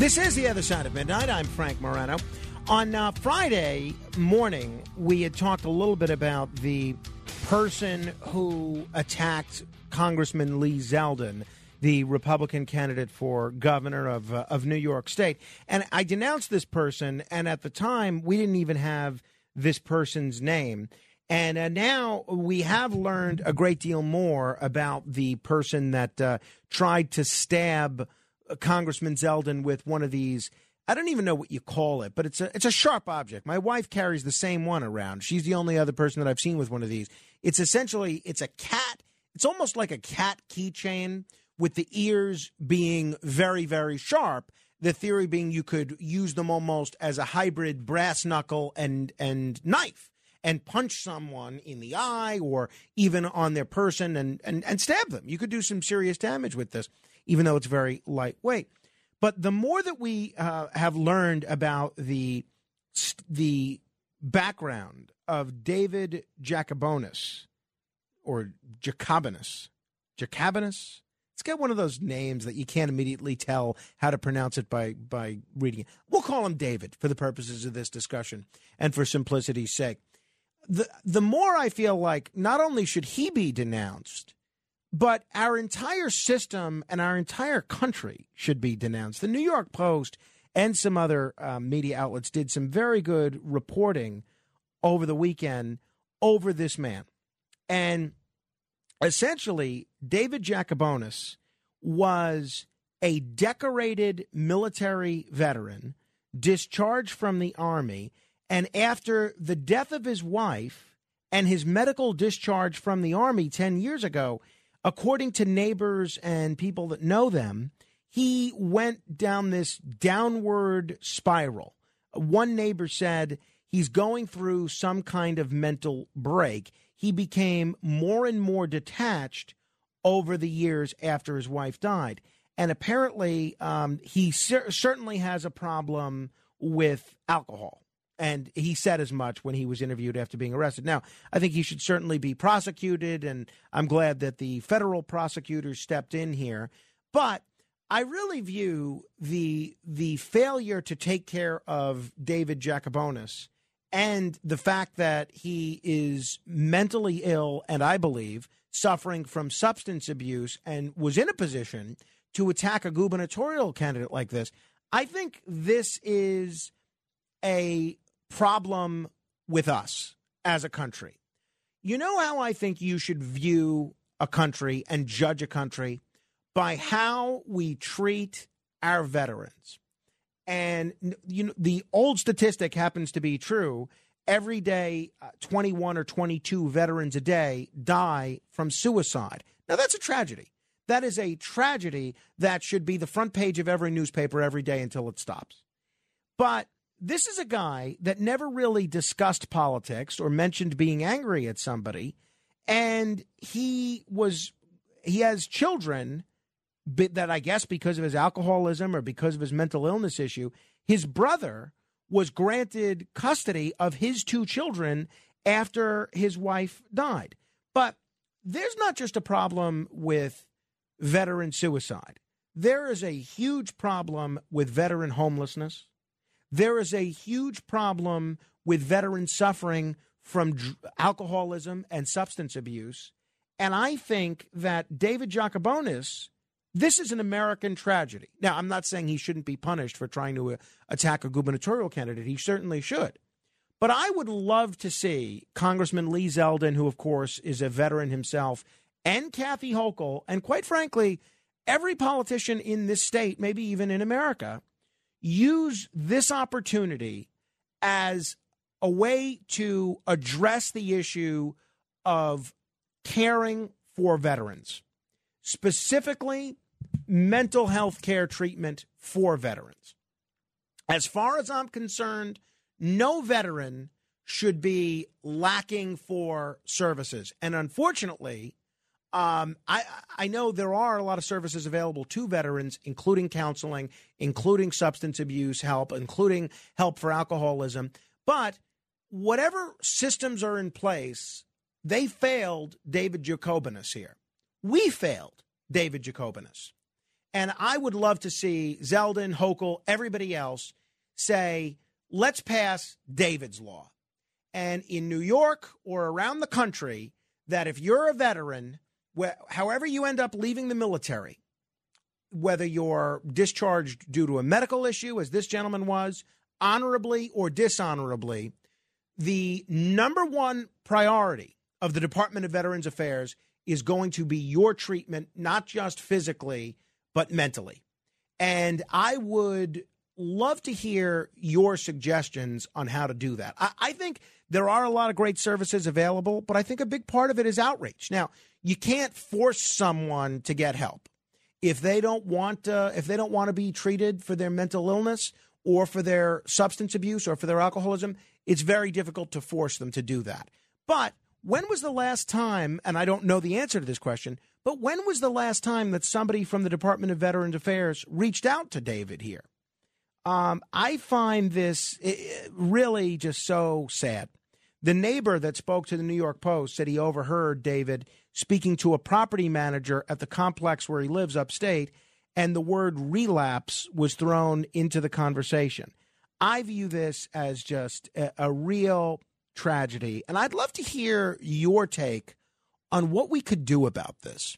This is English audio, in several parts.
This is The Other Side of Midnight. I'm Frank Morano. On uh, Friday morning, we had talked a little bit about the person who attacked Congressman Lee Zeldin, the Republican candidate for governor of, uh, of New York State. And I denounced this person, and at the time, we didn't even have this person's name. And uh, now we have learned a great deal more about the person that uh, tried to stab Congressman Zeldin with one of these. I don't even know what you call it, but it's a it's a sharp object. My wife carries the same one around. She's the only other person that I've seen with one of these. It's essentially it's a cat. It's almost like a cat keychain with the ears being very very sharp. The theory being you could use them almost as a hybrid brass knuckle and and knife and punch someone in the eye or even on their person and, and, and stab them. You could do some serious damage with this even though it's very lightweight. But the more that we uh, have learned about the the background of David Jakubonis or Jacobinus, Jacobinus. Let's get one of those names that you can't immediately tell how to pronounce it by by reading it. We'll call him David for the purposes of this discussion and for simplicity's sake. The the more I feel like not only should he be denounced, but our entire system and our entire country should be denounced. The New York Post and some other uh, media outlets did some very good reporting over the weekend over this man. And essentially, David Jakubonis was a decorated military veteran discharged from the Army. And after the death of his wife and his medical discharge from the Army 10 years ago, according to neighbors and people that know them, he went down this downward spiral. One neighbor said he's going through some kind of mental break. He became more and more detached over the years after his wife died. And apparently, um, he cer- certainly has a problem with alcohol. And he said as much when he was interviewed after being arrested. Now, I think he should certainly be prosecuted, and I'm glad that the federal prosecutors stepped in here. But I really view the the failure to take care of David Jakubonis and the fact that he is mentally ill and I believe suffering from substance abuse and was in a position to attack a gubernatorial candidate like this. I think this is a problem with us as a country. You know how I think you should view a country and judge a country by how we treat our veterans. And you know the old statistic happens to be true. Every day, uh, 21 or 22 veterans a day die from suicide. Now that's a tragedy. That is a tragedy that should be the front page of every newspaper every day until it stops. But this is a guy that never really discussed politics or mentioned being angry at somebody. And he was, he has children that I guess because of his alcoholism or because of his mental illness issue, his brother was granted custody of his two children after his wife died. But there's not just a problem with veteran suicide. There is a huge problem with veteran homelessness. There is a huge problem with veterans suffering from dr- alcoholism and substance abuse. And I think that David Jakubonis This is an American tragedy. Now, I'm not saying he shouldn't be punished for trying to uh, attack a gubernatorial candidate. He certainly should. But I would love to see Congressman Lee Zeldin, who, of course, is a veteran himself, and Kathy Hochul, and quite frankly, every politician in this state, maybe even in America, use this opportunity as a way to address the issue of caring for veterans, specifically mental health care treatment for veterans. As far as I'm concerned, no veteran should be lacking for services. And unfortunately, um, I, I know there are a lot of services available to veterans, including counseling, including substance abuse help, including help for alcoholism. But whatever systems are in place, they failed David Jacobinus here. We failed David Jacobinus. And I would love to see Zeldin, Hochul, everybody else say, let's pass David's law. And in New York or around the country, that if you're a veteran, however you end up leaving the military, whether you're discharged due to a medical issue, as this gentleman was, honorably or dishonorably, the number one priority of the Department of Veterans Affairs is going to be your treatment, not just physically, but mentally. And I would love to hear your suggestions on how to do that. I, I, think there are a lot of great services available, but I think a big part of it is outreach. Now, you can't force someone to get help if they don't want uh, if they don't want to be treated for their mental illness or for their substance abuse or for their alcoholism. It's very difficult to force them to do that. But when was the last time? And I don't know the answer to this question. But when was the last time that somebody from the Department of Veterans Affairs reached out to David here? Um, I find this really just so sad. The neighbor that spoke to the New York Post said he overheard David speaking to a property manager at the complex where he lives upstate, and the word relapse was thrown into the conversation. I view this as just a, a real tragedy, and I'd love to hear your take on what we could do about this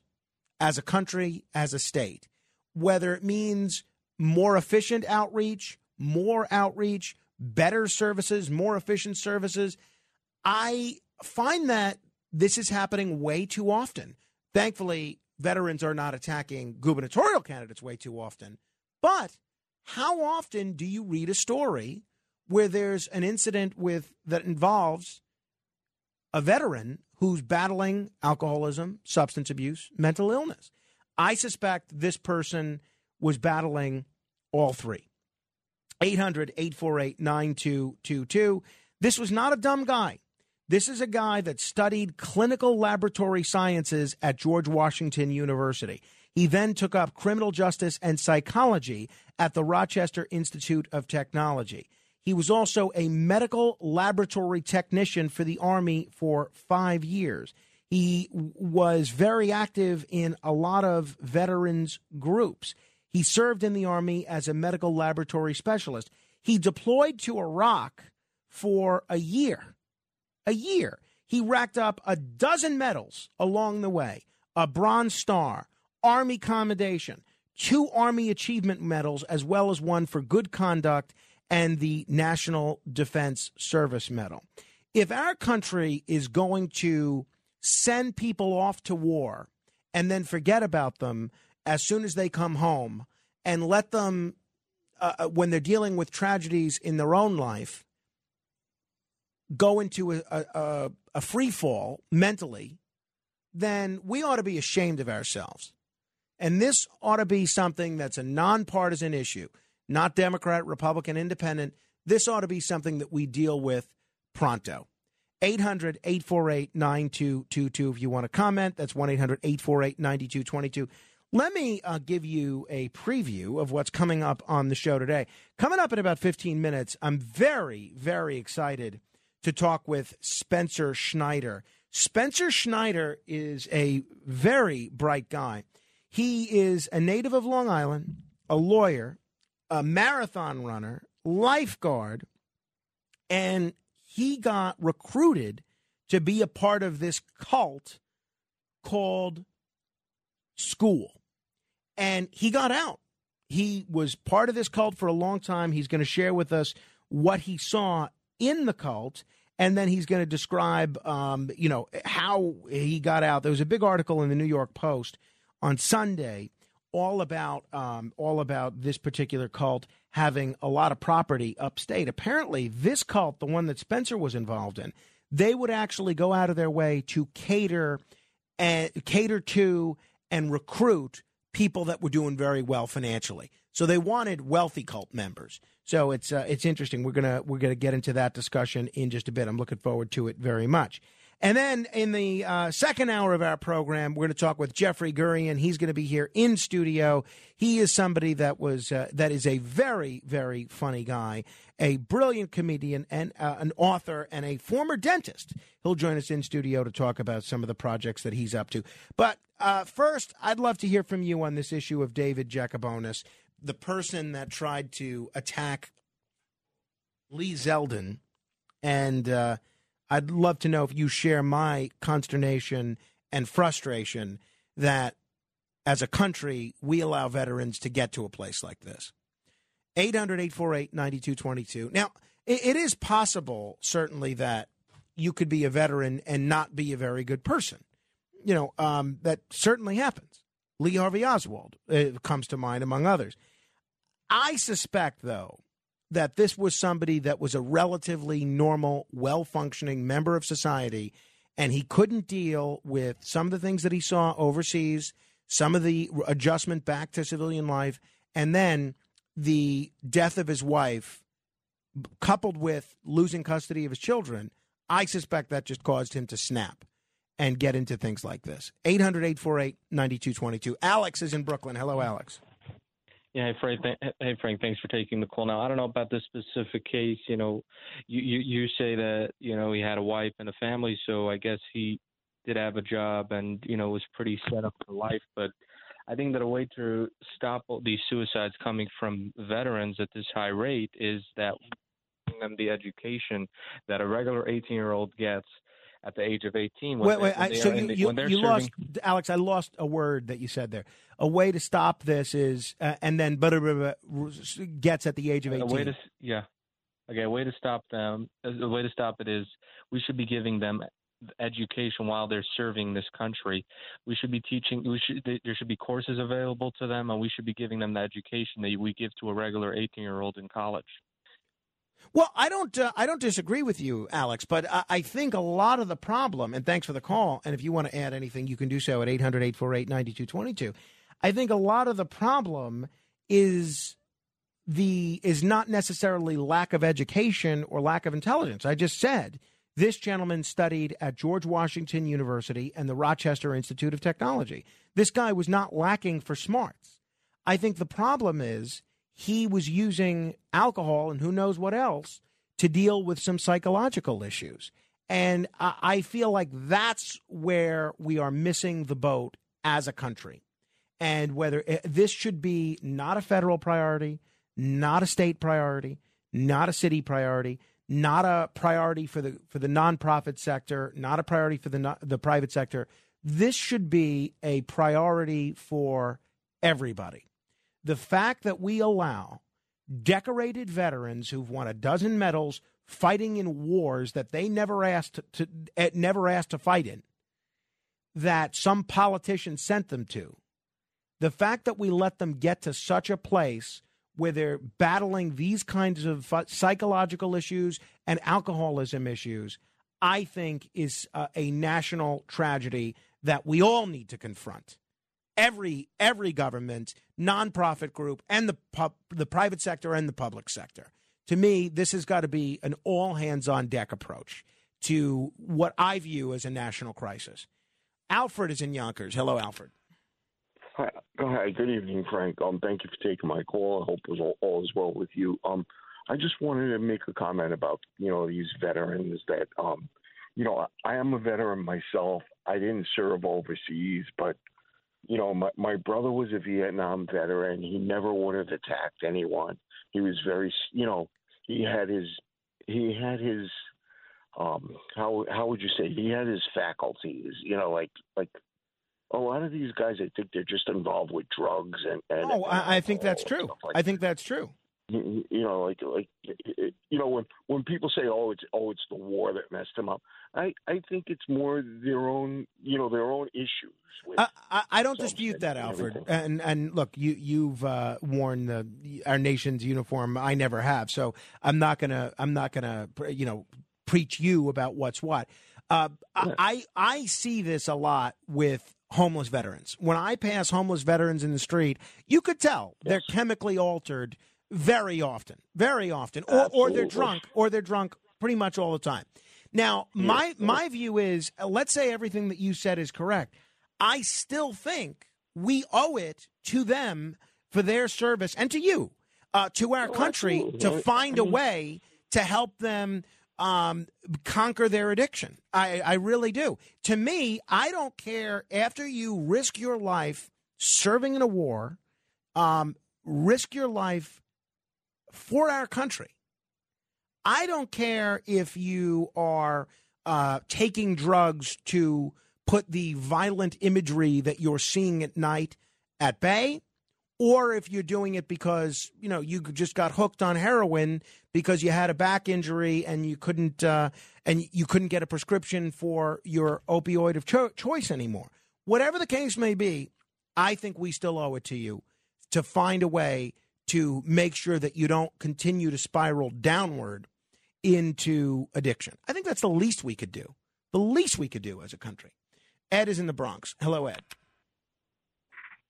as a country, as a state, whether it means more efficient outreach, more outreach, better services, more efficient services. I find that this is happening way too often. Thankfully, veterans are not attacking gubernatorial candidates way too often. But how often do you read a story where there's an incident with that involves a veteran who's battling alcoholism, substance abuse, mental illness? I suspect this person was battling all three. 800 848 9222. This was not a dumb guy. This is a guy that studied clinical laboratory sciences at George Washington University. He then took up criminal justice and psychology at the Rochester Institute of Technology. He was also a medical laboratory technician for the Army for five years. He was very active in a lot of veterans groups. He served in the Army as a medical laboratory specialist. He deployed to Iraq for a year. A year. He racked up a dozen medals along the way a Bronze Star, Army Commendation, two Army Achievement Medals, as well as one for good conduct and the National Defense Service Medal. If our country is going to send people off to war and then forget about them as soon as they come home and let them, uh, uh, when they're dealing with tragedies in their own life, go into a, a, a free fall mentally, then we ought to be ashamed of ourselves. And this ought to be something that's a nonpartisan issue, not Democrat, Republican, Independent. This ought to be something that we deal with pronto. 800 848 9222. If you want to comment, that's 1 800 848 9222. Let me uh, give you a preview of what's coming up on the show today. Coming up in about 15 minutes, I'm very, very excited to talk with Spencer Schneider. Spencer Schneider is a very bright guy. He is a native of Long Island, a lawyer, a marathon runner, lifeguard, and he got recruited to be a part of this cult called school. And he got out. He was part of this cult for a long time. He's going to share with us what he saw in the cult, and then he's going to describe, um, you know, how he got out. There was a big article in the New York Post on Sunday all about um, all about this particular cult having a lot of property upstate. Apparently, this cult, the one that Spencer was involved in, they would actually go out of their way to cater and cater to and recruit people that were doing very well financially. So they wanted wealthy cult members. So it's uh, it's interesting. We're gonna we're gonna get into that discussion in just a bit. I'm looking forward to it very much. And then in the uh, second hour of our program, we're going to talk with Jeffrey Gurian. He's going to be here in studio. He is somebody that was uh, that is a very very funny guy, a brilliant comedian and uh, an author and a former dentist. He'll join us in studio to talk about some of the projects that he's up to. But uh, first, I'd love to hear from you on this issue of David Jakubonis, the person that tried to attack Lee Zeldin and uh, I'd love to know if you share my consternation and frustration that as a country, we allow veterans to get to a place like this. 800 848 9222. Now, it is possible, certainly, that you could be a veteran and not be a very good person. You know, um, that certainly happens. Lee Harvey Oswald uh, comes to mind, among others. I suspect, though, that this was somebody that was a relatively normal, well functioning member of society, and he couldn't deal with some of the things that he saw overseas, some of the adjustment back to civilian life, and then the death of his wife, coupled with losing custody of his children. I suspect that just caused him to snap and get into things like this. 800 848 9222. Alex is in Brooklyn. Hello, Alex. Yeah, hey Frank. Th- hey Frank, thanks for taking the call. Now I don't know about this specific case. You know, you, you you say that you know he had a wife and a family, so I guess he did have a job and you know was pretty set up for life. But I think that a way to stop these suicides coming from veterans at this high rate is that giving them the education that a regular 18 year old gets at the age of 18. wait, wait. I, so you, the, you, you serving... lost, Alex. I lost a word that you said there. A way to stop this is, uh, and then but gets at the age of 18. A way to, yeah. Okay. A way to stop them. A way to stop it is we should be giving them education while they're serving this country. We should be teaching. We should. There should be courses available to them, and we should be giving them the education that we give to a regular 18 year old in college. Well, I don't. Uh, I don't disagree with you, Alex. But I, I, think a lot of the problem, and thanks for the call. And if you want to add anything, you can do so at 800-848-9222. I think a lot of the problem is the is not necessarily lack of education or lack of intelligence. I just said this gentleman studied at George Washington University and the Rochester Institute of Technology. This guy was not lacking for smarts. I think the problem is he was using alcohol and who knows what else to deal with some psychological issues. And I feel like that's where we are missing the boat as a country. And whether eh, this should be not a federal priority, not a state priority, not a city priority, not a priority for the for the nonprofit sector, not a priority for the the private sector. This should be a priority for everybody the fact that we allow decorated veterans who've won a dozen medals fighting in wars that they never asked to, eh, never asked to fight in that some politician sent them to the fact that we let them get to such a place where they're battling these kinds of psychological issues and alcoholism issues i think is uh, a national tragedy that we all need to confront every every government, nonprofit group, and the pub, the private sector and the public sector. To me, this has got to be an all hands on deck approach to what I view as a national crisis. Alfred is in Yonkers. Hello, Alfred. Hi, hi. Good evening, Frank. Um, thank you for taking my call. I hope was all, all is well with you. Um, I just wanted to make a comment about you know these veterans that um, you know I am a veteran myself. I didn't serve overseas, but you know, my, my brother was a Vietnam veteran. He never would have attacked anyone. He was very, you know, he had his, he had his, um, how how would you say? He had his faculties, you know, like like a lot of these guys, I think they're just involved with drugs and. and oh, I, I think that's true. like I think that's true. You know, like like you know, when when people say, "Oh, it's oh, it's the war that messed them up," I I think it's more their own you know their own issues. With I, I, I don't dispute that, and Alfred. everything. And and look, you you've uh, worn the our nation's uniform. I never have, so I'm not gonna I'm not gonna you know preach you about what's what. Uh, Yeah. I I see this a lot with homeless veterans. When I pass homeless veterans in the street, you could tell they're chemically altered very often, very often, or or they're drunk, or they're drunk pretty much all the time. Now, my my view is, uh, let's say everything that you said is correct. I still think we owe it to them for their service and to you, uh, to our Oh, country, to find a way to help them um, conquer their addiction. I, I really do. To me, I don't care after you risk your life serving in a war, um, risk your life for our country. I don't care if you are uh, taking drugs to put the violent imagery that you're seeing at night at bay, or if you're doing it because you know you just got hooked on heroin because you had a back injury and you couldn't uh, and you couldn't get a prescription for your opioid of cho- choice anymore. Whatever the case may be, I think we still owe it to you to find a way to make sure that you don't continue to spiral downward into addiction. I think that's the least we could do. The least we could do as a country. Ed is in the Bronx. Hello, Ed.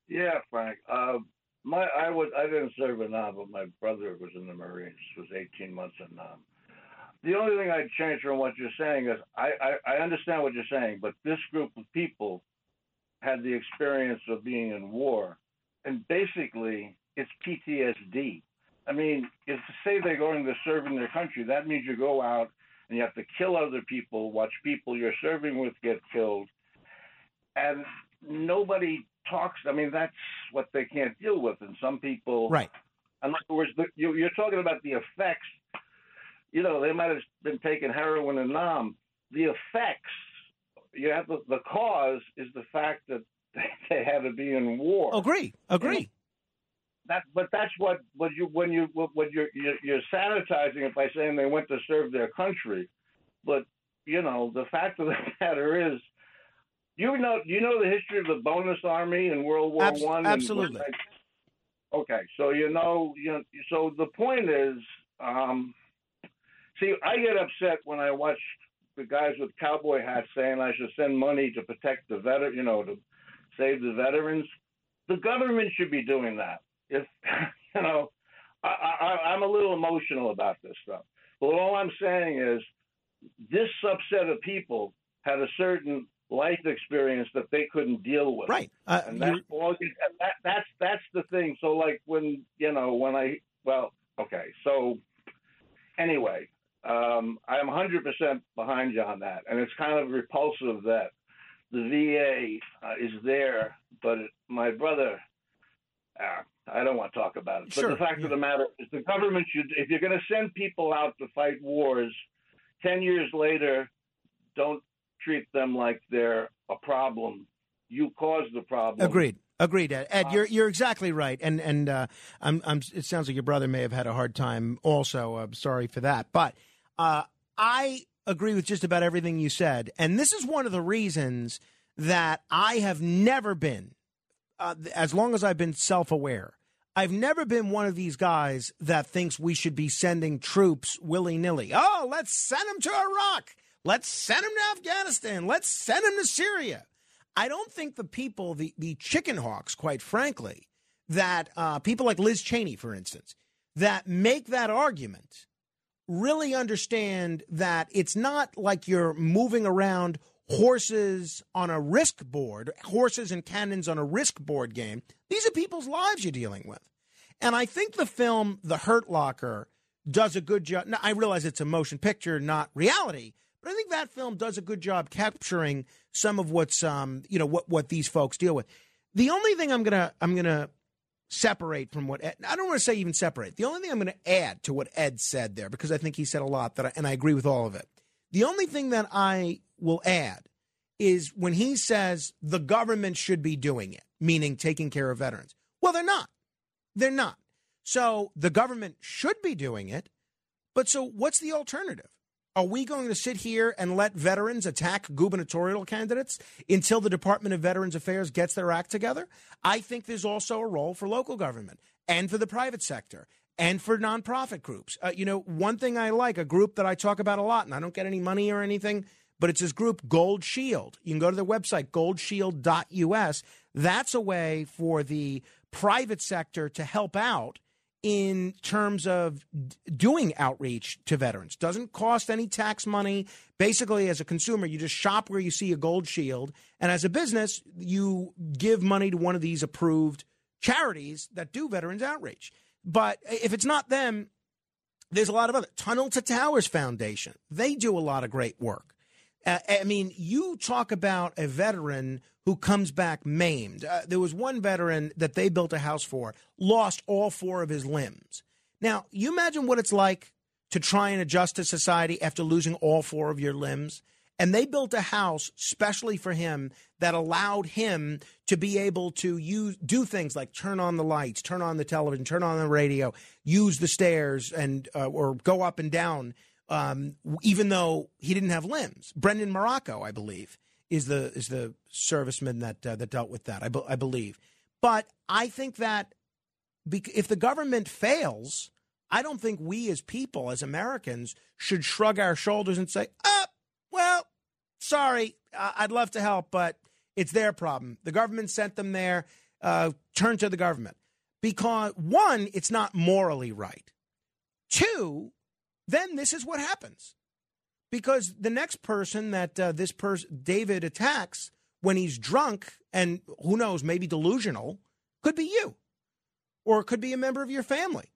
Yeah, Frank. Uh, my I was I didn't serve in Nam, but my brother was in the Marines. Was 18 months in Nam. The only thing I'd change from what you're saying is I, I, I understand what you're saying, but this group of people had the experience of being in war, and basically it's PTSD. I mean, if to say they're going to serve in their country, that means you go out and you have to kill other people, watch people you're serving with get killed, and nobody talks. I mean, that's what they can't deal with, and some people, Right. in other words, you, you're talking about the effects. You know, they might have been taking heroin and nam. The effects, you have the, the cause is the fact that they had to be in war. Agree. Agree. That, but that's what what you when you what you're, you're you're sanitizing it by saying they went to serve their country, but you know the fact of the matter is, you know you know the history of the bonus army in World War Abs- One. and- absolutely. Okay, so you know you know, so the point is, um, see, I get upset when I watch the guys with cowboy hats saying I should send money to protect the veteran, you know, to save the veterans. The government should be doing that. If you know, I, I, I'm a little emotional about this stuff. But all I'm saying is, this subset of people had a certain life experience that they couldn't deal with. Right. Uh, And that's all. That, that's that's the thing. So like when you know when I well okay so anyway um, I'm 100 percent behind you on that, and it's kind of repulsive that the VA uh, is there, but it, my brother. Uh, I don't want to talk about it. Sure, but the fact yeah. of the matter is, the government should, if you're going to send people out to fight wars, ten years later, don't treat them like they're a problem. You caused the problem. Agreed. Agreed, Ed. Ed, Uh, you're you're exactly right, and and uh, I'm, I'm. It sounds like your brother may have had a hard time. Also, I'm sorry for that, but uh, I agree with just about everything you said, and this is one of the reasons that I have never been, uh, as long as I've been self-aware, I've never been one of these guys that thinks we should be sending troops willy nilly. Oh, let's send them to Iraq. Let's send them to Afghanistan. Let's send them to Syria. I don't think the people, the, the chicken hawks, quite frankly, that uh, people like Liz Cheney, for instance, that make that argument really understand that it's not like you're moving around horses on a risk board, horses and cannons on a risk board game. These are people's lives you're dealing with. And I think the film The Hurt Locker does a good job. Now, I realize it's a motion picture, not reality, but I think that film does a good job capturing some of what's um, you know what what these folks deal with. The only thing I'm gonna I'm gonna separate from what Ed, I don't want to say even separate. The only thing I'm to add to what Ed said there because I think he said a lot that I, and I agree with all of it. The only thing that I will add is when he says the government should be doing it, meaning taking care of veterans. Well, they're not. They're not. So the government should be doing it. But so what's the alternative? Are we going to sit here and let veterans attack gubernatorial candidates until the Department of Veterans Affairs gets their act together? I think there's also a role for local government and for the private sector and for nonprofit groups. Uh, you know, one thing I like, a group that I talk about a lot, and I don't get any money or anything, but it's this group, Gold Shield. You can go to their website, goldshield.us. That's a way for the private sector to help out in terms of doing outreach to veterans. Doesn't cost any tax money. Basically, as a consumer, you just shop where you see a gold shield. And as a business, you give money to one of these approved charities that do veterans outreach. But if it's not them, there's a lot of other. Tunnel to Towers Foundation. They do a lot of great work. Uh, I mean, you talk about a veteran who comes back maimed. Uh, there was one veteran that they built a house for, lost all four of his limbs. Now, you imagine what it's like to try and adjust to society after losing all four of your limbs. And they built a house specially for him that allowed him to be able to use do things like turn on the lights, turn on the television, turn on the radio, use the stairs, and uh, or go up and down, um, even though he didn't have limbs. Brendan Marrocco, I believe, is the is the serviceman that uh, that dealt with that. I, be, I believe, but I think that if the government fails, I don't think we as people, as Americans, should shrug our shoulders and say, "Ah, well, sorry, I'd love to help, but it's their problem. The government sent them there. Uh, turn to the government." Because one, it's not morally right. Two, then this is what happens because the next person that uh, this person David attacks when he's drunk and who knows maybe delusional could be you or it could be a member of your family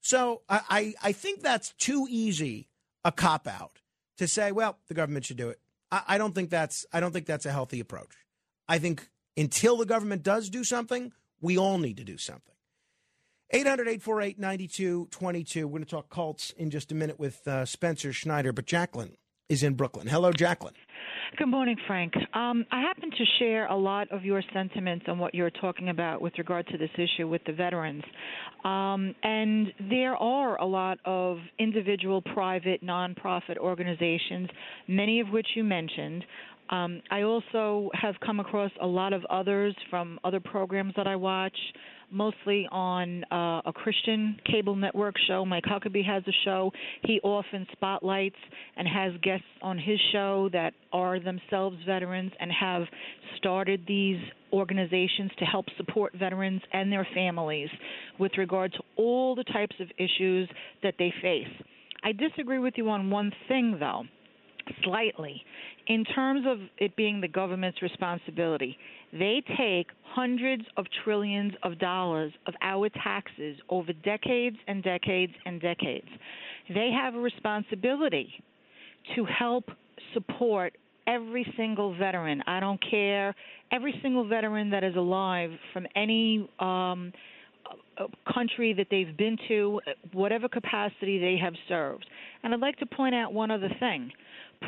so I, I, I think that's too easy a cop out to say well the government should do it I, I don't think that's I don't think that's a healthy approach I think until the government does do something we all need to do something 800 848 9222. We're going to talk cults in just a minute with uh, Spencer Schneider, but Jacqueline is in Brooklyn. Hello, Jacqueline. Good morning, Frank. Um, I happen to share a lot of your sentiments on what you're talking about with regard to this issue with the veterans. Um, and there are a lot of individual, private, nonprofit organizations, many of which you mentioned, um, I also have come across a lot of others from other programs that I watch, mostly on uh, a Christian cable network show. Mike Huckabee has a show. He often spotlights and has guests on his show that are themselves veterans and have started these organizations to help support veterans and their families with regard to all the types of issues that they face. I disagree with you on one thing, though slightly. In terms of it being the government's responsibility, they take hundreds of trillions of dollars of our taxes over decades and decades and decades. They have a responsibility to help support every single veteran. I don't care, every single veteran that is alive from any um, country that they've been to, whatever capacity they have served. And I'd like to point out one other thing.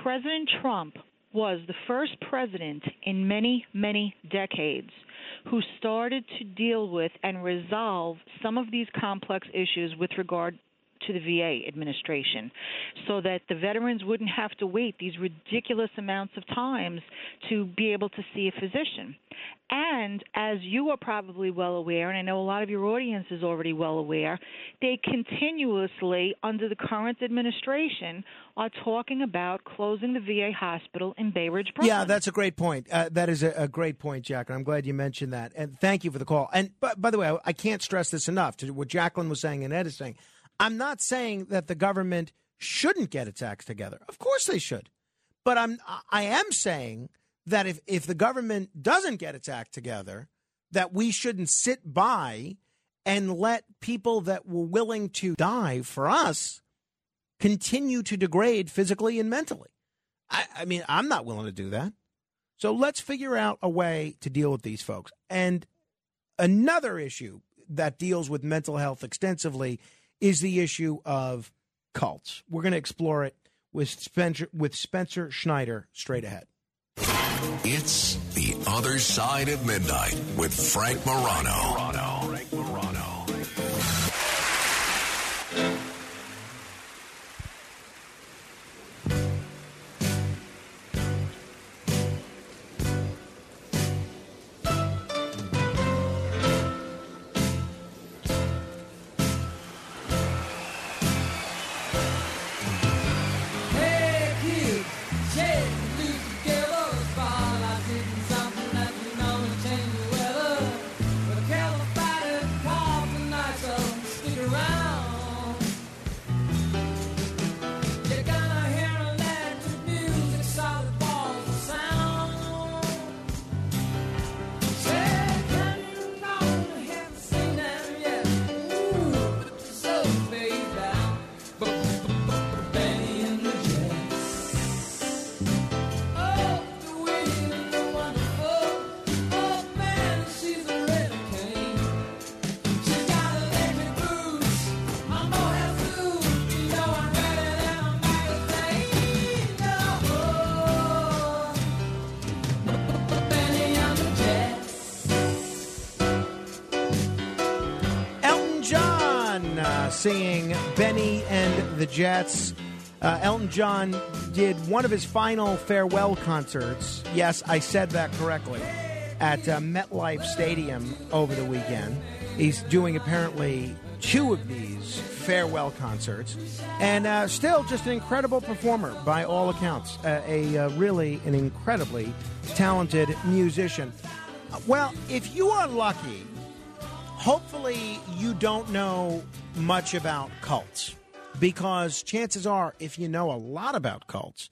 President Trump was the first president in many, many decades who started to deal with and resolve some of these complex issues with regard to the VA administration so that the veterans wouldn't have to wait these ridiculous amounts of times to be able to see a physician. And as you are probably well aware, and I know a lot of your audience is already well aware, they continuously, under the current administration, are talking about closing the VA hospital in Bay Ridge, Brooklyn. Yeah, that's a great point. Uh, that is a, a, great point, Jack, and I'm glad you mentioned that. And thank you for the call. And by, by the way, I, I can't stress this enough to what Jacqueline was saying and Ed is saying. I'm not saying that the government shouldn't get its acts together. Of course they should. But I'm I am saying that if, if the government doesn't get its act together, that we shouldn't sit by and let people that were willing to die for us continue to degrade physically and mentally. I, I mean, I'm not willing to do that. So let's figure out a way to deal with these folks. And another issue that deals with mental health extensively is the issue of cults. We're going to explore it with Spencer with Spencer Schneider straight ahead. It's The Other Side of Midnight with Frank Morano. Singing Bennie and the Jets. Uh, Elton John did one of his final farewell concerts. Yes, I said that correctly. At uh, MetLife Stadium over the weekend. He's doing apparently two of these farewell concerts. And uh, still just an incredible performer by all accounts. Uh, a uh, really an incredibly talented musician. Well, if you are lucky, hopefully you don't know much about cults. Because chances are if you know a lot about cults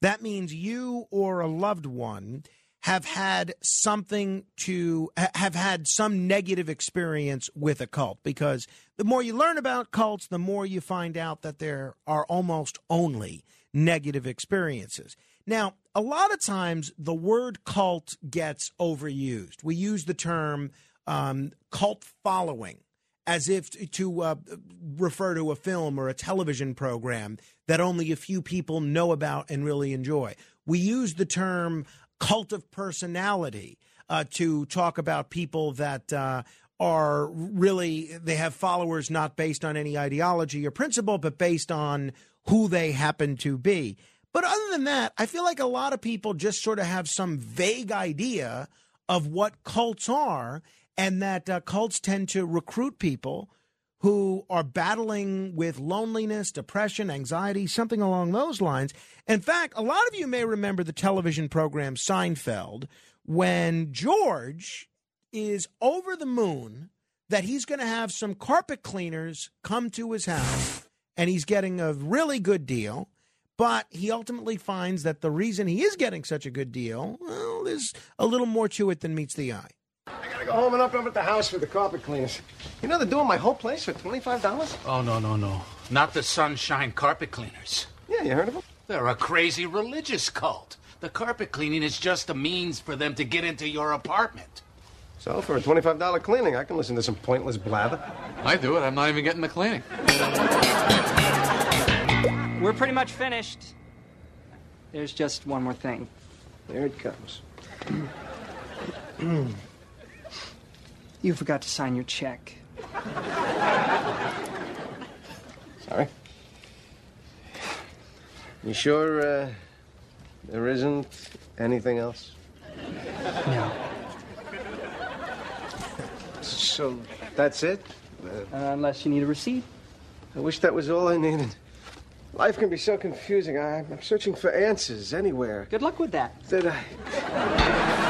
that means you or a loved one have had something to have had some negative experience with a cult. Because the more you learn about cults the more you find out that there are almost only negative experiences. Now a lot of times the word cult gets overused. We use the term um, cult following as if to uh, refer to a film or a television program that only a few people know about and really enjoy. We use the term cult of personality uh, to talk about people that uh, are really, they have followers not based on any ideology or principle, but based on who they happen to be. But other than that, I feel like a lot of people just sort of have some vague idea of what cults are, and that uh, cults tend to recruit people who are battling with loneliness, depression, anxiety, something along those lines. In fact, a lot of you may remember the television program Seinfeld when George is over the moon that he's going to have some carpet cleaners come to his house and he's getting a really good deal. But he ultimately finds that the reason he is getting such a good deal, well, there's a little more to it than meets the eye. I gotta go home and up over at the house for the carpet cleaners. You know they're doing my whole place for twenty-five dollars. Oh, no, no, no. Not the Sunshine Carpet Cleaners. Yeah, you heard of them? They're a crazy religious cult. The carpet cleaning is just a means for them to get into your apartment. So for a twenty-five dollar cleaning, I can listen to some pointless blather. I do it. I'm not even getting the cleaning. We're pretty much finished. There's just one more thing. There it comes. You forgot to sign your check. Sorry. You sure uh, there isn't anything else? No. So that's it? Uh, unless you need a receipt. I wish that was all I needed. Life can be so confusing. I, I'm searching for answers anywhere. Good luck with that. Did I?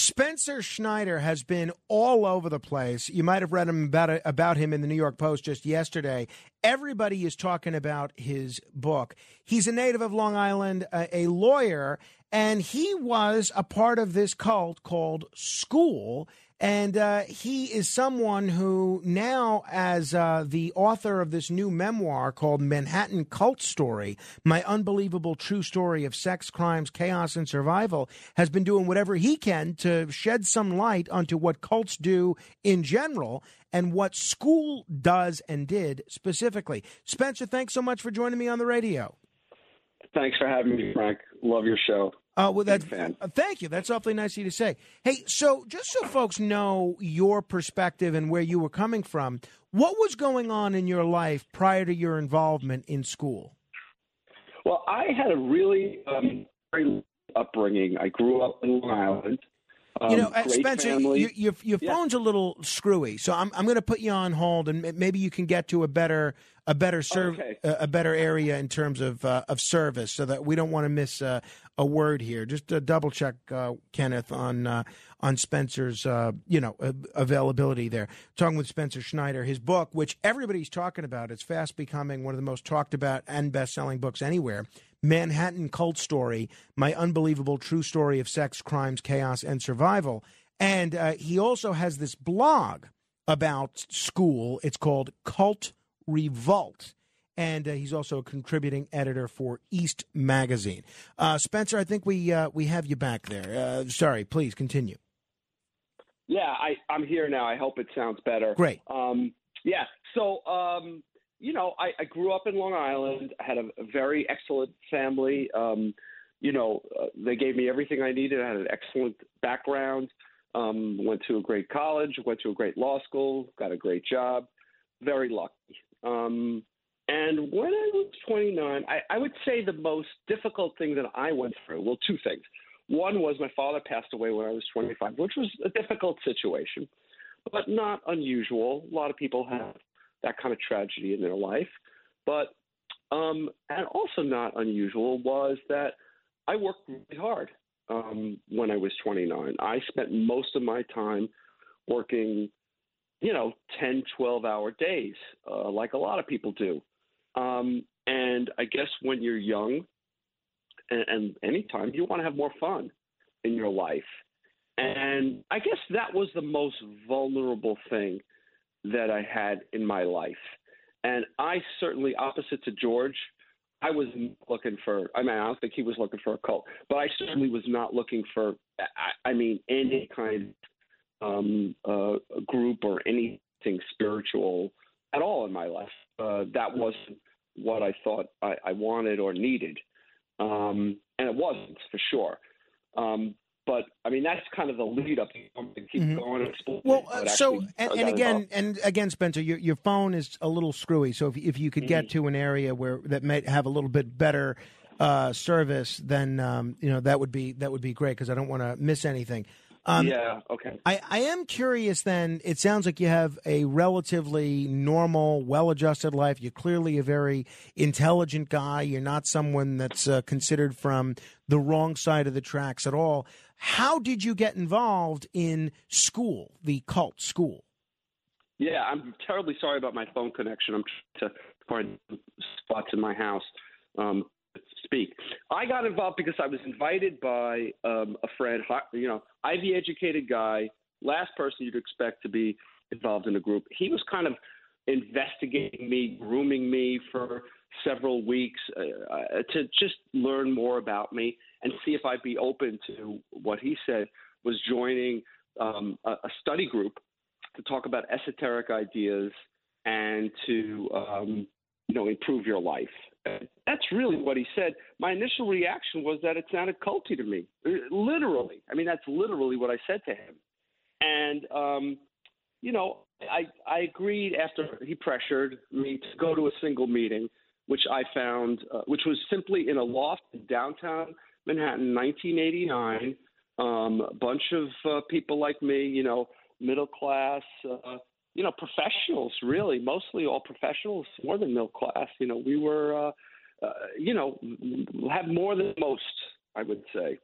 Spencer Schneider has been all over the place. You might have read him about about him in the New York Post just yesterday. Everybody is talking about his book. He's a native of Long Island, a, a lawyer, and he was a part of this cult called School. And uh, he is someone who now, as uh, the author of this new memoir called Manhattan Cult Story, my unbelievable true story of sex, crimes, chaos, and survival, has been doing whatever he can to shed some light onto what cults do in general and what school does and did specifically. Spencer, thanks so much for joining me on the radio. Thanks for having me, Frank. Love your show. Uh, well, that's uh, thank you. That's awfully nice of you to say. Hey, so just so folks know your perspective and where you were coming from, what was going on in your life prior to your involvement in school? Well, I had a really um, very upbringing. I grew up in Long Island. Um, you know, uh, Spencer, your, your Yeah. phone's a little screwy, so I'm I'm going to put you on hold, and maybe you can get to a better a better serv- Okay. a, a better area in terms of uh, of service, so that we don't want to miss uh, a word here. Just uh, double check, uh, Kenneth, on uh, on Spencer's uh, you know availability there. Talking with Spencer Schneider, his book, which everybody's talking about, it's fast becoming one of the most talked about and best selling books anywhere. Manhattan Cult Story, my unbelievable true story of sex, crimes, chaos, and survival. And uh, he also has this blog about school. It's called Cult Revolt. And uh, he's also a contributing editor for East Magazine. Uh, Spencer, I think we uh, we have you back there. Uh, sorry, please continue. Yeah, I, I'm here now. I hope it sounds better. Great. Um, yeah. So, um, you know, I, I grew up in Long Island. I had a, a very excellent family. Um, you know, uh, they gave me everything I needed. I had an excellent background. Um, went to a great college. Went to a great law school. Got a great job. Very lucky. And when I was 29, I, I would say the most difficult thing that I went through. Well, two things. One was my father passed away when I was 25, which was a difficult situation, but not unusual. A lot of people have that kind of tragedy in their life. But, um, and also not unusual was that I worked really hard um, when I was 29. I spent most of my time working, you know, 10, 12 hour days, uh, like a lot of people do. Um, and I guess when you're young, and, and anytime you want to have more fun in your life. And I guess that was the most vulnerable thing that I had in my life. And I certainly, opposite to George, I was looking for, I mean, I don't think he was looking for a cult, but I certainly was not looking for, I, I mean, any kind of um, uh, group or anything spiritual at all in my life. Uh, that wasn't what I thought I, I wanted or needed um, and it wasn't for sure. Um, but I mean, that's kind of the lead up. to keep going and. Mm-hmm. Well, uh, so and, and again, involved. and again, Spencer, your your phone is a little screwy. So if if you could Mm-hmm. get to an area where that might have a little bit better uh, service, then um, you know that would be that would be great because I don't want to miss anything. Um, yeah. Okay. I, I am curious then. It sounds like you have a relatively normal, well adjusted life. You're clearly a very intelligent guy. You're not someone that's uh, considered from the wrong side of the tracks at all. How did you get involved in school, the cult school? Yeah, I'm terribly sorry about my phone connection. I'm trying to find spots in my house um, speak. I got involved because I was invited by um, a friend, you know, Ivy educated guy, last person you'd expect to be involved in a group. He was kind of investigating me, grooming me for several weeks uh, uh, to just learn more about me and see if I'd be open to what he said was joining um, a, a study group to talk about esoteric ideas and to um, you know improve your life. That's really what he said. My initial reaction was that it sounded culty to me. Uh, Literally, I mean that's literally what I said to him. And um, you know, I I agreed after he pressured me to go to a single meeting, which I found, uh, which was simply in a loft in downtown Manhattan, 1989. Um, a bunch of uh, people like me, you know, middle class, uh, you know, professionals, really, mostly all professionals, more than middle class. You know, we were, uh, uh, you know, have more than most, I would say.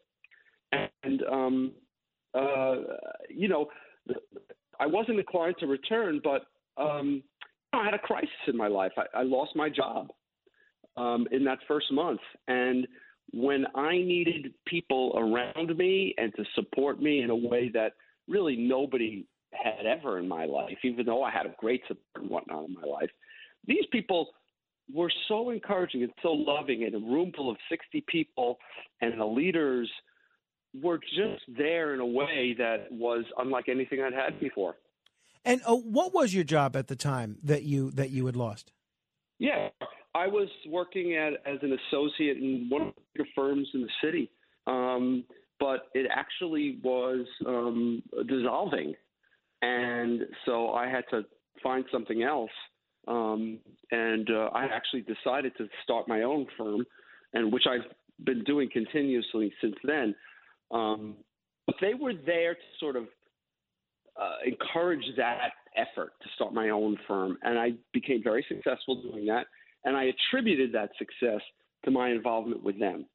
And, um, uh, you know, I wasn't inclined to return, but um, I had a crisis in my life. I, I lost my job um, in that first month, and when I needed people around me and to support me in a way that really nobody had ever in my life, even though I had a great support and whatnot in my life, these people were so encouraging and so loving in a room full of 60 people, and the leaders were just there in a way that was unlike anything I'd had before. And uh, what was your job at the time that you that you had lost? Yeah, I was working at as an associate in one of the firms in the city, um, but it actually was um, dissolving, and so I had to find something else. Um, and uh, I actually decided to start my own firm, and which I've been doing continuously since then. Um, but they were there to sort of uh, encourage that effort to start my own firm, and I became very successful doing that. And I attributed that success to my involvement with them.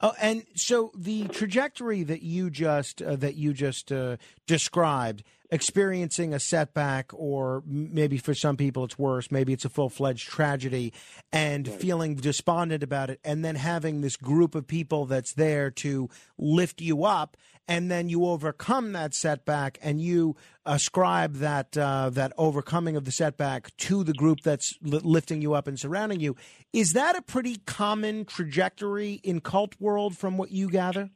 Oh, and so the trajectory that you just uh, that you just uh, described, experiencing a setback, or maybe for some people it's worse. Maybe it's a full fledged tragedy, and feeling despondent about it, and then having this group of people that's there to lift you up, and then you overcome that setback, and you ascribe that uh, that overcoming of the setback to the group that's li- lifting you up and surrounding you. Is that a pretty common trajectory in cult world, from what you gather?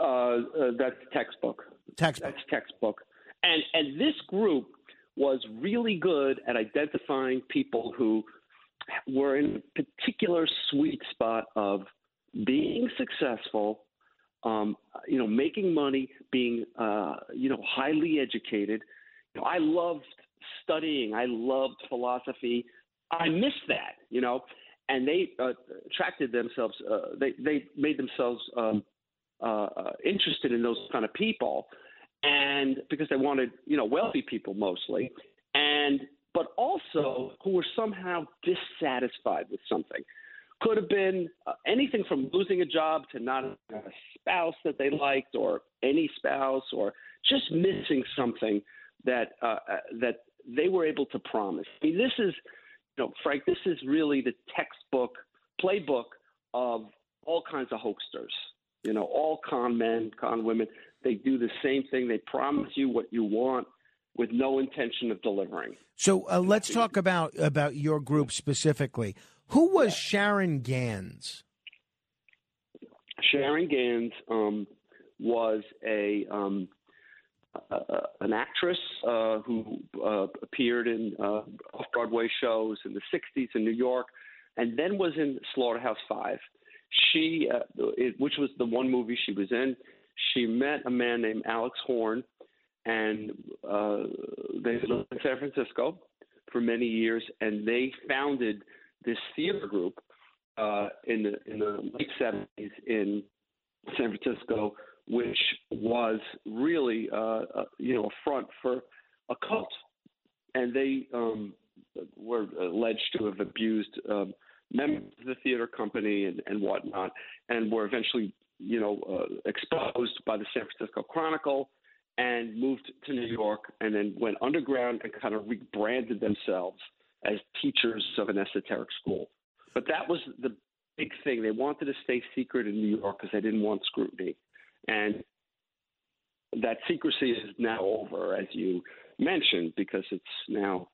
Uh, uh, that's textbook. Textbook. That's textbook. And and this group was really good at identifying people who were in a particular sweet spot of being successful, um, you know, making money, being uh, you know highly educated. You know, I loved studying. I loved philosophy. I missed that, you know, and they uh, attracted themselves. Uh, they they made themselves um, uh, uh, interested in those kind of people, and because they wanted, you know, wealthy people mostly, and but also who were somehow dissatisfied with something. Could have been uh, anything from losing a job to not a spouse that they liked, or any spouse, or just missing something that uh, uh, that they were able to promise. I mean, this is, you know, Frank, this is really the textbook playbook of all kinds of hoaxsters. You know, all con men, con women, they do the same thing. They promise you what you want with no intention of delivering. So uh, let's talk about about your group specifically. Who was Sharon Gans? Sharon Gans um, was a um, uh, an actress uh, who uh, appeared in uh, off Broadway shows in the '60s in New York, and then was in Slaughterhouse Five. She, uh, it, which was the one movie she was in, she met a man named Alex Horn, and uh, they lived in San Francisco for many years, and they founded this theater group uh, in the in the late '70s in San Francisco, which was really uh, uh, you know a front for a cult, and they um, were alleged to have abused um, members of the theater company and, and whatnot, and were eventually you know uh, exposed by the San Francisco Chronicle and moved to New York, and then went underground and kind of rebranded themselves as teachers of an esoteric school. But that was the big thing. They wanted to stay secret in New York because they didn't want scrutiny. And that secrecy is now over, as you mentioned, because it's now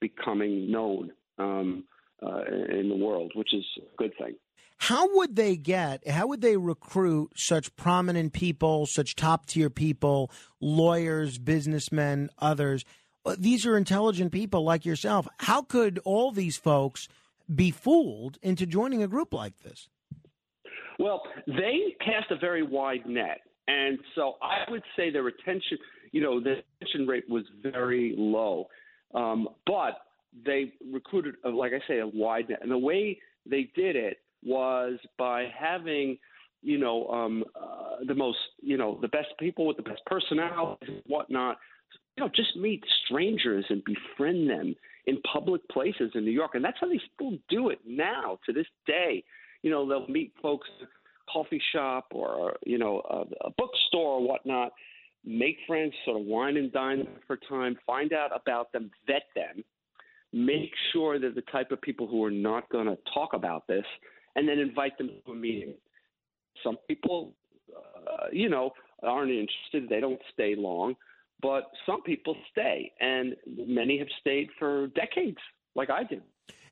becoming known um, uh, in the world, which is a good thing. How would they get, how would they recruit such prominent people, such top tier people, lawyers, businessmen, others? Uh, These are intelligent people like yourself. How could all these folks be fooled into joining a group like this? Well, they cast a very wide net. And so I would say their retention, you know, the retention rate was very low. Um, but they recruited, uh, like I say, a wide net. And the way they did it was by having, you know, um, uh, the most, you know, the best people with the best personalities and whatnot. You know, just meet strangers and befriend them in public places in New York. And that's how they still do it now to this day. You know, they'll meet folks at a coffee shop or, you know, a, a bookstore or whatnot, make friends, sort of wine and dine for time, find out about them, vet them, make sure they're the type of people who are not going to talk about this, and then invite them to a meeting. Some people, uh, you know, aren't interested. They don't stay long, but some people stay, and many have stayed for decades, like I did.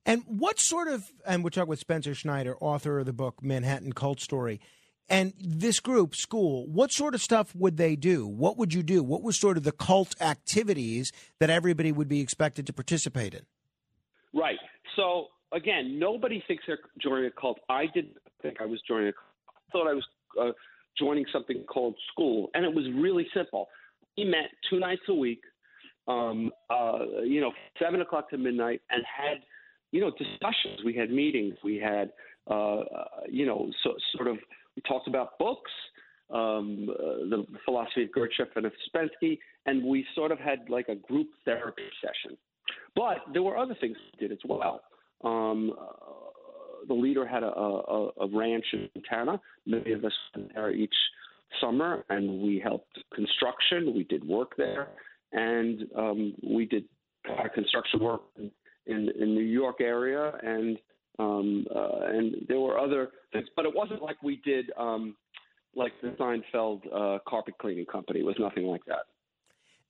And what sort of, and we're talking with Spencer Schneider, author of the book Manhattan Cult Story, and this group, school, what sort of stuff would they do? What would you do? What was sort of the cult activities that everybody would be expected to participate in? Right. So again, nobody thinks they're joining a cult. I didn't think I was joining a cult. I thought I was uh, joining something called school, and it was really simple. We met two nights a week, um, uh, you know, seven o'clock to midnight, and had, you know, discussions. We had meetings. We had, uh, uh, you know, so, sort of, we talked about books, um, uh, the philosophy of Gurdjieff and of Spensky, and we sort of had like a group therapy session. But there were other things we did as well. Um, uh, the leader had a, a, a ranch in Montana. Many of us went there each summer, and we helped construction. We did work there, and um, we did construction work in, in in New York area, and um, uh, and there were other things. But it wasn't like we did um, like the Seinfeld uh, carpet cleaning company. It was nothing like that.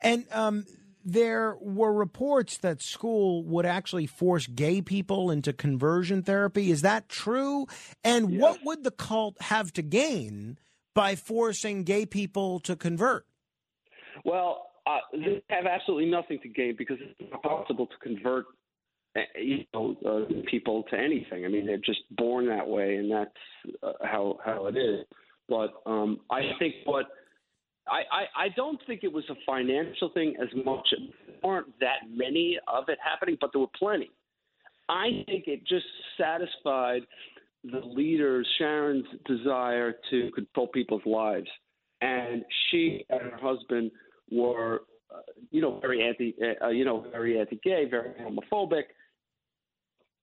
And um, there were reports that school would actually force gay people into conversion therapy. Is that true? And what would the cult have to gain by forcing gay people to convert? Well, uh, they have absolutely nothing to gain because it's impossible to convert uh, you know uh, people to anything. I mean, they're just born that way, and that's uh, how how it is. But um, I think what I, I don't think it was a financial thing as much. There weren't that many of it happening, but there were plenty. I think it just satisfied the leader Sharon's desire to control people's lives, and she and her husband were, uh, you know, very anti, uh, you know, very anti-gay, very homophobic.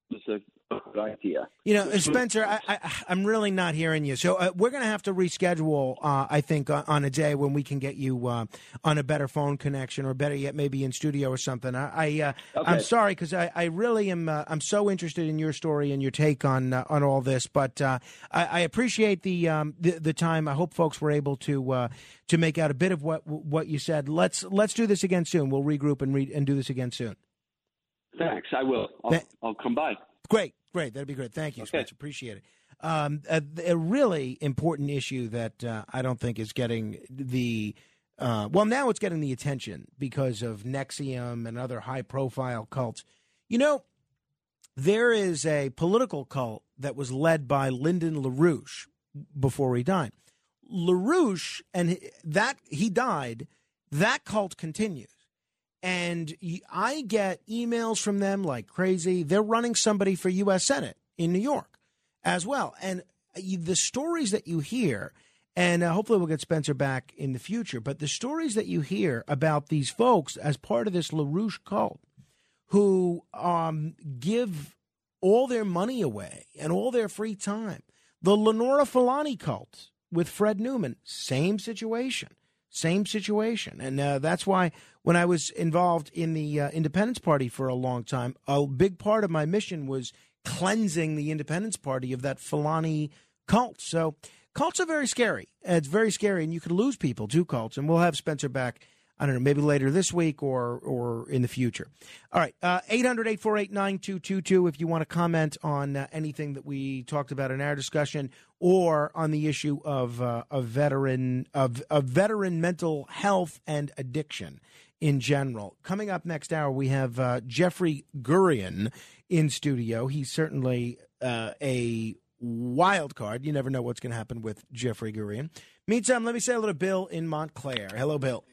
It was a good idea. You know, Spencer, I, I, I'm really not hearing you. So uh, we're going to have to reschedule, uh, I think, uh, on a day when we can get you uh, on a better phone connection, or better yet, maybe in studio or something. I, I uh, I'm Okay. sorry because I, I really am. Uh, I'm so interested in your story and your take on uh, on all this. But uh, I, I appreciate the, um, the the time. I hope folks were able to uh, to make out a bit of what what you said. Let's let's do this again soon. We'll regroup and re- and do this again soon. Thanks. I will. I'll, Th- I'll come by. Great, great. That'd be great. Thank you, Spencer. Appreciate it. Um, a, a really important issue that uh, I don't think is getting the uh, well now it's getting the attention because of NXIVM and other high profile cults. You know, there is a political cult that was led by Lyndon LaRouche before he died. LaRouche and that he died, that cult continues. And I get emails from them like crazy. They're running somebody for U.S. Senate in New York as well. And the stories that you hear, and uh, hopefully we'll get Spencer back in the future, but the stories that you hear about these folks as part of this LaRouche cult who um, give all their money away and all their free time. The Lenora Fulani cult with Fred Newman, same situation, same situation. And uh, that's why when I was involved in the uh, Independence Party for a long time, a big part of my mission was cleansing the Independence Party of that Fulani cult. So cults are very scary. It's very scary, and you could lose people to cults. And we'll have Spencer back. I don't know, maybe later this week or or in the future. All right, uh, 800 848 9222 if you want to comment on uh, anything that we talked about in our discussion or on the issue of uh, veteran of, of veteran mental health and addiction in general. Coming up next hour, we have uh, Jeffrey Gurian in studio. He's certainly uh, a wild card. You never know what's going to happen with Jeffrey Gurian. Meantime, let me say hello to Bill in Montclair. Hello, Bill.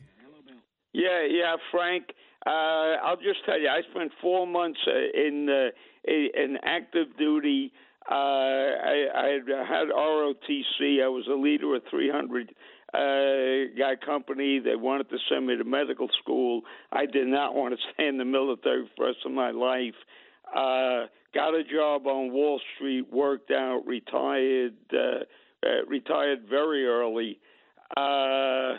Yeah, yeah, Frank. Uh, I'll just tell you, I spent four months uh, in in active duty. Uh, I, I had ROTC. I was a leader of 300 uh, guy company. They wanted to send me to medical school. I did not want to stay in the military for the rest of my life. Uh, got a job on Wall Street, worked out, retired, uh, uh, retired very early. Uh,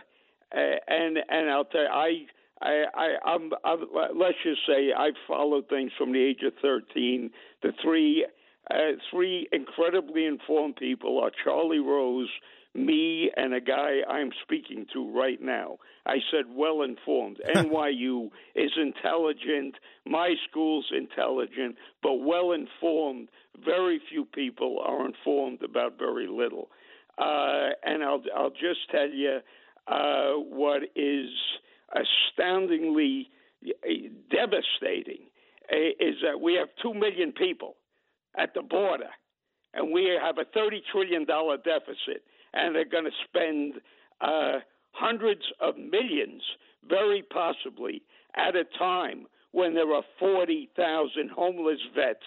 and and I'll tell you, I I, I I'm, I'm let's just say I followed things from the age of 13. The three uh, three incredibly informed people are Charlie Rose, me, and a guy I'm speaking to right now. I said well informed. NYU is intelligent. My school's intelligent, but well informed. Very few people are informed about very little. Uh, and I'll I'll just tell you uh, what is astoundingly uh, devastating uh, is that we have two million people at the border, and we have a thirty trillion dollar deficit, and they're going to spend uh, hundreds of millions, very possibly, at a time when there are forty thousand homeless vets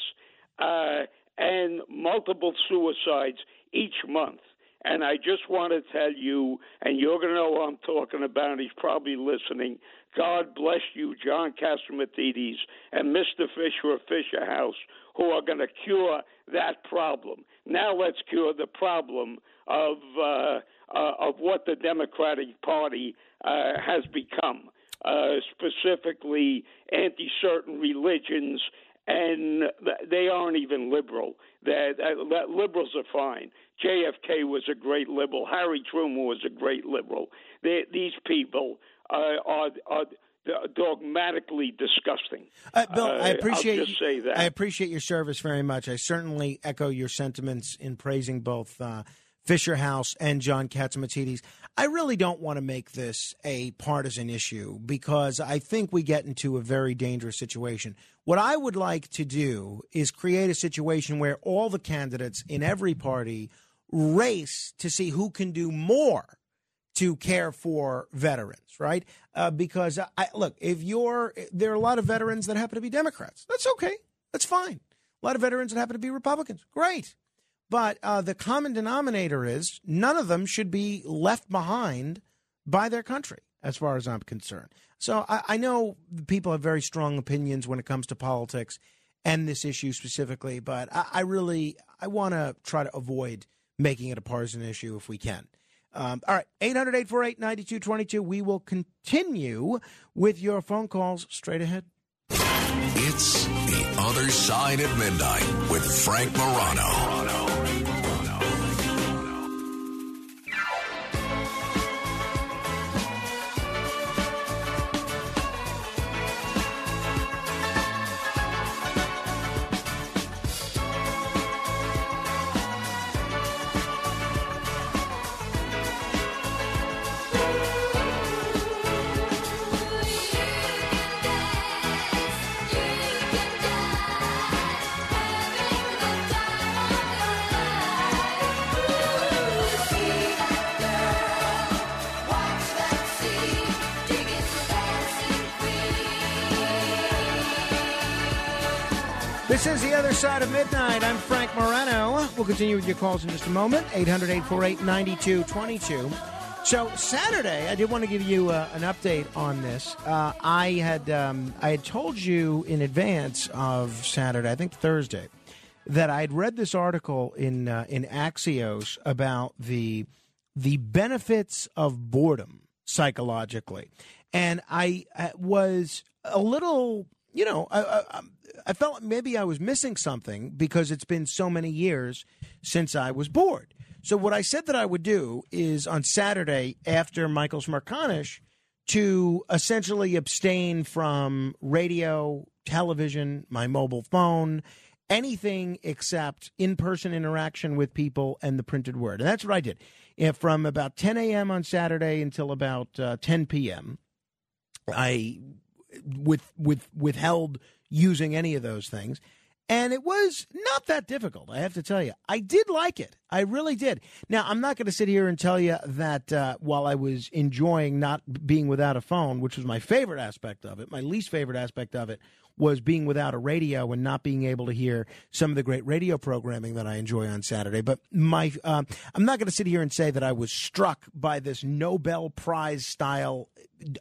uh, and multiple suicides each month. And I just want to tell you, and you're going to know who I'm talking about. He's probably listening. God bless you, John Catsimatidis and Mr. Fisher of Fisher House, who are going to cure that problem. Now let's cure the problem of uh, uh, of what the Democratic Party uh, has become, uh, specifically anti-certain religions and they aren't even liberal. That, that liberals are fine. JFK was a great liberal. Harry Truman was a great liberal. They, these people uh, are, are dogmatically disgusting. Uh, Bill, I appreciate I'll just say that. I appreciate your service very much. I certainly echo your sentiments in praising both uh, Fisher House and John Catsimatidis. I really don't want to make this a partisan issue because I think we get into a very dangerous situation. What I would like to do is create a situation where all the candidates in every party race to see who can do more to care for veterans, right? Uh, because I look, if you're there are a lot of veterans that happen to be Democrats. That's okay. That's fine. A lot of veterans that happen to be Republicans. Great. But uh, the common denominator is none of them should be left behind by their country, as far as I'm concerned. So I, I know people have very strong opinions when it comes to politics and this issue specifically, but I, I really I want to try to avoid making it a partisan issue if we can. Um, all right, 800 848 9222. We will continue with your phone calls straight ahead. It's The Other Side of Midnight with Frank Morano. We'll continue with your calls in just a moment. 800 848 9222. So, Saturday, I did want to give you uh, an update on this. Uh, I had um, I had told you in advance of Saturday, I think Thursday, that I had read this article in uh, in Axios about the the benefits of boredom psychologically, and I was a little, you know, I, I, I felt maybe I was missing something because it's been so many years since I was bored. So what I said that I would do is on Saturday after Michael Smerconish to essentially abstain from radio, television, my mobile phone, anything except in-person interaction with people and the printed word. And that's what I did. And from about 10 a.m. on Saturday until about uh, 10 p.m., I with with withheld using any of those things. And it was not that difficult, I have to tell you. I did like it. I really did. Now, I'm not going to sit here and tell you that uh, while I was enjoying not being without a phone, which was my favorite aspect of it, my least favorite aspect of it was being without a radio and not being able to hear some of the great radio programming that I enjoy on Saturday. But my, uh, I'm not going to sit here and say that I was struck by this Nobel Prize style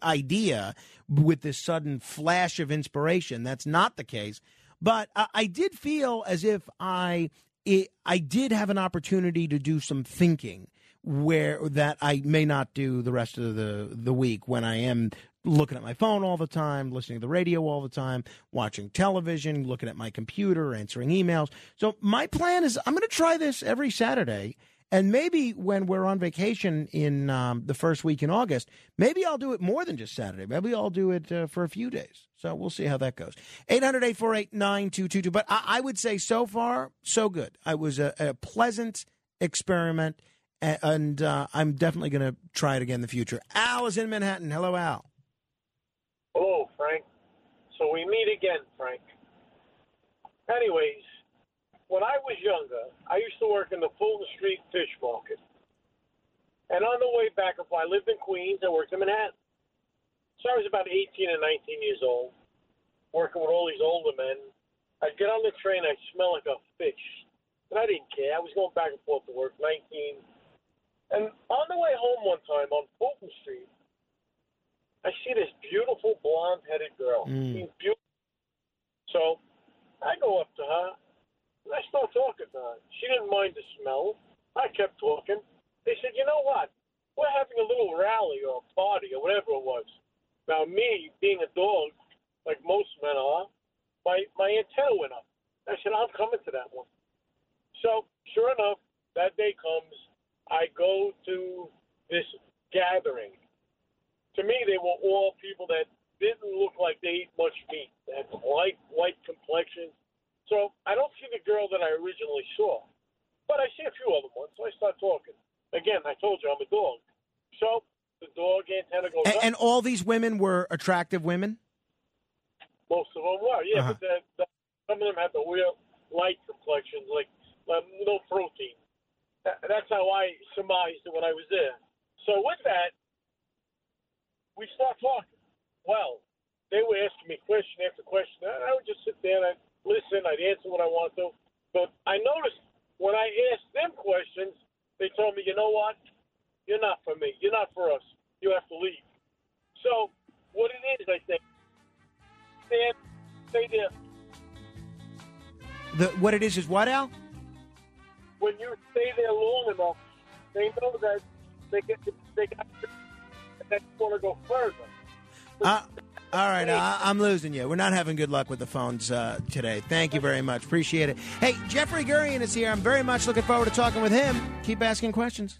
idea with this sudden flash of inspiration. That's not the case. But I, I did feel as if I it, I did have an opportunity to do some thinking where that I may not do the rest of the the week when I am looking at my phone all the time, listening to the radio all the time, watching television, looking at my computer, answering emails. So my plan is I'm going to try this every Saturday. And maybe when we're on vacation in um, the first week in August, maybe I'll do it more than just Saturday. Maybe I'll do it uh, for a few days. So we'll see how that goes. 800 848 9222. But I, I would say so far, so good. I was a, a pleasant experiment, and, and uh, I'm definitely going to try it again in the future. Al is in Manhattan. Hello, Al. Hello, Frank. So we meet again, Frank. Anyways, what was younger, I used to work in the Fulton Street Fish Market. And on the way back, if I lived in Queens, I worked in Manhattan. So I was about 18 and 19 years old, working with all these older men. I'd get on the train, I'd smell like a fish. And I didn't care. I was going back and forth to work, 19. And on the way home one time on Fulton Street, I see this beautiful blonde-headed girl. Mm. She's beautiful. So I go up to her, I start talking to her. She didn't mind the smell. I kept talking. They said, you know what? We're having a little rally or a party or whatever it was. Now, me, being a dog, like most men are, my, my antenna went up. I said, I'm coming to that one. So, sure enough, that day comes. I go to this gathering. To me, they were all people that didn't look like they ate much meat. They had light, white complexions. So I don't see the girl that I originally saw, but I see a few other ones. So I start talking. Again, I told you I'm a dog. So the dog antenna goes And, up. and all these women were attractive women. Most of them were, yeah. Uh-huh. But the, the, some of them had the real light complexions, like, like no protein. That, that's how I surmised it when I was there. So with that, we start talking. Well, they were asking me question after question. and I would just sit there and I'd listen. I'd answer what I want to. But I noticed when I asked them questions, they told me, you know what? You're not for me. You're not for us. You have to leave. So what it is, I think, stand, stay there. The what it is is what Al? When you stay there long enough, they know that they get they got and they want to go further. Uh, all right, uh, I'm losing you. We're not having good luck with the phones uh, today. Thank you very much. Appreciate it. Hey, Jeffrey Gurian is here. I'm very much looking forward to talking with him. Keep asking questions.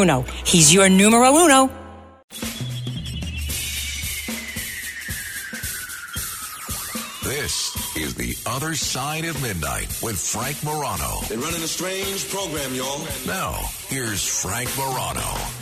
He's your numero uno. This is The Other Side of Midnight with Frank Morano. They're running a strange program, y'all. Now, here's Frank Morano.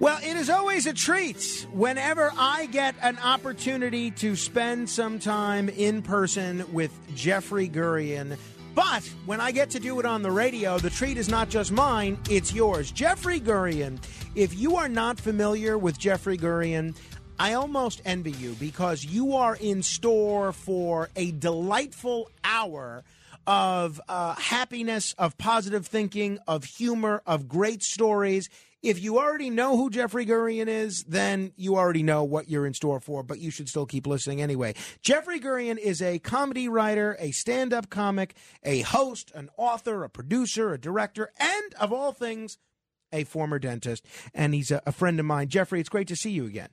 Well, it is always a treat whenever I get an opportunity to spend some time in person with Jeffrey Gurian. But when I get to do it on the radio, the treat is not just mine, it's yours. Jeffrey Gurian, if you are not familiar with Jeffrey Gurian, I almost envy you because you are in store for a delightful hour of uh, happiness, of positive thinking, of humor, of great stories. If you already know who Jeffrey Gurian is, then you already know what you're in store for, but you should still keep listening anyway. Jeffrey Gurian is a comedy writer, a stand up comic, a host, an author, a producer, a director, and of all things, a former dentist. And he's a, a friend of mine. Jeffrey, it's great to see you again.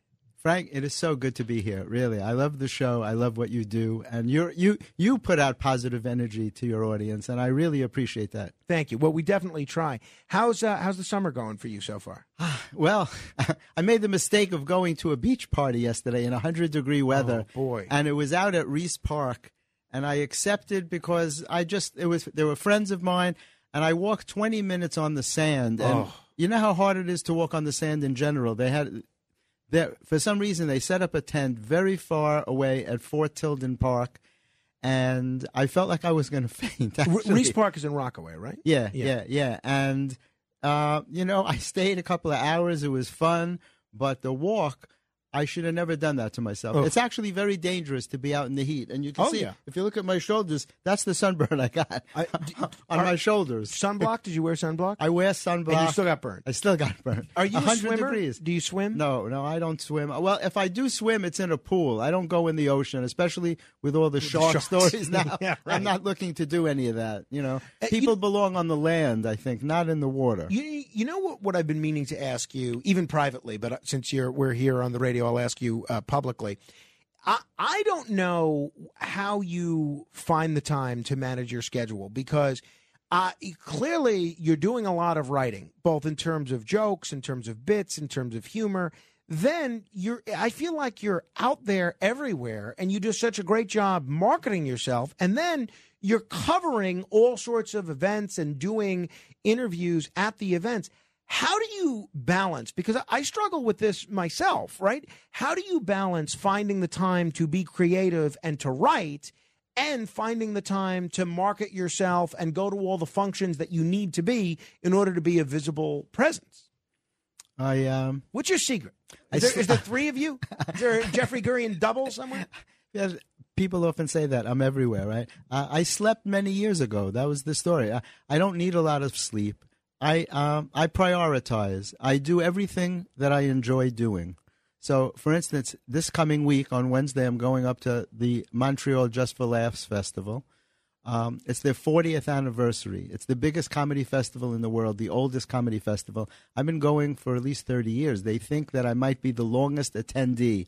Frank, it is so good to be here. Really, I love the show. I love what you do, and you you you put out positive energy to your audience, and I really appreciate that. Thank you. Well, we definitely try. How's uh, how's the summer going for you so far? Well, I made the mistake of going to a beach party yesterday in 100 degree weather. Oh, boy. And it was out at Riis Park, and I accepted because I just it was there were friends of mine, and I walked 20 minutes on the sand. And Oh. you know how hard it is to walk on the sand in general. They had there for some reason they set up a tent very far away at Fort Tilden Park, and I felt like I was going to faint. Actually. Riis Park is in Rockaway, right? Yeah, yeah, yeah. And uh, you know, I stayed a couple of hours. It was fun, but the walk. I should have never done that to myself. Ugh. It's actually very dangerous to be out in the heat, and you can Oh, see yeah. if you look at my shoulders. That's the sunburn I got on my shoulders. Sunblock? Did you wear sunblock? I wear sunblock. And you still got burned. I still got burned. Are you a 100 swimmer? degrees. Do you swim? No, no, I don't swim. Well, if I do swim, it's in a pool. I don't go in the ocean, especially with all the the shark sharks. stories now. Yeah, right. I'm not looking to do any of that. You know, Uh, people belong on the land. I think, not in the water. You you know what, what I've been meaning to ask you, even privately, but since you're we're here on the radio, I'll ask you uh, publicly. I, I don't know how you find the time to manage your schedule because uh, clearly you're doing a lot of writing, both in terms of jokes, in terms of bits, in terms of humor. Then you're, I feel like you're out there everywhere and you do such a great job marketing yourself. And then you're covering all sorts of events and doing interviews at the events. How do you balance? Because I struggle with this myself, right? How do you balance finding the time to be creative and to write and finding the time to market yourself and go to all the functions that you need to be in order to be a visible presence? I um. What's your secret? Is there, s- is there three of you? Is there a Jeffrey Gurian double somewhere? Yeah, people often say that I'm everywhere, right? Uh, I slept many years ago. That was the story. I, I don't need a lot of sleep. I um, I prioritize. I do everything that I enjoy doing. So, for instance, this coming week on Wednesday, I'm going up to the Montreal Just for Laughs Festival. Um, it's their 40th anniversary. It's the biggest comedy festival in the world, the oldest comedy festival. I've been going for at least 30 years. They think that I might be the longest attendee.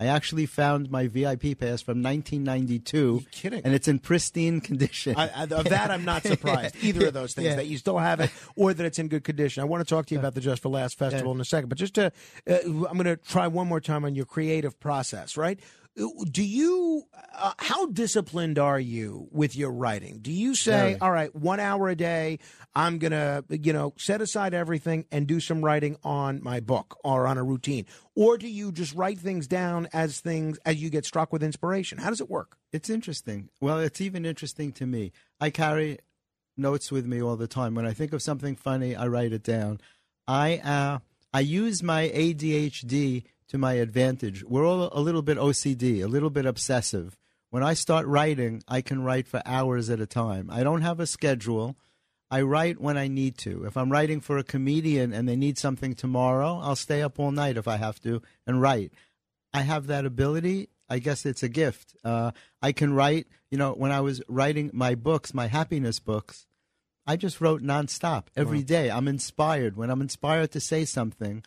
I actually found my VIP pass from 1992. kidding? And it's in pristine condition. I, I, of that, I'm not surprised. Either of those things Yeah. that you still have it, or that it's in good condition. I want to talk to you about the Just for Laughs festival in a second, but just to, uh, I'm going to try one more time on your creative process. Right? Do you? Uh, how disciplined are you with your writing? Do you say, Very. "All right, one hour a day, I'm going to, you know, set aside everything and do some writing on my book or on a routine," or do you just write things down as things as you get struck with inspiration? How does it work? It's interesting. Well, it's even interesting to me. I carry notes with me all the time. When I think of something funny, I write it down. I uh, I use my ADHD to my advantage. We're all a little bit OCD, a little bit obsessive. When I start writing, I can write for hours at a time. I don't have a schedule. I write when I need to. If I'm writing for a comedian and they need something tomorrow, I'll stay up all night if I have to and write. I have that ability. I guess it's a gift. Uh, I can write. You know, when I was writing my books, my happiness books, I just wrote nonstop every Wow. day. I'm inspired. When I'm inspired to say something,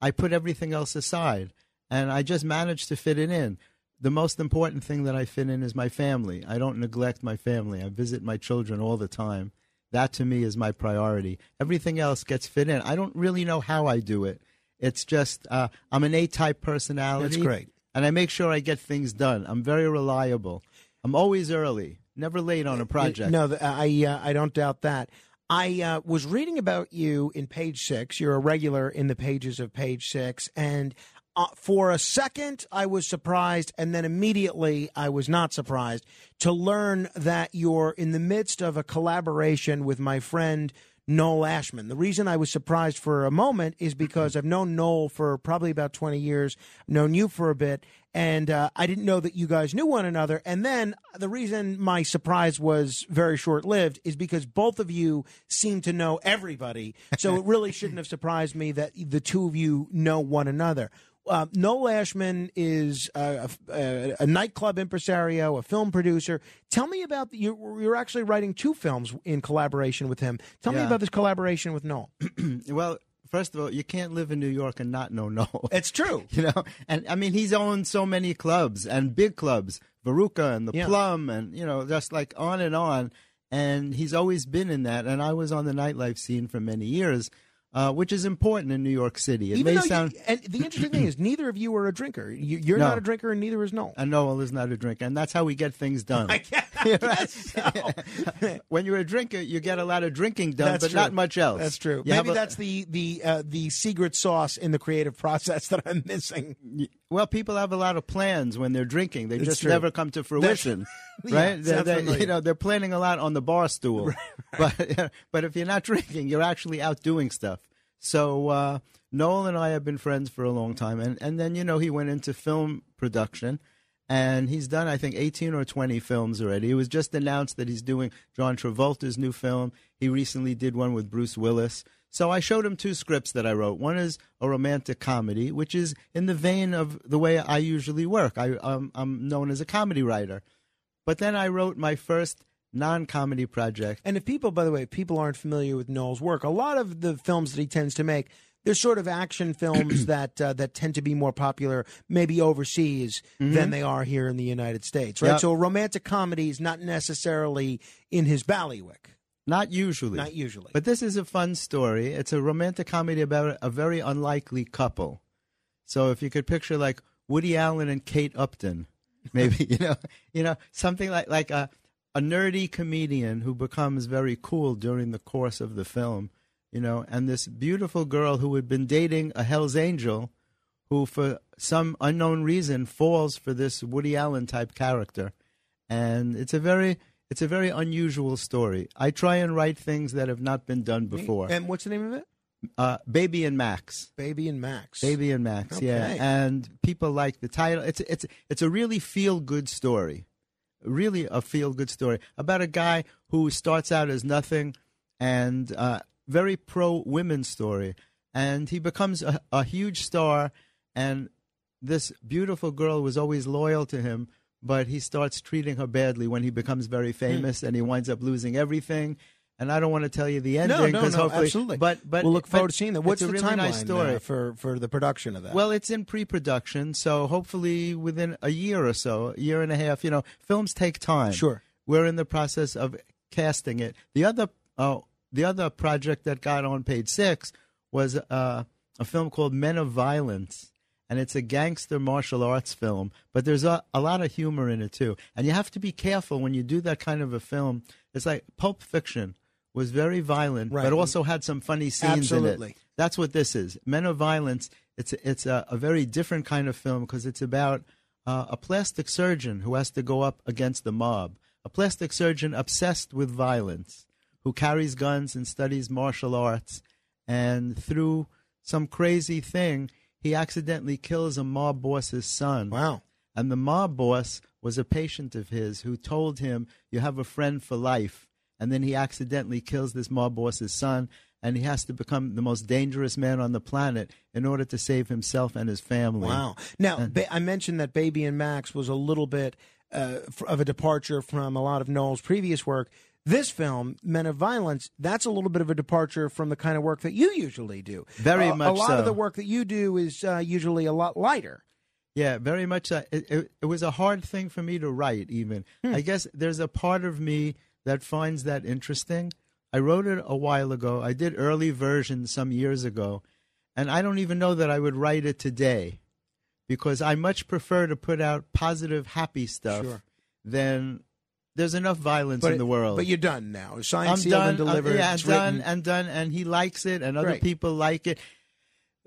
I put everything else aside, and I just managed to fit it in. The most important thing that I fit in is my family. I don't neglect my family. I visit my children all the time. That to me is my priority. Everything else gets fit in. I don't really know how I do it. It's just uh, I'm an A-type personality. That's great. and I make sure I get things done. I'm very reliable. I'm always early, never late on a project. No, I uh, I don't doubt that. I uh, was reading about you in Page Six. You're a regular in the pages of Page Six, and uh, for a second I was surprised, and then immediately I was not surprised to learn that you're in the midst of a collaboration with my friend. Noel Ashman. The reason I was surprised for a moment is because I've known Noel for probably about 20 years, known you for a bit, and uh, I didn't know that you guys knew one another. And then the reason my surprise was very short lived is because both of you seem to know everybody. So it really shouldn't have surprised me that the two of you know one another. Uh, Noel Ashman is a, a, a nightclub impresario, a film producer. Tell me about you're, you're actually writing two films in collaboration with him. Tell me about this collaboration with Noel. well, first of all, you can't live in New York and not know Noel. It's true. you know, and I mean, he's owned so many clubs and big clubs, Veruka and the Yeah. Plumm, and you know, just like on and on. And he's always been in that. And I was on the nightlife scene for many years, uh, which is important in New York City. It Even may sound. you, and the interesting thing is, neither of you are a drinker. You, you're No. not a drinker, and neither is Noel. And Noel is not a drinker, and that's how we get things done. I guess, I guess so. when you're a drinker, you get a lot of drinking done, That's but true. not much else. That's true. You Maybe a- that's the the uh, the secret sauce in the creative process that I'm missing. Well, people have a lot of plans when they're drinking. They It's just true. never come to fruition, Yeah, right? They're- they're- you know, they're planning a lot on the bar stool, but but if you're not drinking, you're actually out doing stuff. So uh, Noel and I have been friends for a long time, and and then you know he went into film production. And he's done, I think, 18 or 20 films already. It was just announced that he's doing John Travolta's new film. He recently did one with Bruce Willis. So I showed him two scripts that I wrote. One is a romantic comedy, which is in the vein of the way I usually work. I, um, I'm known as a comedy writer. But then I wrote my first non comedy project. And if people, by the way, if people aren't familiar with Noel's work, a lot of the films that he tends to make, they're sort of action films that uh, that tend to be more popular, maybe overseas Mhm. than they are here in the United States, right? Yeah. So a romantic comedy is not necessarily in his bailiwick. Not usually. Not usually. But this is a fun story. It's a romantic comedy about a very unlikely couple. So if you could picture like Woody Allen and Kate Upton, maybe you know, you know, something like like a a nerdy comedian who becomes very cool during the course of the film, you know, and this beautiful girl who had been dating a Hell's Angel, who for some unknown reason falls for this Woody Allen type character, and it's a very it's a very unusual story. I try and write things that have not been done before. And what's the name of it? Uh, Baby and Max. Baby and Max. Baby and Max. Yeah, and people like the title. It's it's it's a really feel good story, really a feel good story about a guy who starts out as nothing, and uh, very pro women story, and he becomes a, a huge star, and this beautiful girl was always loyal to him. But he starts treating her badly when he becomes very famous, and he winds up losing everything. And I don't want to tell you the ending no, no, because no, hopefully, absolutely. but but we'll look forward to seeing that. What's the really timeline nice story uh, for for the production of that? well, it's in pre-production, so hopefully within a year or so, a year and a half. You know, films take time. Sure. We're in the process of casting it. The other, uh, the other project that got on page six was uh, a film called Men of Violence, and it's a gangster martial arts film. But there's a, a lot of humor in it too, and you have to be careful when you do that kind of a film. It's like Pulp Fiction was very violent, Right. but also had some funny scenes in it. That's what this is. Men of Violence. It's it's a, a very different kind of film because it's about uh, a plastic surgeon who has to go up against the mob. A plastic surgeon obsessed with violence, who carries guns and studies martial arts, and through some crazy thing, he accidentally kills a mob boss's son. Wow. And the mob boss was a patient of his who told him, You have a friend for life. And then he accidentally kills this mob boss's son, and he has to become the most dangerous man on the planet in order to save himself and his family. Wow. Now, ba- I mentioned that Baby and Max was a little bit uh, of a departure from a lot of Noel's previous work. This film, Men of Violence, that's a little bit of a departure from the kind of work that you usually do. Very Uh, much A lot so. of the work that you do is uh, usually a lot lighter. Yeah, very much. Uh, it, it, it was a hard thing for me to write, even. I guess there's a part of me that finds that interesting. I wrote it a while ago. I did early versions some years ago, and I don't even know that I would write it today because I much prefer to put out positive, happy stuff Sure. than there's enough violence But in the world. but you're done now. Signed, I'm done. and I'm- delivered. yeah, It's done and done, and he likes it, and other Great. people like it.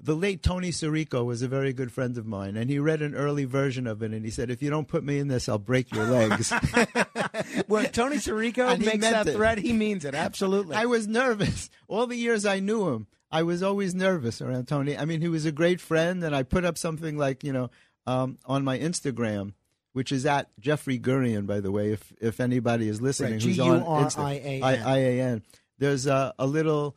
The late Tony Sirico was a very good friend of mine, and he read an early version of it, and he said, "If you don't put me in this, I'll break your legs." When Tony Sirico makes that it. threat, he means it. Absolutely. I was nervous. All the years I knew him, I was always nervous around Tony. I mean, he was a great friend, and I put up something like, you know, um, on my Instagram, which is at Jeffrey Gurian, by the way, if if anybody is listening, Right, who's on Insta-. I- I-A-N. There's a, a little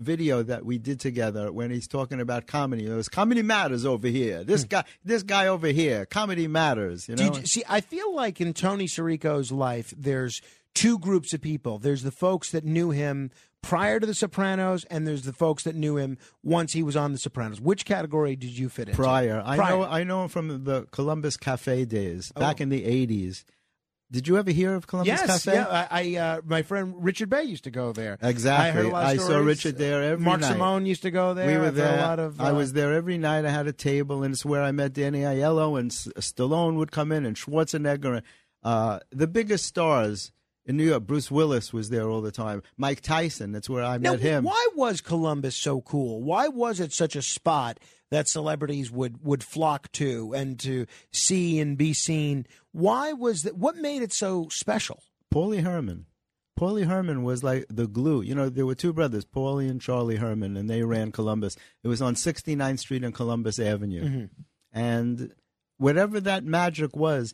video that we did together when he's talking about comedy. There's comedy matters over here. This guy, this guy over here, comedy matters. You Hmm. Know. you- see, I feel like in Tony Sirico's life, there's two groups of people. There's the folks that knew him prior to The Sopranos, and there's the folks that knew him once he was on The Sopranos. Which category did you fit in? prior. I know I know him from the Columbus Cafe days back Oh. in the '80s. Did you ever hear of Columbus Yes, Cafe? yeah. I, I uh, my friend Richard Bey used to go there. Exactly. I heard a lot of I saw. Richard there every Mark night. Simone used to go there. We were there. A lot of. I uh, was there every night. I had a table, and it's where I met Danny Aiello and S- Stallone would come in, and Schwarzenegger. And, uh, the biggest stars in New York. Bruce Willis was there all the time. Mike Tyson. That's where I Now, met him. why was Columbus so cool? Why was it such a spot that celebrities would would flock to and to see and be seen? Why was that? What made it so special? Paulie Herman. Paulie Herman was like the glue. You know, there were two brothers, Paulie and Charlie Herman, and they ran Columbus. It was on 69th Street and Columbus Avenue. Mhm. And whatever that magic was,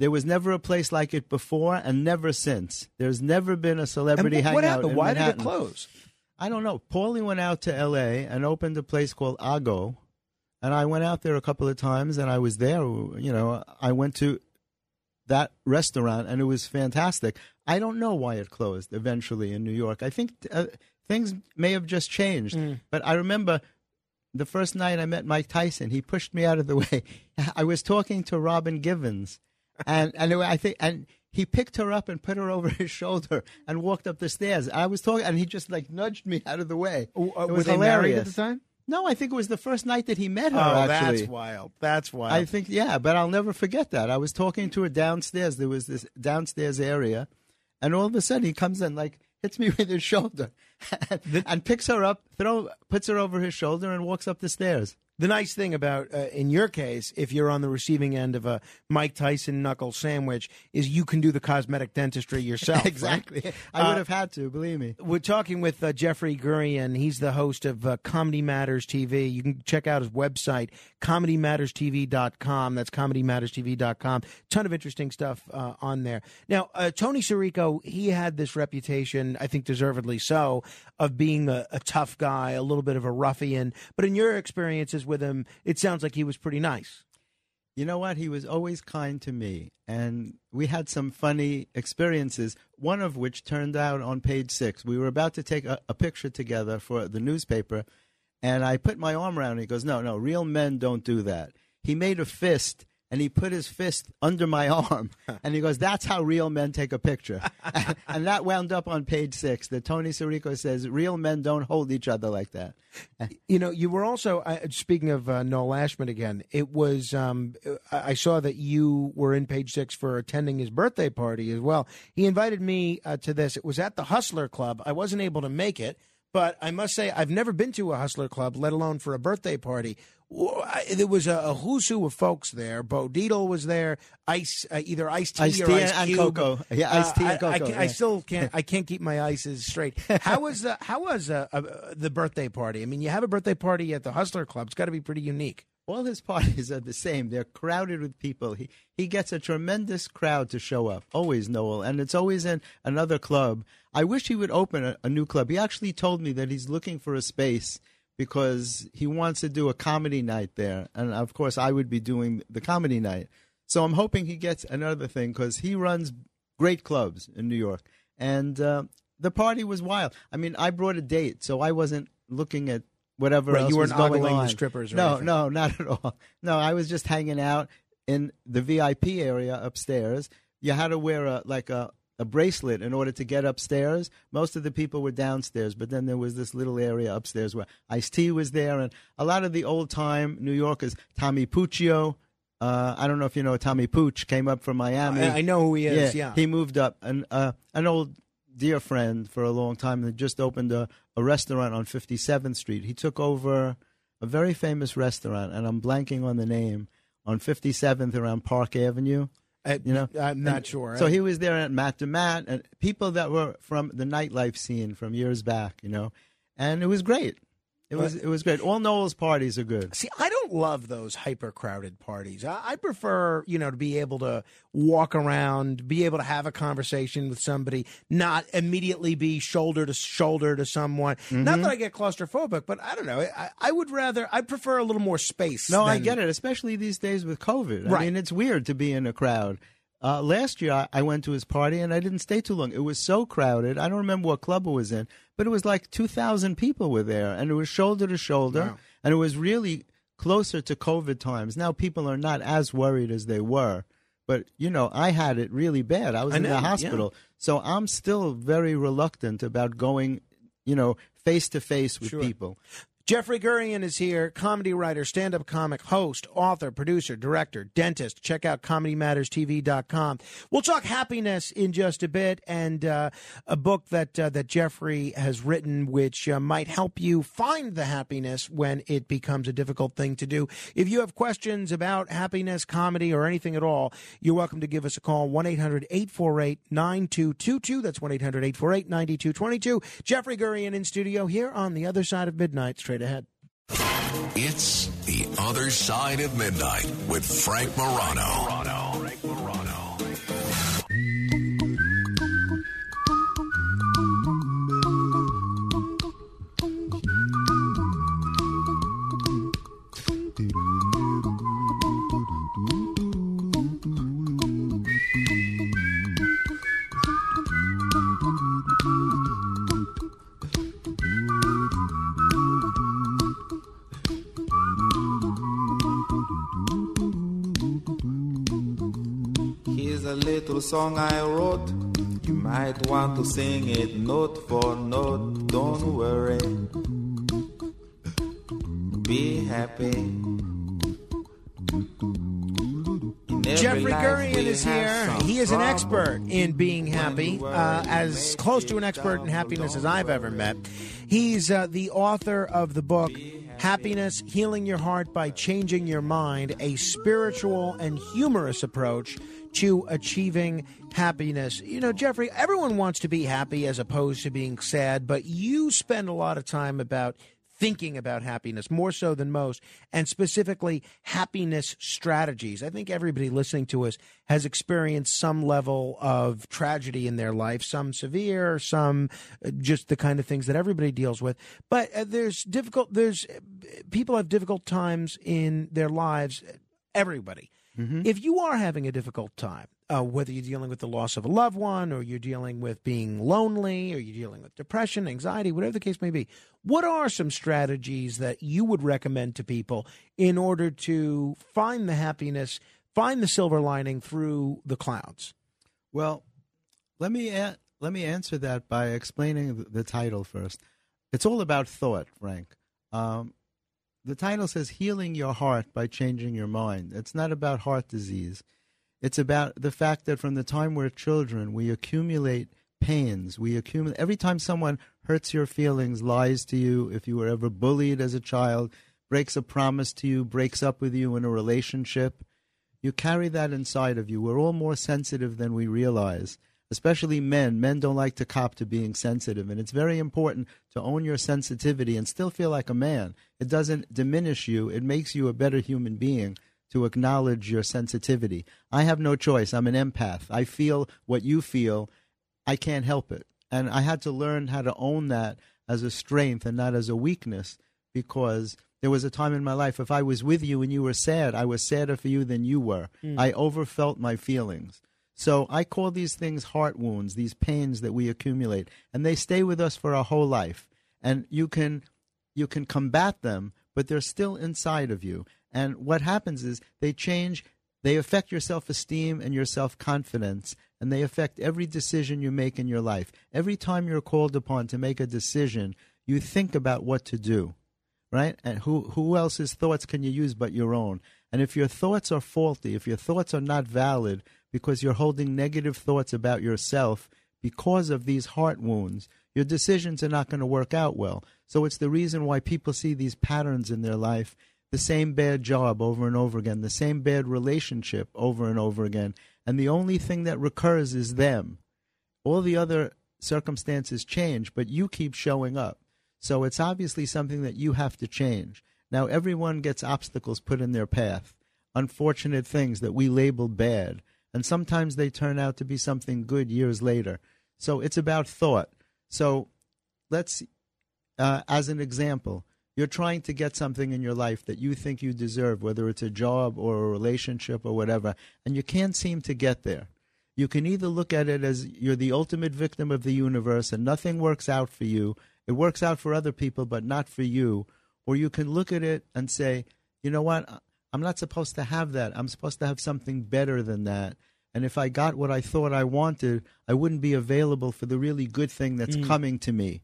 there was never a place like it before and never since. There's never been a celebrity And wh- what hangout. happened? Why did it close? I don't know. Paulie went out to L.A. and opened a place called Ago, and I went out there a couple of times, and I was there. You know, I went to that restaurant, and it was fantastic. I don't know why it closed eventually in New York. I think uh, things may have just changed, Mm. but I remember the first night I met Mike Tyson, he pushed me out of the way. I was talking to Robin Givens, and and I think and he picked her up and put her over his shoulder and walked up the stairs. I was talking, and he just like nudged me out of the way. Uh, it was hilarious. at the time? No, I think it was the first night that he met her. Oh, actually. that's wild. That's wild. I think yeah, but I'll never forget that. I was talking to her downstairs. There was this downstairs area, and all of a sudden he comes in like hits me with his shoulder, and, and picks her up, throw puts her over his shoulder, and walks up the stairs. The nice thing about, uh, in your case, if you're on the receiving end of a Mike Tyson knuckle sandwich, is you can do the cosmetic dentistry yourself. right? exactly. I Uh, would have had to believe me. We're talking with uh, Jeffrey Gurian. He's the host of uh, Comedy Matters TV. You can check out his website, comedymatterstv.com. That's comedymatterstv.com. Ton of interesting stuff uh, on there. Now, uh, Tony Sirico, he had this reputation, I think deservedly so, of being a, a tough guy, a little bit of a ruffian. But in your experiences with him, it sounds like he was pretty nice. You know what? He was always kind to me, and we had some funny experiences. One of which turned out on page six. We were about to take a, a picture together for the newspaper, and I put my arm around him. He goes, "No, no, real men don't do that." He made a fist, and he put his fist under my arm, and he goes, "That's how real men take a picture." and that wound up on page six. That Tony Sirico says, "Real men don't hold each other like that." You know, you were also uh, speaking of uh, Noel Ashman again. It was um, I saw that you were in page six for attending his birthday party as well. He invited me uh, to this. It was at the Hustler Club. I wasn't able to make it, but I must say I've never been to a Hustler Club, let alone for a birthday party. There was a, a who's who of folks there. Bo Dietl was there. Ice, uh, either Ice Tea Ice or Tea Ice and Cube. Cocoa. Yeah, Ice Tea Uh, and I- I, Cocoa, can't- I still can't. I can't keep my ices straight. How was uh, how was uh, uh, the birthday party? I mean, you have a birthday party at the Hustler Club. It's got to be pretty unique. All his parties are the same. They're crowded with people. He he gets a tremendous crowd to show up. Always Noel, and it's always in another club. I wish he would open a, a new club. He actually told me that he's looking for a space because he wants to do a comedy night there, and of course I would be doing the comedy night. So I'm hoping he gets another thing because he runs great clubs in New York, and uh, the party was wild. I mean, I brought a date, so I wasn't looking at whatever Right, else you weren't going on. strippers or no, anything. no, not at all. No, I was just hanging out in the VIP area upstairs. You had to wear a like a a bracelet in order to get upstairs. Most of the people were downstairs, but then there was this little area upstairs where Ice T was there, and a lot of the old time New Yorkers. Tommy Puccio. Uh, I don't know if you know Tommy Pooch came up from Miami. I- I know who he is, yeah. he moved up. An uh, an old dear friend for a long time that just opened a, a restaurant on 57th Street. He took over a very famous restaurant, and I'm blanking on the name on 57th around Park Avenue. You know, I'm not And sure. So he was there at Matt to Matt and people that were from the nightlife scene from years back. You know, and it was great. It was it was great. All Noel's parties are good. See, I don't love those hyper crowded parties. I, I prefer, you know, to be able to walk around, be able to have a conversation with somebody, not immediately be shoulder to shoulder to someone. Not Mhm. that I get claustrophobic, but I don't know. I, I would rather, I prefer a little more space. No, I get it, especially these days with COVID. I Right. mean, it's weird to be in a crowd. Uh, last year, I, went to his party and I didn't stay too long. It was so crowded. I don't remember what club it was in, but it was like 2,000 people were there, and it was shoulder to shoulder, Wow. and it was really closer to COVID times. Now people are not as worried as they were. But, you know, I had it really bad. I was I in know, the yeah. hospital. So I'm still very reluctant about going, you know, face to face with Sure. people. Jeffrey Gurian is here, comedy writer, stand up comic, host, author, producer, director, dentist. Check out comedymatterstv.com. We'll talk happiness in just a bit and uh, a book that, uh, that Jeffrey has written, which uh, might help you find the happiness when it becomes a difficult thing to do. If you have questions about happiness, comedy, or anything at all, you're welcome to give us a call 1 800 848 9222. That's 1 800 848 9222. Jeffrey Gurian in studio here on the other side of midnight, straight ahead. It's The Other Side of Midnight with Frank Morano. Morano. Little song I wrote. You might want to sing it note for note. Don't worry. Be happy. Jeffrey Gurian is here. He is an expert in being happy, uh, as close to an expert in happiness as I've ever met. He's uh, the author of the book Happiness Healing Your Heart by Changing Your Mind, a spiritual and humorous approach to achieving happiness. You know, Jeffrey, everyone wants to be happy as opposed to being sad, but you spend a lot of time about thinking about happiness more so than most, and specifically happiness strategies. I think everybody listening to us has experienced some level of tragedy in their life, some severe, some uh, just the kind of things that everybody deals with. But uh, there's difficult, there's people have difficult times in their lives, everybody. If you are having a difficult time, uh, whether you're dealing with the loss of a loved one, or you're dealing with being lonely, or you're dealing with depression, anxiety, whatever the case may be, what are some strategies that you would recommend to people in order to find the happiness, find the silver lining through the clouds? Well, let me a- let me answer that by explaining the, the title first. It's all about thought, Frank. Um, the title says "Healing Your Heart by Changing Your Mind." It's not about heart disease. It's about the fact that from the time we're children, we accumulate pains. We accumulate every time someone hurts your feelings, lies to you. If you were ever bullied as a child, breaks a promise to you, breaks up with you in a relationship, you carry that inside of you. We're all more sensitive than we realize, especially men. Men don't like to cop to being sensitive, and it's very important to own your sensitivity and still feel like a man. It doesn't diminish you, it makes you a better human being to acknowledge your sensitivity. I have no choice. I'm an empath. I feel what you feel. I can't help it. And I had to learn how to own that as a strength and not as a weakness because there was a time in my life if I was with you and you were sad, I was sadder for you than you were. Mm. I overfelt my feelings. So I call these things heart wounds, these pains that we accumulate, and they stay with us for our whole life. And you can you can combat them, but they're still inside of you. And what happens is they change, they affect your self esteem and your self confidence, and they affect every decision you make in your life. Every time you're called upon to make a decision, you think about what to do, right? And who, who else's thoughts can you use but your own? And if your thoughts are faulty, if your thoughts are not valid because you're holding negative thoughts about yourself because of these heart wounds, your decisions are not going to work out well. So it's the reason why people see these patterns in their life the same bad job over and over again, the same bad relationship over and over again. And the only thing that recurs is them. All the other circumstances change, but you keep showing up. So it's obviously something that you have to change. Now, everyone gets obstacles put in their path, unfortunate things that we label bad. And sometimes they turn out to be something good years later. So it's about thought. So let's, uh, as an example, you're trying to get something in your life that you think you deserve, whether it's a job or a relationship or whatever, and you can't seem to get there. You can either look at it as you're the ultimate victim of the universe and nothing works out for you. It works out for other people, but not for you. Or you can look at it and say, you know what? I'm not supposed to have that. I'm supposed to have something better than that. And if I got what I thought I wanted, I wouldn't be available for the really good thing that's Mm. coming to me.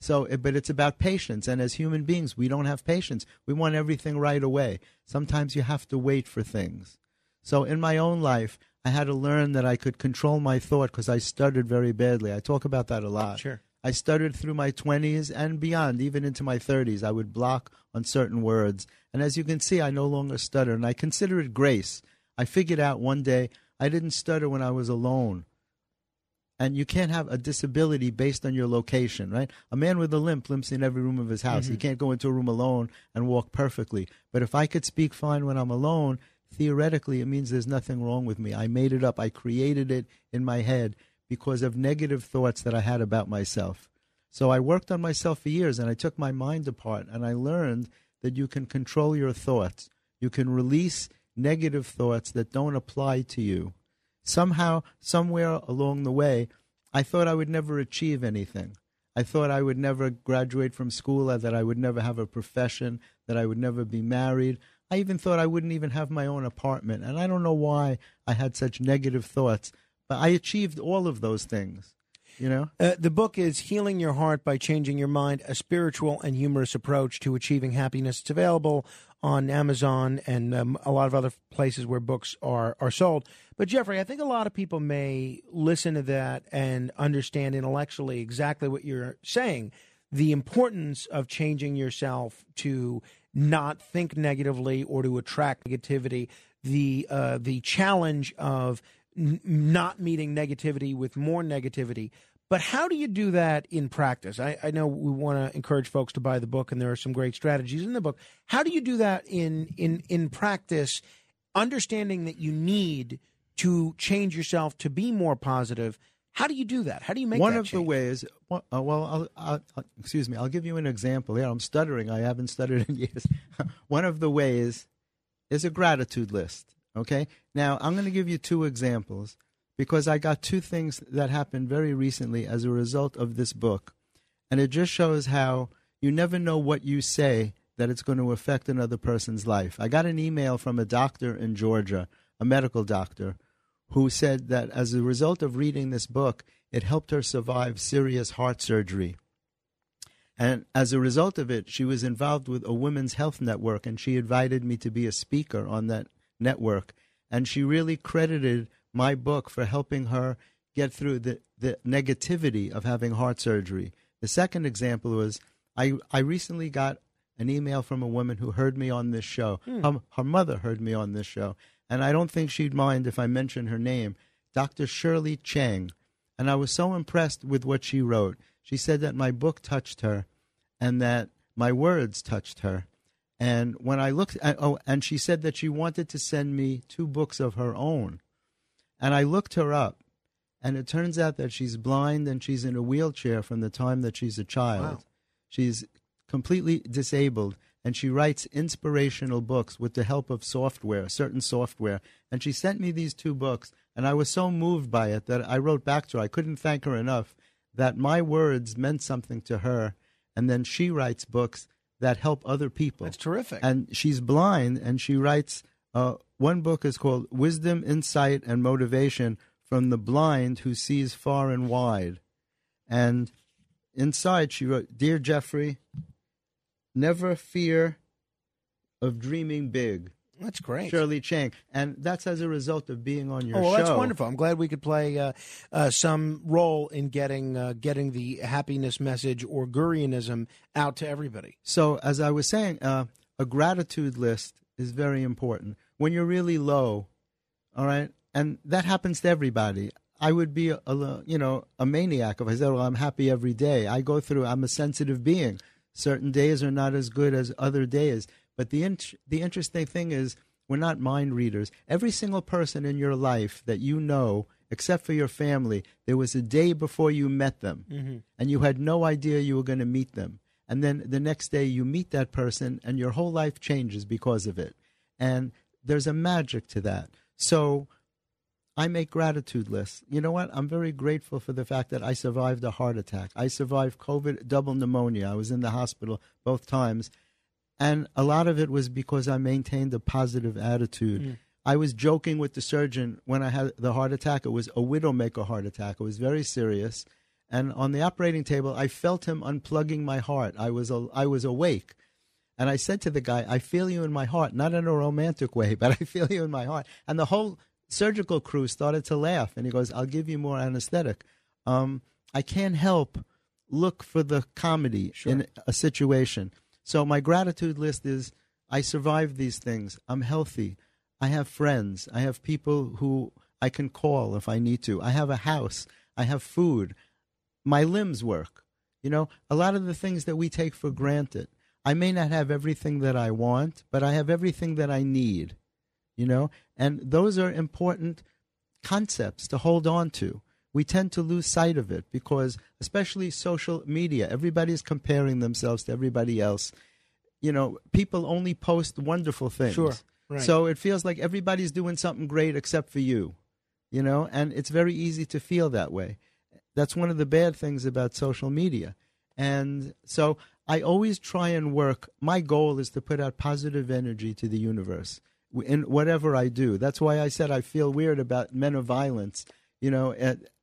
So, eh, but it's about patience. And as human beings, we don't have patience. We want everything right away. Sometimes you have to wait for things. So, in my own life, I had to learn that I could control my thought because I stuttered very badly. I talk about that a lot. Sure. I stuttered through my 20s and beyond, even into my 30s. I would block on certain words. And as you can see, I no longer stutter. And I consider it grace. I figured out one day I didn't stutter when I was alone. And you can't have a disability based on your location, right? A man with a limp limps in every room of his house. He Mhm. can't go into a room alone and walk perfectly. But if I could speak fine when I'm alone, theoretically, it means there's nothing wrong with me. I made it up. I created it in my head because of negative thoughts that I had about myself. So I worked on myself for years and I took my mind apart and I learned that you can control your thoughts. You can release negative thoughts that don't apply to you. Somehow, somewhere along the way, I thought I would never achieve anything. I thought I would never graduate from school, uh, that I would never have a profession, that I would never be married. I even thought I wouldn't even have my own apartment. And I don't know why I had such negative thoughts, but I achieved all of those things. You know? Uh, the book is Healing Your Heart by Changing Your Mind, a spiritual and humorous approach to achieving happiness. It's available on Amazon and um, a lot of other places where books are, are sold. But, Jeffrey, I think a lot of people may listen to that and understand intellectually exactly what you're saying the importance of changing yourself to not think negatively or to attract negativity, the, uh, the challenge of n- not meeting negativity with more negativity. But how do you do that in practice? I, I know we want to encourage folks to buy the book, and there are some great strategies in the book. How do you do that in in in practice, understanding that you need to change yourself to be more positive? How do you do that? How do you make one of change? the ways? Well, uh, well I'll, I'll, I'll- excuse me. I'll give you an example. Yeah, I'm stuttering. I haven't stuttered in years. one of the ways is a gratitude list. Okay. Now I'm going to give you two examples because I got two things that happened very recently as a result of this book, and it just shows how you never know what you say that it's going to affect another person's life. I got an email from a doctor in Georgia, a medical doctor, who said that as a result of reading this book, it helped her survive serious heart surgery. And as a result of it, she was involved with a women's health network, and she invited me to be a speaker on that network. And she really credited my book for helping her get through the, the negativity of having heart surgery. The second example was I, I recently got an email from a woman who heard me on this show. Hmm. Her, her mother heard me on this show. And I don't think she'd mind if I mention her name, Dr. Shirley Chang. And I was so impressed with what she wrote. She said that my book touched her and that my words touched her. And when I looked at, oh, and she said that she wanted to send me two books of her own. And I looked her up, and it turns out that she's blind and she's in a wheelchair from the time that she's a child. Wow. She's completely disabled, and she writes inspirational books with the help of software, certain software. And she sent me these two books, and I was so moved by it that I wrote back to her. I couldn't thank her enough that my words meant something to her, and then she writes books that help other people. That's terrific. And she's blind, and she writes. Uh, one book is called "Wisdom, Insight, and Motivation from the Blind Who Sees Far and Wide," and inside she wrote, "Dear Jeffrey, never fear of dreaming big." That's great. Shirley Chang, and that's as a result of being on your show. oh, well, show. that's wonderful. I'm glad we could play uh, uh, some role in getting uh, getting the happiness message or Gurianism out to everybody. So, as I was saying, uh, a gratitude list is very important when you're really low. All right, and that happens to everybody. I would be, a, a you know, a maniac if I said, "Well, I'm happy every day." I go through. I'm a sensitive being. Certain days are not as good as other days. But the the interesting thing is, we're not mind readers. Every single person in your life that you know, except for your family, there was a day before you met them Mhm. and you had no idea you were going to meet them. And then the next day you meet that person and your whole life changes because of it. And there's a magic to that. So I make gratitude lists. You know what? I'm very grateful for the fact that I survived a heart attack. I survived COVID double pneumonia. I was in the hospital both times. And a lot of it was because I maintained a positive attitude. Mm. I was joking with the surgeon when I had the heart attack. It was a widowmaker heart attack. It was very serious. And on the operating table, I felt him unplugging my heart. I was a, I was awake. And I said to the guy, I feel you in my heart, not in a romantic way, but I feel you in my heart. And the whole surgical crew started to laugh. And he goes, I'll give you more anesthetic. Um, I can't help look for the comedy in a situation. So my gratitude list is I survived these things. I'm healthy. I have friends. I have people who I can call if I need to. I have a house. I have food. My limbs work. You know, a lot of the things that we take for granted. I may not have everything that I want, but I have everything that I need. You know, and those are important concepts to hold on to. We tend to lose sight of it because, especially social media, everybody's comparing themselves to everybody else. You know, people only post wonderful things. Sure, right. So it feels like everybody's doing something great except for you. You know, and it's very easy to feel that way. That's one of the bad things about social media. And so I always try and work. My goal is to put out positive energy to the universe in whatever I do. That's why I said I feel weird about men of violence. You know,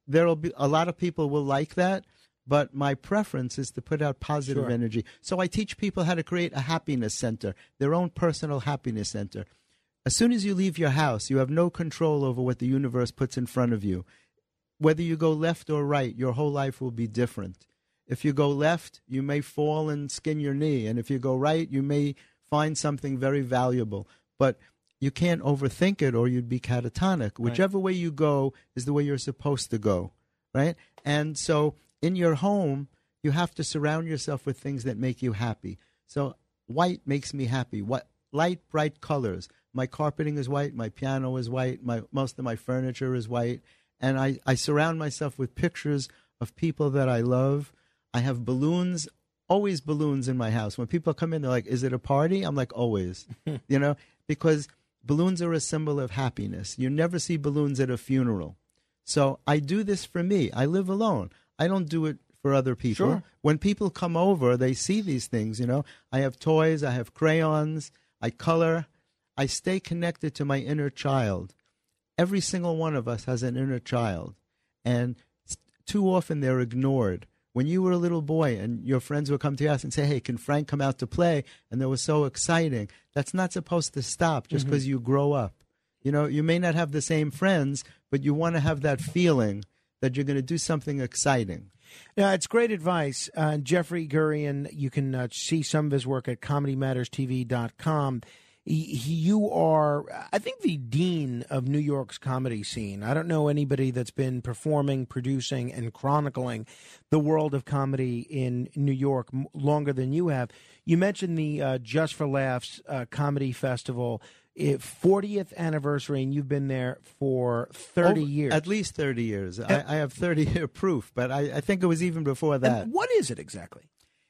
there'll be a lot of people will like that, but my preference is to put out positive Sure. energy. So I teach people how to create a happiness center, their own personal happiness center. As soon as you leave your house, you have no control over what the universe puts in front of you. Whether you go left or right, your whole life will be different. If you go left, you may fall and skin your knee. And if you go right, you may find something very valuable. But you can't overthink it or you'd be catatonic. Whichever way you go is the way you're supposed to go, right? And so in your home, you have to surround yourself with things that make you happy. So white makes me happy. What light, bright colors. My carpeting is white. My piano is white. My most of my furniture is white, and I, I surround myself with pictures of people that I love. I have balloons, always balloons in my house. When people come in, they're like, "Is it a party?" I'm like, "Always," you know, because balloons are a symbol of happiness. You never see balloons at a funeral. So I do this for me. I live alone. I don't do it for other people. Sure. When people come over, they see these things, you know. I have toys, I have crayons, I color. I stay connected to my inner child. Every single one of us has an inner child. And too often they're ignored. When you were a little boy and your friends would come to us and say, Hey, can Frank come out to play? And that was so exciting. That's not supposed to stop just because you grow up. You know, you may not have the same friends, but you want to have that feeling that you're going to do something exciting. Yeah, it's great advice. Uh, Jeffrey Gurian, you can uh, see some of his work at comedymatterstv.com. You are, I think, the dean of New York's comedy scene. I don't know anybody that's been performing, producing, and chronicling the world of comedy in New York m- longer than you have. You mentioned the uh, Just for Laughs uh, Comedy Festival. It, 40th anniversary, and you've been there for 30 Over- years. At least 30 years. I, I have 30 year proof, but I, I think it was even before that. And what is it exactly?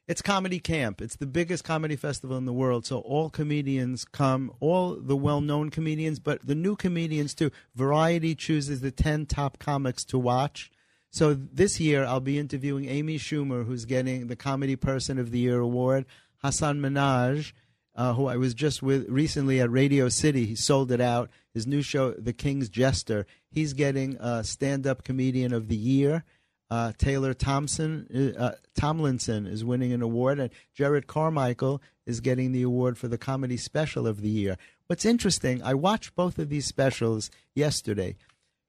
It's Comedy Camp. It's the biggest comedy festival in the world. So all comedians come, all the well known comedians, but the new comedians too. Variety chooses the 10 top comics to watch. So this year I'll be interviewing Amy Schumer, who's getting the Comedy Person of the Year award, Hasan Minhaj, uh, who I was just with recently at Radio City. He sold it out. His new show, The King's Jester, he's getting uh, Stand Up Comedian of the Year. Uh, Taylor Thompson, uh, Tomlinson is winning an award, and Jerrod Carmichael is getting the award for the comedy special of the year. What's interesting, I watched both of these specials yesterday.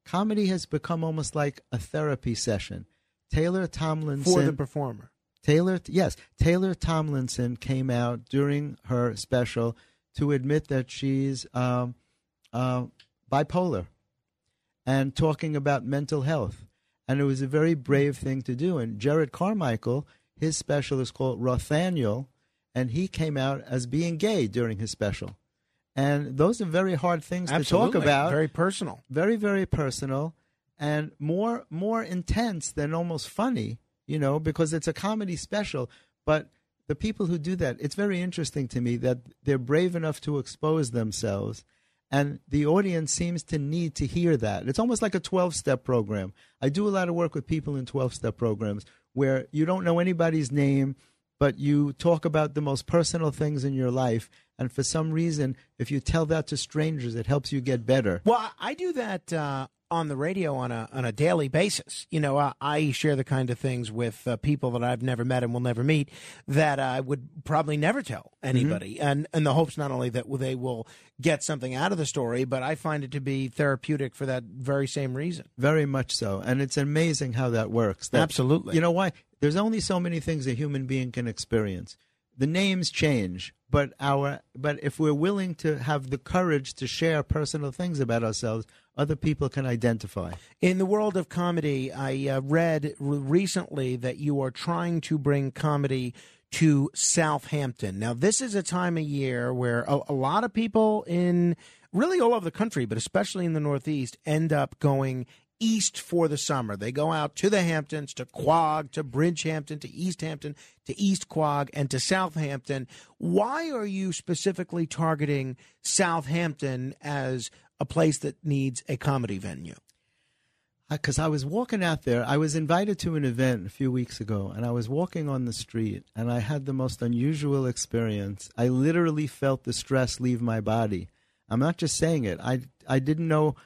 Comedy has become almost like a therapy session. Taylor Tomlinson For the performer. Taylor, yes, Taylor Tomlinson came out during her special to admit that she's um, uh, bipolar and talking about mental health. And it was a very brave thing to do. And Jerrod Carmichael, his special is called Rothaniel, and he came out as being gay during his special. And those are very hard things to talk about. Very personal. Very, very personal and more more intense than almost funny, you know, because it's a comedy special. But the people who do that, it's very interesting to me that they're brave enough to expose themselves and the audience seems to need to hear that. It's almost like a 12 step program. I do a lot of work with people in 12 step programs where you don't know anybody's name, but you talk about the most personal things in your life. And for some reason, if you tell that to strangers, it helps you get better. Well, I- do that uh, on the radio on a on a daily basis. You know, I, I share the kind of things with uh, people that I've never met and will never meet that I would probably never tell anybody, and and the hopes not only that they will get something out of the story, but I find it to be therapeutic for that very same reason. Very much so. And it's amazing how that works. That- Absolutely. You know why? There's only so many things a human being can experience. The names change, but our but if we're willing to have the courage to share personal things about ourselves, other people can identify. In the world of comedy, I uh, read re- recently that you are trying to bring comedy to Southampton. Now, this is a time of year where a, a lot of people in really all over the country, but especially in the Northeast, end up going east for the summer. They go out to the Hamptons, to Quogue, to Bridgehampton, to East Hampton, to East Quogue, and to Southampton. Why are you specifically targeting Southampton as a place that needs a comedy venue? because I was walking out there. I was invited to an event a few weeks ago, and I was walking on the street, and I had the most unusual experience. I literally felt the stress leave my body. I'm not just saying it. I I didn't know.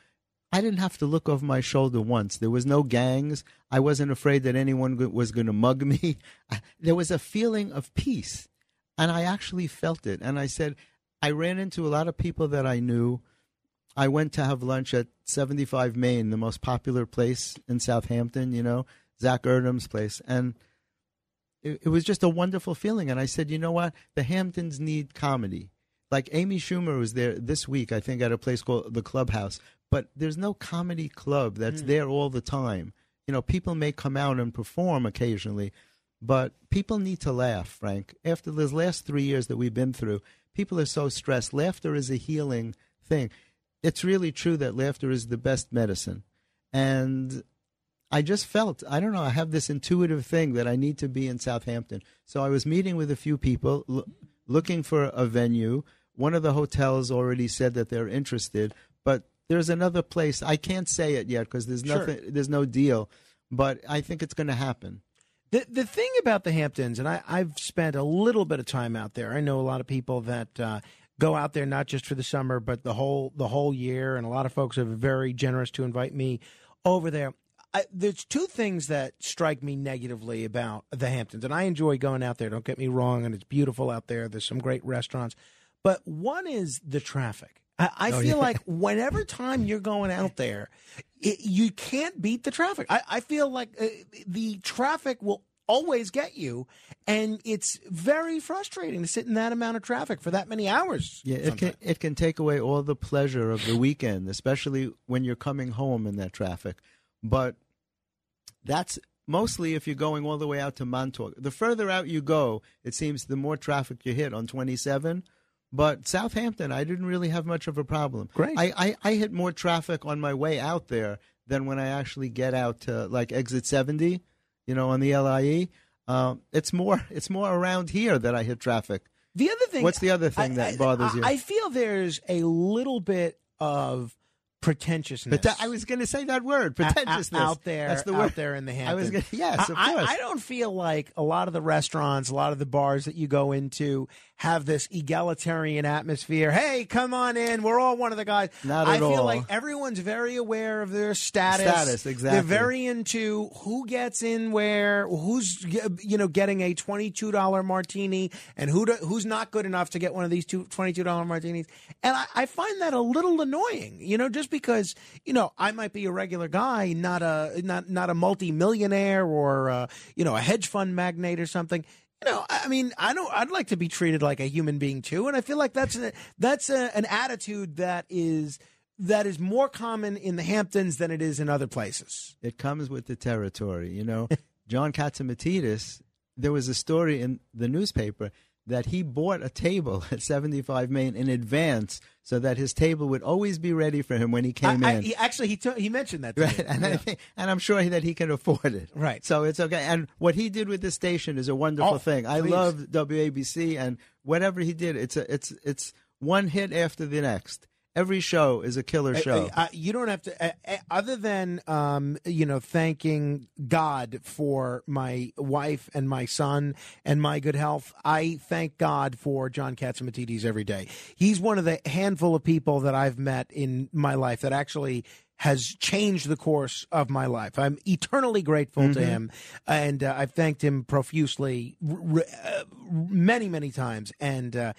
I didn't have to look over my shoulder once. There was no gangs. I wasn't afraid that anyone was going to mug me. There was a feeling of peace, and I actually felt it. And I said, I ran into a lot of people that I knew. I went to have lunch at 75 Main, the most popular place in Southampton, you know, Zach Erdem's place. And it, it was just a wonderful feeling. And I said, you know what? The Hamptons need comedy. Like Amy Schumer was there this week, I think, at a place called the Clubhouse. But there's no comedy club that's Hmm. there all the time. You know, people may come out and perform occasionally, but people need to laugh, Frank. After those last three years that we've been through, people are so stressed. Laughter is a healing thing. It's really true that laughter is the best medicine. And I just felt, I don't know, I have this intuitive thing that I need to be in Southampton. So I was meeting with a few people, l- looking for a venue. One of the hotels already said that they're interested, but there's another place. I can't say it yet because there's Sure. nothing, there's no deal, but I think it's going to happen. The the thing about the Hamptons, and I, I've spent a little bit of time out there. I know a lot of people that uh, go out there not just for the summer, but the whole the whole year. And a lot of folks are very generous to invite me over there. I, there's two things that strike me negatively about the Hamptons, and I enjoy going out there. Don't get me wrong, and it's beautiful out there. There's some great restaurants, but one is the traffic. I, I Oh, feel yeah. like whenever time you're going out there, it, you can't beat the traffic. I, I feel like uh, the traffic will always get you, and it's very frustrating to sit in that amount of traffic for that many hours. Yeah, it can it can take away all the pleasure of the weekend, especially when you're coming home in that traffic. But that's mostly if you're going all the way out to Montauk. The further out you go, it seems the more traffic you hit on 27. But Southampton, I didn't really have much of a problem. Great. I, I, I hit more traffic on my way out there than when I actually get out to like exit 70, you know, on the LIE. Um, it's more it's more around here that I hit traffic. The other thing. What's the other thing that bothers I, you? I feel there's a little bit of pretentiousness. But I was going to say that word, pretentiousness. out there, That's the out word. there in the I was gonna, yes, of I- course. I, I don't feel like a lot of the restaurants, a lot of the bars that you go into have this egalitarian atmosphere. Hey, come on in. We're all one of the guys. Not at I feel all. like everyone's very aware of their status. Status, exactly. They're very into who gets in where, who's you know getting a twenty-two dollar martini, and who do, who's not good enough to get one of these two $22 martinis. And I, I find that a little annoying. You know, just because you know I might be a regular guy, not a not not a multi-millionaire or uh, you know a hedge fund magnate or something. You know, I mean, I don't. I'd like to be treated like a human being too, and I feel like that's a, that's a, an attitude that is that is more common in the Hamptons than it is in other places. It comes with the territory, you know. John Catsimatidis, there was a story in the newspaper that he bought a table at 75 Main in advance so that his table would always be ready for him when he came I, I, in. he, actually, he t- he mentioned that. To Right, me. and, I think, and I'm sure that he can afford it. Right. So it's okay. And what he did with the station is a wonderful Oh, thing. I please. love WABC and whatever he did. It's a, it's it's one hit after the next. Every show is a killer show. uh, you don't have to, uh, uh, other than um, you know, thanking God for my wife and my son and my good health. I thank God for John Catsimatidis every day. He's one of the handful of people that I've met in my life that actually has changed the course of my life. I'm eternally grateful to Mhm. him, and uh, I've thanked him profusely, r- r- uh, many, many times. And uh,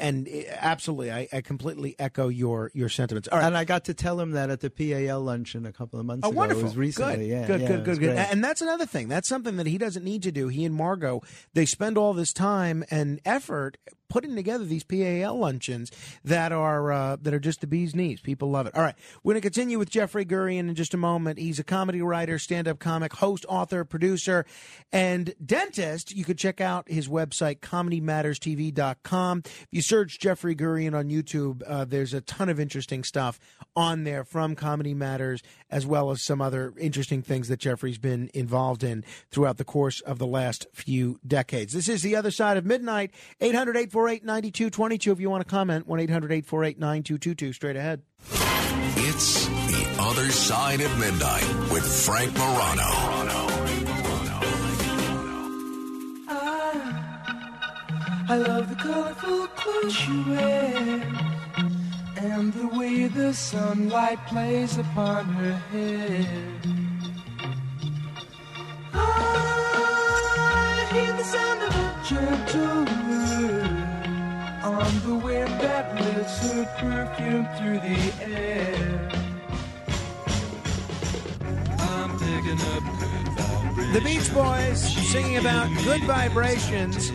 and uh, absolutely, I, I completely echo your your sentiments. All right. And I got to tell him that at the PAL luncheon a couple of months Oh, ago. wonderful! It was recently. Good, yeah, good, yeah, good, good, good. great. And that's another thing. That's something that he doesn't need to do. He and Margot they spend all this time and effort putting together these PAL luncheons that are uh, that are just the bee's knees. People love it. All right, we're going to continue with Jeffrey Gurian in just a moment. He's a comedy writer, stand-up comic, host, author, producer, and dentist. You could check out his website comedymatterstv.com. If you search Jeffrey Gurian on YouTube, uh, there's a ton of interesting stuff on there from Comedy Matters, as well as some other interesting things that Jeffrey's been involved in throughout the course of the last few decades. This is The Other Side of Midnight, 800 848 9222. If you want to comment, 1 800 848 9222. Straight ahead. It's The Other Side of Midnight with Frank Morano. Ah, I love the colorful clothes you wear and the way the sunlight plays upon her hair. I hear the sound of a gentle word on the wind that lifts her perfume through the air. I'm picking up good vibrations. The Beach Boys singing about good vibrations.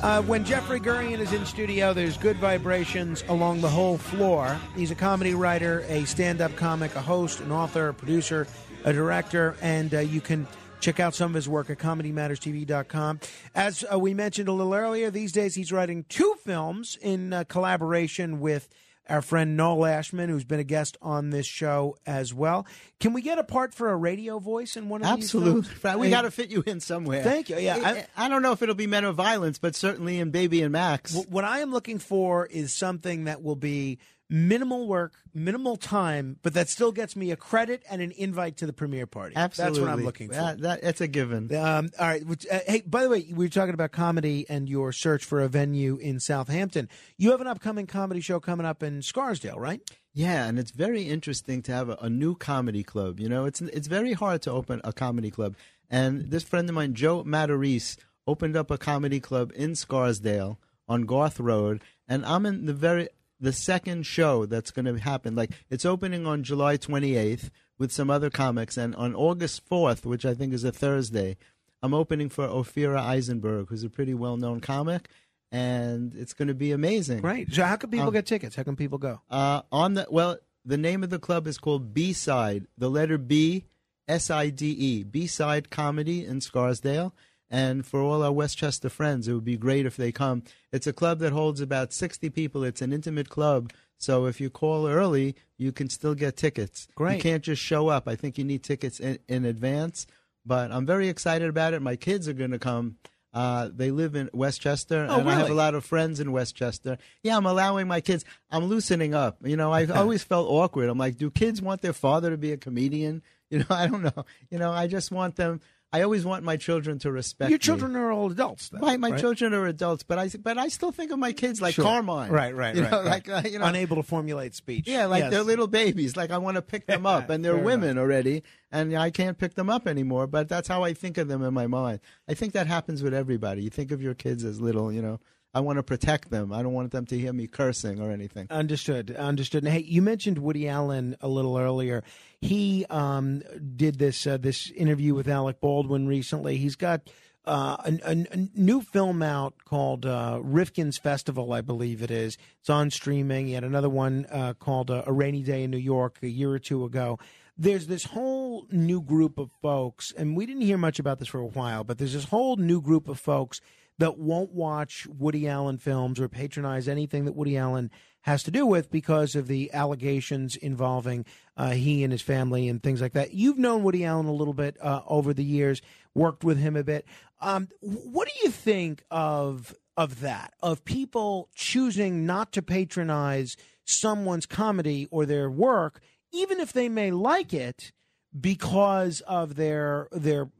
Uh, when Jeffrey Gurian is in studio, there's good vibrations along the whole floor. He's a comedy writer, a stand up comic, a host, an author, a producer, a director, and uh, you can check out some of his work at comedymatterstv.com. As uh, we mentioned a little earlier, these days he's writing two films in uh, collaboration with our friend Noel Ashman, who's been a guest on this show as well. Can we get a part for a radio voice in one of uh, Absolutely. these films? We got to fit you in somewhere. Thank you. Yeah, I, I don't know if it'll be Men of Violence, but certainly in Baby and Max. What I am looking for is something that will be minimal work, minimal time, but that still gets me a credit and an invite to the premiere party. Absolutely. That's what I'm looking for. That, that, that's a given. Um, all right. which, Uh, hey, by the way, we were talking about comedy and your search for a venue in Southampton. You have an upcoming comedy show coming up in Scarsdale, right? Yeah, and it's very interesting to have a, a new comedy club. You know, it's it's very hard to open a comedy club. And this friend of mine, Joe Matarese, opened up a comedy club in Scarsdale on Garth Road, and I'm in the very the second show that's going to happen. Like it's opening on July 28th with some other comics, and on August 4th, which I think is a Thursday, I'm opening for Ophira Eisenberg, who's a pretty well known comic, and it's going to be amazing. Right. So, how can people Um, get tickets? How can people go? Uh, on the well, the name of the club is called B Side. The letter B, S I D E, B Side Comedy in Scarsdale. And for all our Westchester friends, it would be great if they come. It's a club that holds about sixty people. It's an intimate club, so if you call early, you can still get tickets. Great. You can't just show up. I think you need tickets in, in advance. But I'm very excited about it. My kids are going to come. Uh, they live in Westchester, Oh, and I have a lot of friends in Westchester. Yeah, I'm allowing my kids. I'm loosening up. You know, I've always felt awkward. I'm like, do kids want their father to be a comedian? You know, I don't know. You know, I just want them. I always want my children to respect Your me. children are all adults, though. My my right? children are adults, but I but I still think of my kids like Sure. Carmine. Right, right, you right. know, right. Like uh, you know, unable to formulate speech. yeah, like Yes. they're little babies. Like I want to pick them up, and they're Fair women already, and I can't pick them up anymore. But that's how I think of them in my mind. I think that happens with everybody. You think of your kids as little, you know. I want to protect them. I don't want them to hear me cursing or anything. Understood. Understood. Hey, you mentioned Woody Allen a little earlier. He um, did this uh, this interview with Alec Baldwin recently. He's got uh, a, a, a new film out called uh, Rifkin's Festival, I believe it is. It's on streaming. He had another one uh, called uh, A Rainy Day in New York a year or two ago. There's this whole new group of folks, and we didn't hear much about this for a while, but there's this whole new group of folks that won't watch Woody Allen films or patronize anything that Woody Allen has to do with because of the allegations involving uh, he and his family and things like that. You've known Woody Allen a little bit uh, over the years, worked with him a bit. Um, what do you think of of that? Of people choosing not to patronize someone's comedy or their work, even if they may like it, because of their their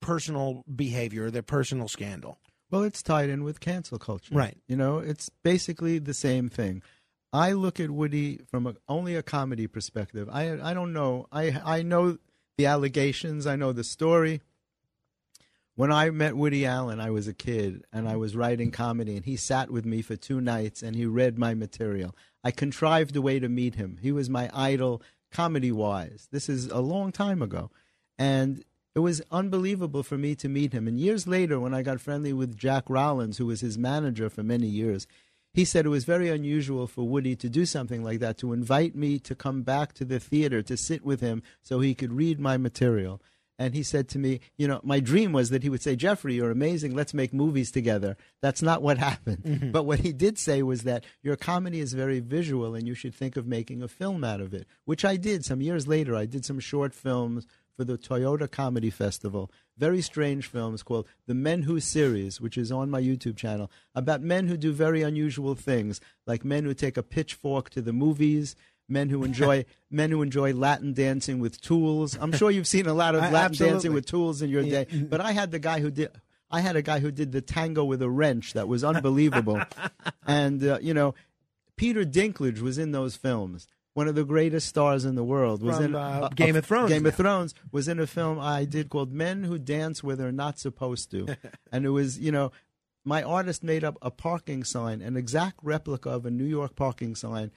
personal behavior, their personal scandal. Well, it's tied in with cancel culture. Right. You know, it's basically the same thing. I look at Woody from a, only a comedy perspective. I I don't know. I I know the allegations. I know the story. When I met Woody Allen, I was a kid and I was writing comedy, and he sat with me for two nights and he read my material. I contrived a way to meet him. He was my idol, comedy wise. This is a long time ago. And it was unbelievable for me to meet him. And years later, when I got friendly with Jack Rollins, who was his manager for many years, he said it was very unusual for Woody to do something like that, to invite me to come back to the theater to sit with him so he could read my material. And he said to me, You know, my dream was that he would say, Jeffrey, you're amazing. Let's make movies together. That's not what happened. Mm-hmm. But what he did say was that your comedy is very visual and you should think of making a film out of it, which I did some years later. I did some short films for the Toyota Comedy Festival. Very strange films called The Men Who series, which is on my YouTube channel, about men who do very unusual things, like men who take a pitchfork to the movies, men who enjoy men who enjoy Latin dancing with tools. I'm sure you've seen a lot of Latin dancing with tools in your day. But I had the guy who did. I had a guy who did the tango with a wrench that was unbelievable, and uh, you know, Peter Dinklage was in those films. One of the greatest stars in the world was From, in uh, a- a- Game of Thrones Game now. of Thrones was in a film I did called Men Who Dance Where They're Not Supposed to, and it was you know, my artist made up a parking sign, an exact replica of a New York parking sign.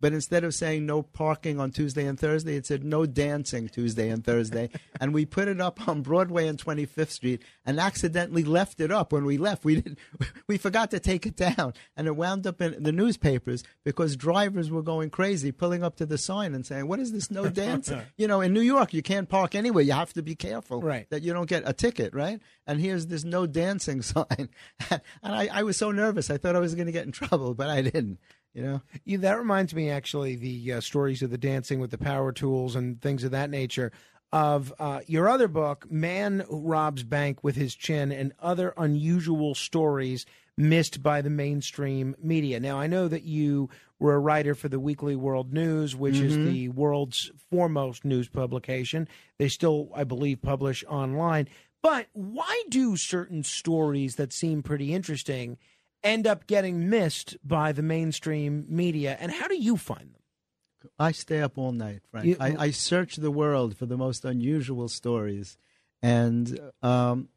But instead of saying no parking on Tuesday and Thursday, it said no dancing Tuesday and Thursday. and we put it up on Broadway and 25th Street and accidentally left it up when we left. We didn't, we forgot to take it down. And it wound up in the newspapers because drivers were going crazy, pulling up to the sign and saying, What is this no dancing? you know, in New York, you can't park anywhere. You have to be careful Right. that you don't get a ticket, right? And here's this no dancing sign. and I, I was so nervous. I thought I was going to get in trouble, but I didn't. You know, You, that reminds me, actually, the uh, stories of the dancing with the power tools and things of that nature. Of uh, your other book, Man Robs Bank with His Chin, and other unusual stories missed by the mainstream media. Now, I know that you were a writer for the Weekly World News, which is Mhm. the world's foremost news publication. They still, I believe, publish online. But why do certain stories that seem pretty interesting end up getting missed by the mainstream media? And how do you find them? I stay up all night, Frank. You- I, I search the world for the most unusual stories, and um,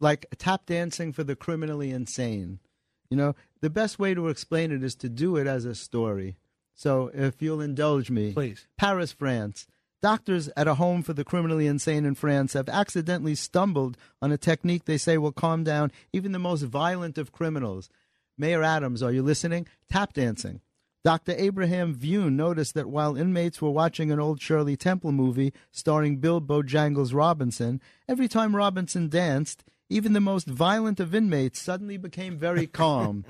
like tap dancing for the criminally insane. You know, the best way to explain it is to do it as a story. So, if you'll indulge me, please. Paris, France. Doctors at a home for the criminally insane in France have accidentally stumbled on a technique they say will calm down even the most violent of criminals. Mayor Adams, are you listening? Tap dancing. Dr. Abraham Vune noticed that while inmates were watching an old Shirley Temple movie starring Bill Bojangles Robinson, every time Robinson danced, even the most violent of inmates suddenly became very calm.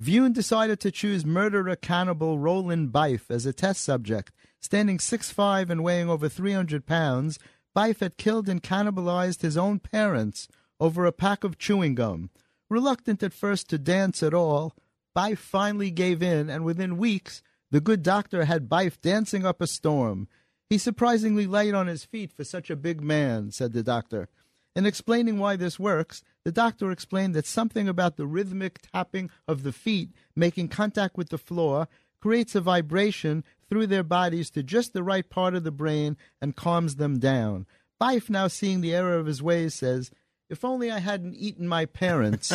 Vune decided to choose murderer cannibal Roland Bife as a test subject. Standing 6'5 and weighing over 300 pounds, Bife had killed and cannibalized his own parents over a pack of chewing gum. Reluctant at first to dance at all, Bife finally gave in, and within weeks, the good doctor had Bife dancing up a storm. He's surprisingly light on his feet for such a big man, said the doctor. In explaining why this works, the doctor explained that something about the rhythmic tapping of the feet making contact with the floor creates a vibration through their bodies to just the right part of the brain and calms them down. Bife, now seeing the error of his ways, says, If only I hadn't eaten my parents,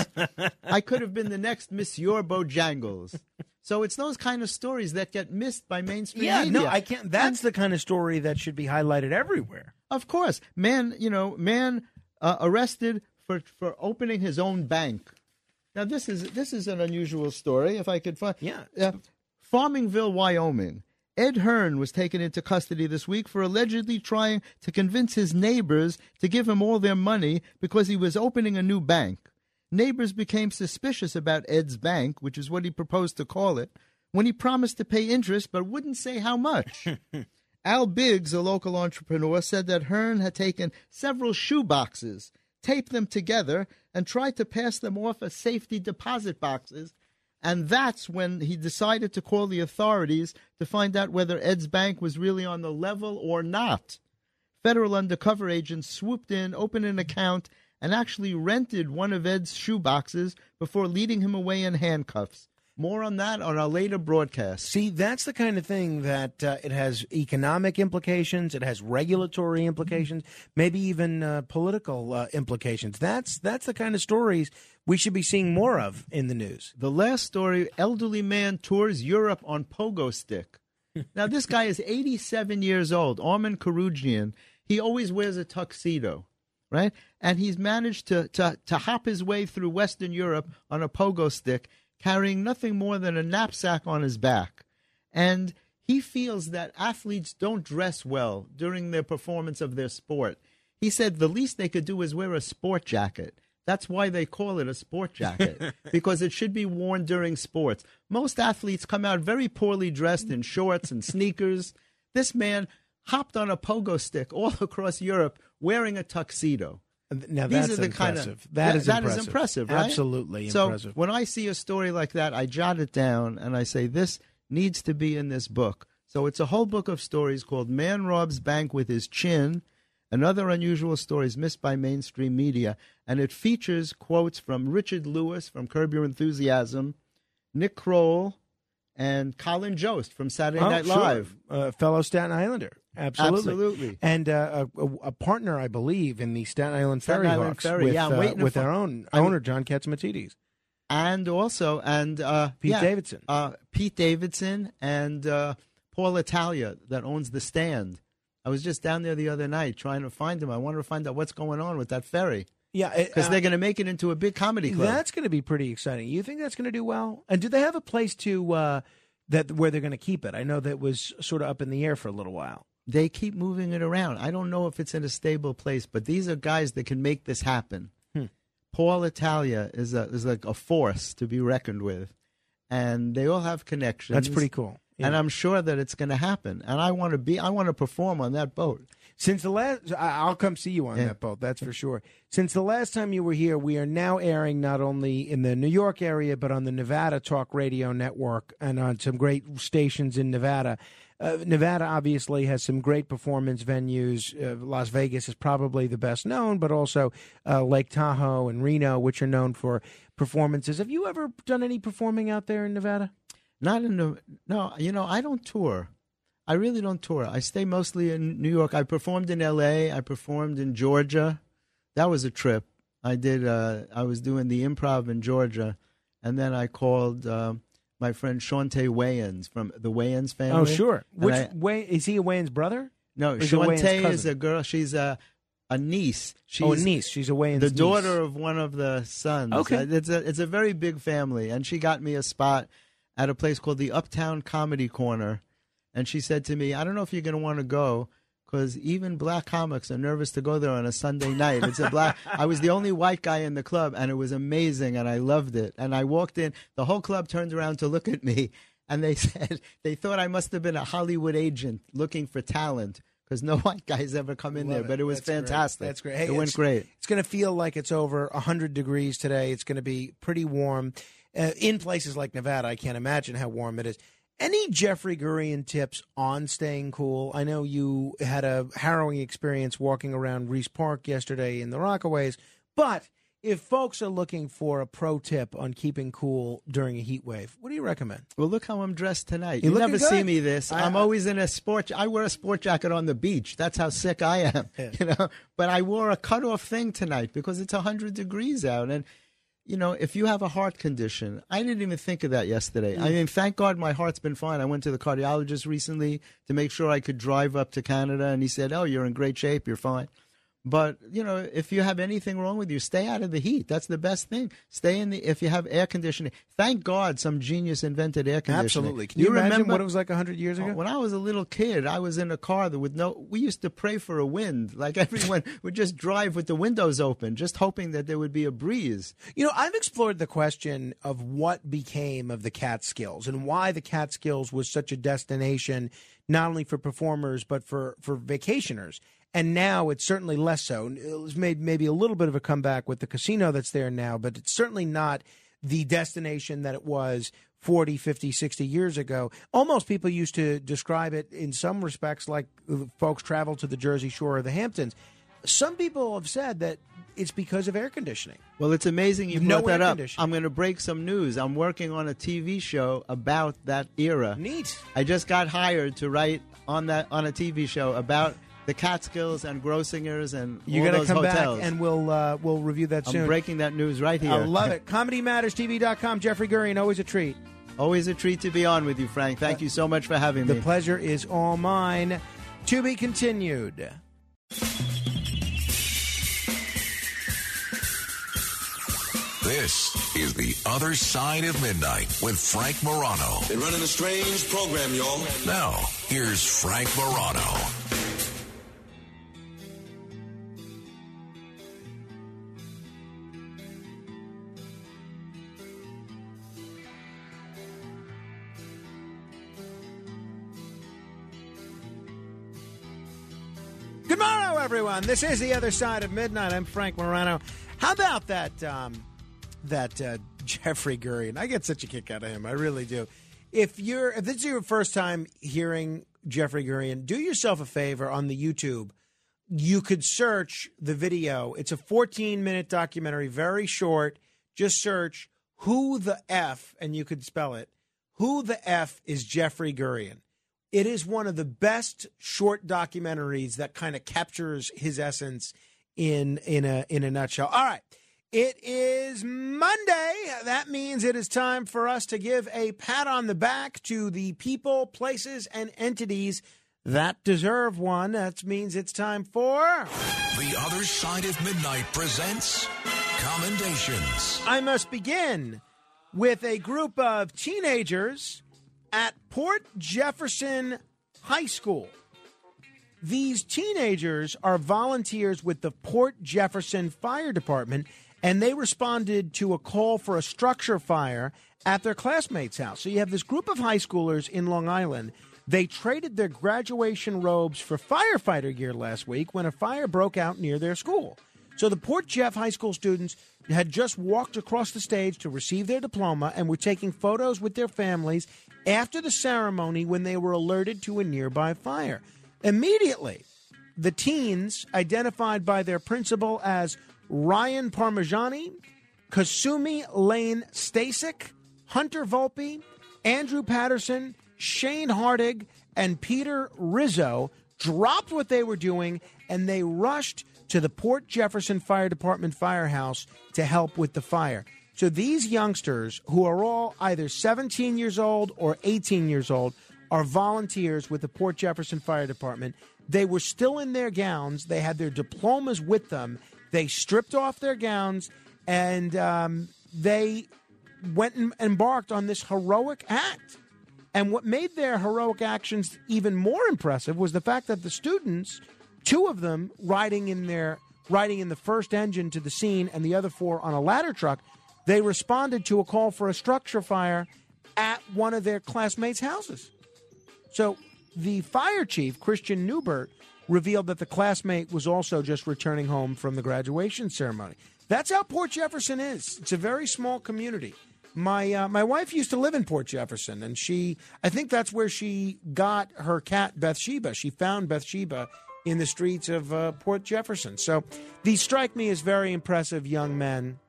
I could have been the next Monsieur Bojangles. So it's those kind of stories that get missed by mainstream Yeah, media. no, I can't. That's the kind of story that should be highlighted everywhere. Of course, man. You know, man uh, arrested for for opening his own bank. Now this is this is an unusual story. If I could find, yeah, uh, Farmingville, Wyoming. Ed Hearn was taken into custody this week for allegedly trying to convince his neighbors to give him all their money because he was opening a new bank. Neighbors became suspicious about Ed's bank, which is what he proposed to call it, when he promised to pay interest but wouldn't say how much. Al Biggs, a local entrepreneur, said that Hearn had taken several shoe boxes, taped them together, and tried to pass them off as safety deposit boxes. And that's when he decided to call the authorities to find out whether Ed's bank was really on the level or not. Federal undercover agents swooped in, opened an account, and actually rented one of Ed's shoe boxes before leading him away in handcuffs. More on that on our later broadcast. See, that's the kind of thing that uh, it has economic implications, it has regulatory implications, maybe even uh, political uh, implications. That's that's the kind of stories we should be seeing more of in the news. The last story elderly man tours Europe on pogo stick. now, this guy is 87 years old, Armin Karugian. He always wears a tuxedo, right? And he's managed to, to, to hop his way through Western Europe on a pogo stick, carrying nothing more than a knapsack on his back. And he feels that athletes don't dress well during their performance of their sport. He said the least they could do is wear a sport jacket. That's why they call it a sport jacket, because it should be worn during sports. Most athletes come out very poorly dressed in shorts and sneakers. This man hopped on a pogo stick all across Europe wearing a tuxedo. Now These that's are the kind of impressive. That is that impressive. is impressive, right? Absolutely so impressive. when I see a story like that, I jot it down and I say this needs to be in this book So it's a whole book of stories called Man Robs Bank with His Chin and Other Unusual Stories Missed by Mainstream Media. And it features quotes from Richard Lewis from Curb Your Enthusiasm, Nick Kroll, and Colin Jost from Saturday Oh, Night sure. Live. Uh, fellow Staten Islander. Absolutely. Absolutely. And uh, a, a partner, I believe, in the Staten Island Staten Ferry Island Hawks Ferry, with, yeah, uh, waiting with our own I'm- owner, John Catsimatidis. and also and uh, Pete yeah, Davidson. uh, Pete Davidson, and uh, Paul Italia that owns the stand. I was just down there the other night trying to find him. I wanted to find out what's going on with that ferry. Yeah, because uh, they're going to make it into a big comedy club. That's going to be pretty exciting. You think that's going to do well? And do they have a place to uh, that where they're going to keep it? I know that was sort of up in the air for a little while. they keep moving it around. I don't know if it's in a stable place, but these are guys that can make this happen. Hmm. Paul Italia is a is like a force to be reckoned with, and they all have connections. That's pretty cool. And I'm sure that it's going to happen. And I want to be. I want to perform on that boat. Since the last, I'll come see you on Yeah. that boat. That's for sure. Since the last time you were here, we are now airing not only in the New York area but on the Nevada Talk Radio Network and on some great stations in Nevada. Uh, Nevada obviously has some great performance venues. Uh, Las Vegas is probably the best known, but also uh, Lake Tahoe and Reno, which are known for performances. Have you ever done any performing out there in Nevada? Not in the no. You know, I don't tour. I really don't tour. I stay mostly in New York. I performed in L.A. I performed in Georgia. That was a trip. I did. Uh, I was doing the improv in Georgia, and then I called uh, my friend Chaunté Wayans from the Wayans family. Oh, sure. And Which I- way is he? A Wayans brother? no, Or is a Chaunté is a girl. She's a a niece. She's Oh, a niece. She's a Wayans The niece. daughter of one of the sons. Okay. Uh, It's a it's a very big family, and she got me a spot at a place called the Uptown Comedy Corner, and she said to me, "I don't know if you're going to want to go." Because even black comics are nervous to go there on a Sunday night. It's a black. I was the only white guy in the club, and it was amazing, and I loved it. And I walked in. The whole club turned around to look at me, and they said they thought I must have been a Hollywood agent looking for talent because no white guys ever come in Love there. But it was That's great. fantastic. That's great. Hey, it went great. It's going to feel like it's over 100 degrees today. It's going to be pretty warm. Uh, in places like Nevada, I can't imagine how warm it is. Any Jeffrey Gurian tips on staying cool? I know you had a harrowing experience walking around Riis Park yesterday in the Rockaways, but if folks are looking for a pro tip on keeping cool during a heat wave, what do you recommend? Well, look how I'm dressed tonight. You're you never see me this. I- I'm always in a sport. I wear a sport jacket on the beach. That's how sick I am. You know, but I wore a cutoff thing tonight because it's 100 degrees out, and you know, if you have a heart condition, I didn't even think of that yesterday. I Mm. mean, thank God my heart's been fine. I went to the cardiologist recently to make sure I could drive up to Canada, and he said, "Oh, you're in great shape. You're fine." But you know, if you have anything wrong with you, stay out of the heat. That's the best thing. Stay in the. If you have air conditioning, thank God some genius invented air conditioning. Absolutely. Can you, imagine remember what it was like 100 years ago? Oh, when I was a little kid, I was in a car that with no. We used to pray for a wind. Like everyone would just drive with the windows open, just hoping that there would be a breeze. You know, I've explored the question of what became of the Catskills and why the Catskills was such a destination, not only for performers but for for vacationers. And now it's certainly less so. It's made maybe a little bit of a comeback with the casino that's there now, but it's certainly not the destination that it was 40, 50, 60 years ago. Almost people used to describe it in some respects like uh, folks travel to the Jersey Shore or the Hamptons. Some people have said that it's because of air conditioning. Well, it's amazing you No brought that up. I'm going to break some news. I'm working on a TV show about that era. Neat. I just got hired to write on that on a TV show about the Catskills and Grossingers and You're all gonna those come hotels. back and we'll uh, we'll review that I'm soon. breaking that news right here. I love it. ComedyMattersTV.com. Jeffrey Gurian, always a treat. Always a treat to be on with you, Frank. Thank you so much for having The me. The pleasure is all mine. To be continued. This is The Other Side of Midnight with Frank Morano. They're running a strange program, y'all. Now, here's Frank Morano. Everyone. This is the other side of midnight. I'm Frank Morano. How about that? Um, that uh, Jeffrey Gurian. I get such a kick out of him. I really do. if you're if this is your first time hearing Jeffrey Gurian, do yourself a favor on the YouTube. You could search the video. It's a 14 minute documentary, very short. Just search who the F, and you could spell it. Who the F is Jeffrey Gurian? It is one of the best short documentaries that kind of captures his essence in in a in a nutshell. All right. It is Monday. That means it is time for us to give a pat on the back to the people, places, and entities that deserve one. That means it's time for. The Other Side of Midnight presents Commendations. I must begin with a group of teenagers at Port Jefferson High School. These teenagers are volunteers with the Port Jefferson Fire Department, and they responded to a call for a structure fire at their classmates' house. So you have this group of high schoolers in Long Island. They traded their graduation robes for firefighter gear last week when a fire broke out near their school. So the Port Jeff High School students had just walked across the stage to receive their diploma and were taking photos with their families after the ceremony when they were alerted to a nearby fire. Immediately, the teens, identified by their principal as Ryan Parmigiani, Kasumi Lane Stasik, Hunter Volpe, Andrew Patterson, Shane Hardig, and Peter Rizzo, dropped what they were doing and they rushed to the Port Jefferson Fire Department firehouse to help with the fire. So these youngsters, who are all either 17 years old or 18 years old, are volunteers with the Port Jefferson Fire Department. They were still in their gowns. They had their diplomas with them. They stripped off their gowns and um, they went and embarked on this heroic act. And what made their heroic actions even more impressive was the fact that the students, two of them riding in their riding in the first engine to the scene and the other four on a ladder truck, they responded to a call for a structure fire at one of their classmates' houses. So the fire chief, Christian Newbert, revealed that the classmate was also just returning home from the graduation ceremony. That's how Port Jefferson is. It's a very small community. My uh, my wife used to live in Port Jefferson, and she I think that's where she got her cat Bathsheba. She found Bathsheba in the streets of uh, Port Jefferson. So these strike me as very impressive young men,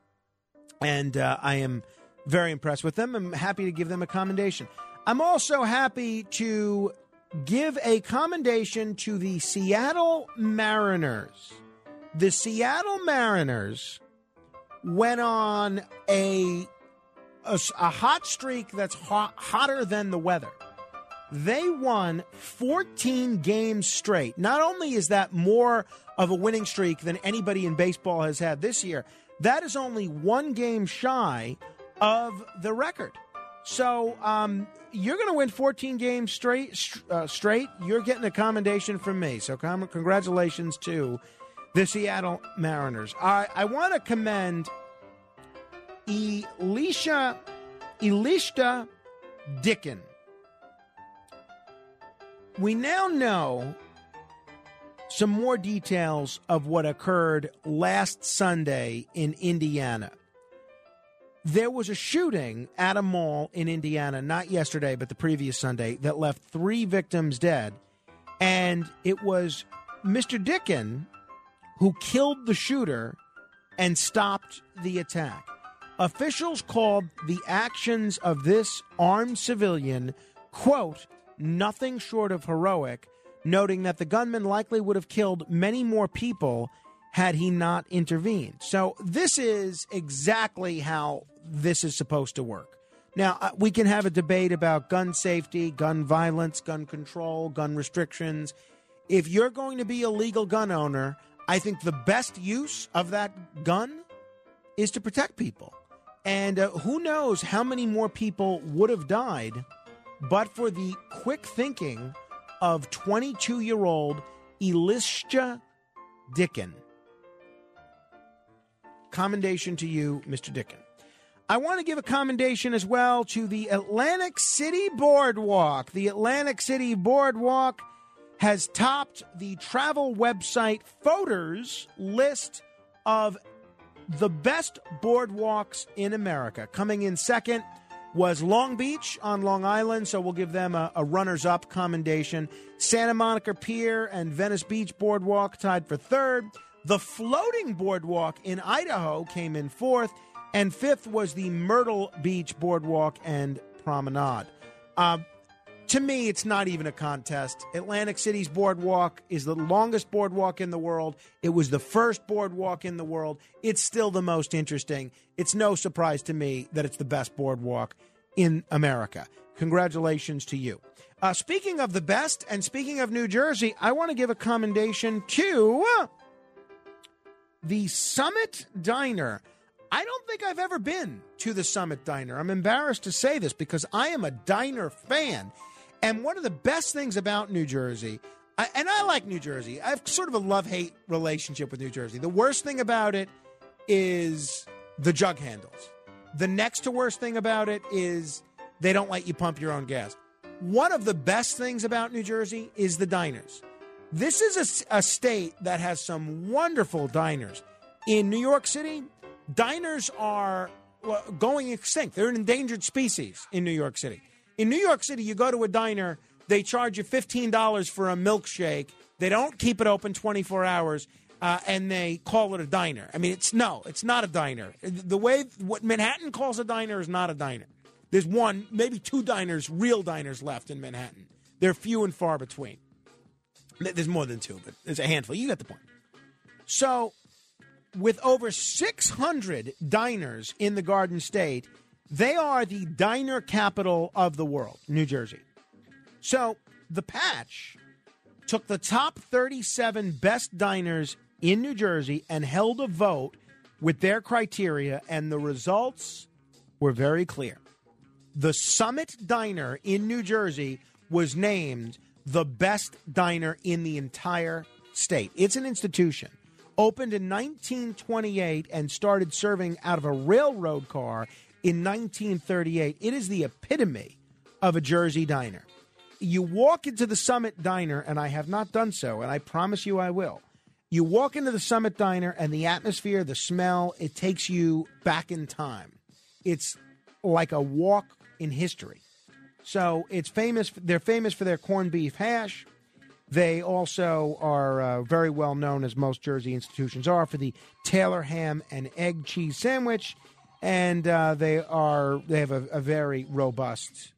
and uh, I am very impressed with them. I'm happy to give them a commendation. I'm also happy to give a commendation to the Seattle Mariners. The Seattle Mariners went on a a, a hot streak that's hot, hotter than the weather. They won 14 games straight. Not only is that more of a winning streak than anybody in baseball has had this year, that is only one game shy of the record. So um, you're going to win 14 games straight. Uh, straight. You're getting a commendation from me. So com- congratulations to the Seattle Mariners. I, I want to commend Elisha Elishta Dicken. We now know some more details of what occurred last Sunday in Indiana. There was a shooting at a mall in Indiana, not yesterday, but the previous Sunday, that left three victims dead. And it was Mr. Dicken who killed the shooter and stopped the attack. Officials called the actions of this armed civilian, quote, nothing short of heroic, noting that the gunman likely would have killed many more people had he not intervened. So, this is exactly how this is supposed to work. Now, uh, we can have a debate about gun safety, gun violence, gun control, gun restrictions. If you're going to be a legal gun owner, I think the best use of that gun is to protect people. And uh, who knows how many more people would have died but for the quick thinking of 22 year old Elisha Dicken. Commendation to you, Mr. Dicken. I want to give a commendation as well to the Atlantic City Boardwalk. The Atlantic City Boardwalk has topped the travel website Fodor's list of the best boardwalks in America. Coming in second was Long Beach on Long Island, so we'll give them a, a runners up commendation. Santa Monica Pier and Venice Beach Boardwalk tied for third. The floating boardwalk in Idaho came in fourth. And fifth was the Myrtle Beach Boardwalk and Promenade. Uh, to me, it's not even a contest. Atlantic City's boardwalk is the longest boardwalk in the world. It was the first boardwalk in the world. It's still the most interesting. It's no surprise to me that it's the best boardwalk in America. Congratulations to you. Uh, speaking of the best and speaking of New Jersey, I want to give a commendation to uh, the Summit Diner. I don't think I've ever been to the Summit Diner. I'm embarrassed to say this because I am a diner fan. And one of the best things about New Jersey, I, and I like New Jersey, I have sort of a love hate relationship with New Jersey. The worst thing about it is the jug handles. The next to worst thing about it is they don't let you pump your own gas. One of the best things about New Jersey is the diners. This is a, a state that has some wonderful diners. In New York City, diners are going extinct. They're an endangered species in New York City. In New York City, you go to a diner, they charge you $15 for a milkshake. They don't keep it open 24 hours. Uh, and they call it a diner. I mean, it's no, it's not a diner. The way what Manhattan calls a diner is not a diner. There's one, maybe two diners, real diners left in Manhattan. They're few and far between. There's more than two, but there's a handful. You get the point. So, with over 600 diners in the Garden State, they are the diner capital of the world, New Jersey. So, the patch took the top 37 best diners in New Jersey and held a vote with their criteria, and the results were very clear. The Summit Diner in New Jersey was named the best diner in the entire state. It's an institution. Opened in 1928 and started serving out of a railroad car in 1938. It is the epitome of a Jersey diner. You walk into the Summit Diner, and I have not done so, and I promise you I will. You walk into the Summit Diner, and the atmosphere, the smell, it takes you back in time. It's like a walk in history. So it's famous. They're famous for their corned beef hash. They also are uh, very well known, as most Jersey institutions are, for the Taylor ham and egg cheese sandwich, and uh, they are they have a, a very robust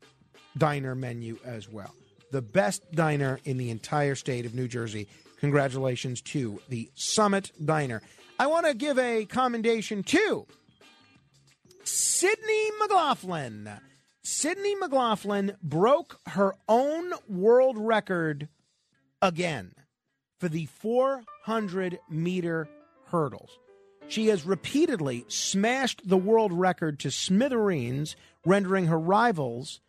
diner menu as well. The best diner in the entire state of New Jersey. Congratulations to the Summit Diner. I want to give a commendation to Sydney McLaughlin. Sydney McLaughlin broke her own world record again for the 400 meter hurdles. She has repeatedly smashed the world record to smithereens, rendering her rivals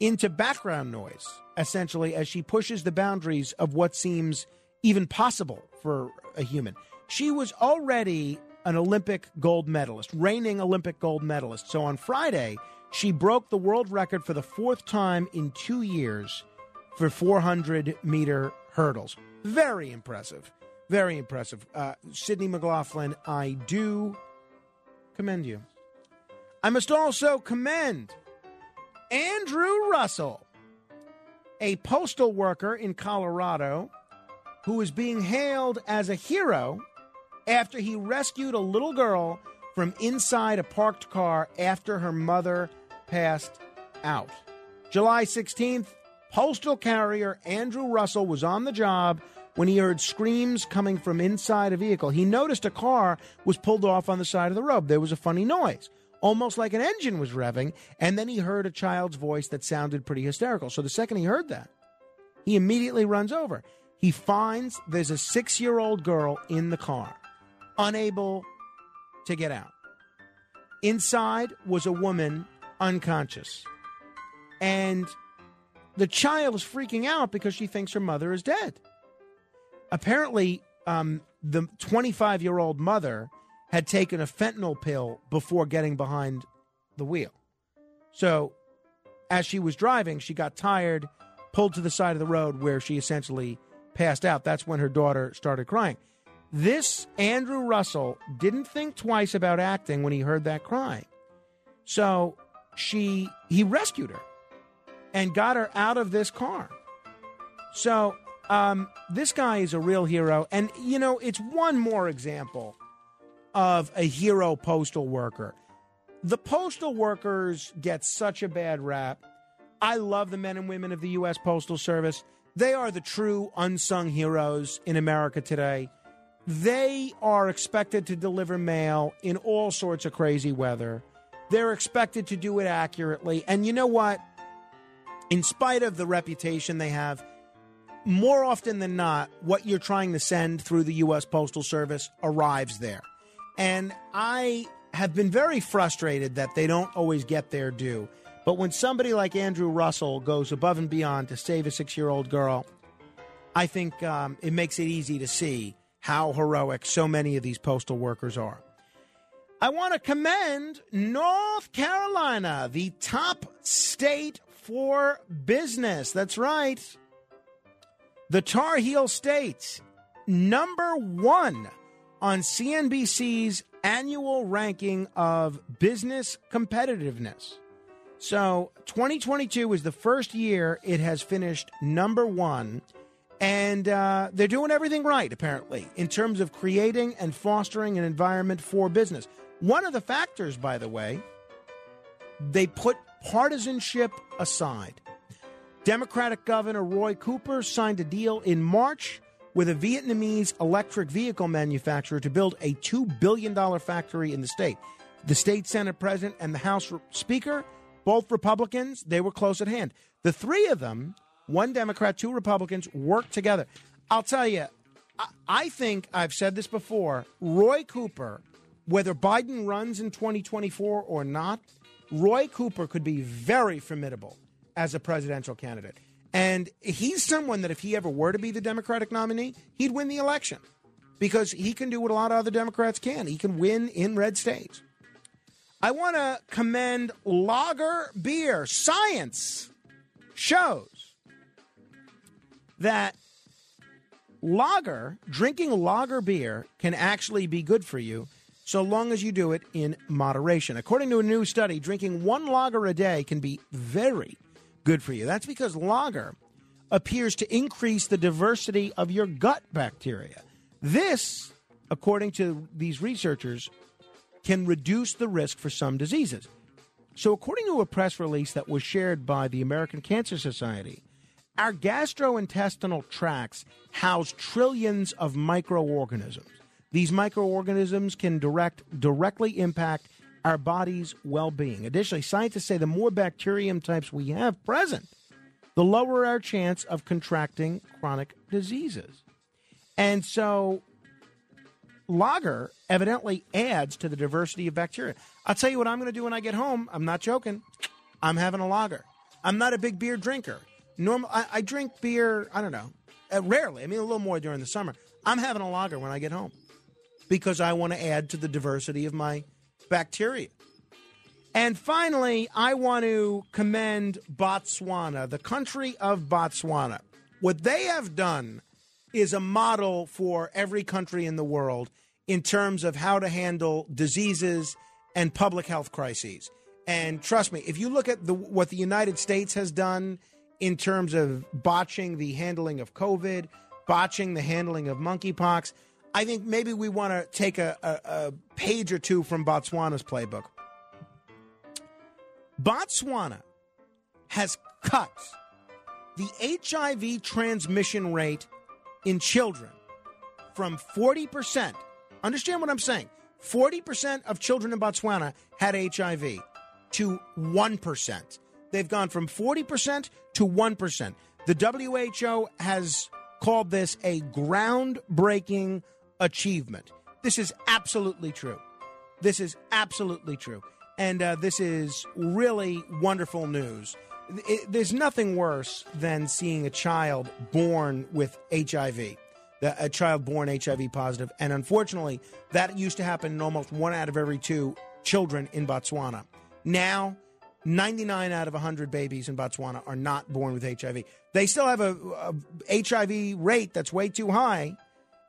into background noise, essentially, as she pushes the boundaries of what seems even possible for a human. She was already an Olympic gold medalist, reigning Olympic gold medalist. So on Friday, she broke the world record for the fourth time in two years for 400 meter hurdles. Very impressive. Very impressive. Uh, Sydney McLaughlin, I do commend you. I must also commend Andrew Russell, a postal worker in Colorado who is being hailed as a hero after he rescued a little girl from inside a parked car after her mother passed out. July 16th, postal carrier Andrew Russell was on the job when he heard screams coming from inside a vehicle. He noticed a car was pulled off on the side of the road. There was a funny noise, almost like an engine was revving, and then he heard a child's voice that sounded pretty hysterical. So the second he heard that, he immediately runs over. He finds there's a six year old girl in the car, unable to get out. Inside was a woman unconscious. And the child is freaking out because she thinks her mother is dead. Apparently, um, the 25 year old mother had taken a fentanyl pill before getting behind the wheel. So, as she was driving, she got tired, pulled to the side of the road where she essentially passed out. That's when her daughter started crying. This Andrew Russell didn't think twice about acting when he heard that crying. So she he rescued her and got her out of this car. So um, this guy is a real hero, and you know it's one more example of a hero postal worker. The postal workers get such a bad rap. I love the men and women of the U.S. Postal Service. They are the true unsung heroes in America today. They are expected to deliver mail in all sorts of crazy weather. They're expected to do it accurately. And you know what? In spite of the reputation they have, more often than not, what you're trying to send through the U.S. Postal Service arrives there. And I have been very frustrated that they don't always get their due. But when somebody like Andrew Russell goes above and beyond to save a six year old girl, I think um, it makes it easy to see how heroic so many of these postal workers are. I want to commend North Carolina, the top state for business. That's right. The Tar Heel State, number one on CNBC's annual ranking of business competitiveness. So 2022 is the first year it has finished number one. And uh, they're doing everything right, apparently, in terms of creating and fostering an environment for business. One of the factors, by the way, they put partisanship aside. Democratic Governor Roy Cooper signed a deal in March with a Vietnamese electric vehicle manufacturer to build a $2 billion factory in the state. The state Senate president and the House Speaker, both Republicans, they were close at hand. The three of them, one Democrat, two Republicans, worked together. I'll tell you, I, think I've said this before Roy Cooper, whether Biden runs in 2024 or not, Roy Cooper could be very formidable as a presidential candidate. And he's someone that if he ever were to be the Democratic nominee, he'd win the election because he can do what a lot of other Democrats can. He can win in red states. I want to commend lager beer. Science shows that lager, drinking lager beer, can actually be good for you so long as you do it in moderation. According to a new study, drinking one lager a day can be very good for you. That's because lager appears to increase the diversity of your gut bacteria. This, according to these researchers, can reduce the risk for some diseases. So, according to a press release that was shared by the American Cancer Society, our gastrointestinal tracts house trillions of microorganisms. These microorganisms can direct directly impact our body's well-being. Additionally, scientists say the more bacterium types we have present, the lower our chance of contracting chronic diseases. And so lager evidently adds to the diversity of bacteria. I'll tell you what I'm going to do when I get home. I'm not joking. I'm having a lager. I'm not a big beer drinker. Normal, I, I drink beer. I don't know, uh, rarely. I mean, a little more during the summer. I'm having a lager when I get home because I want to add to the diversity of my bacteria. And finally, I want to commend Botswana, the country of Botswana. What they have done is a model for every country in the world in terms of how to handle diseases and public health crises. And trust me, if you look at the, what the United States has done in terms of botching the handling of COVID, botching the handling of monkeypox, I think maybe we want to take a, a, a page or two from Botswana's playbook. Botswana has cut the HIV transmission rate in children from 40%. Understand what I'm saying? 40% of children in Botswana had HIV to 1%. They've gone from 40% to 1%. The WHO has called this a groundbreaking achievement. This is absolutely true. This is absolutely true. And uh, this is really wonderful news. It, there's nothing worse than seeing a child born with HIV, the- a child born HIV positive. And unfortunately, that used to happen in almost one out of every two children in Botswana. Now, 99 out of 100 babies in Botswana are not born with HIV. They still have a, a HIV rate that's way too high,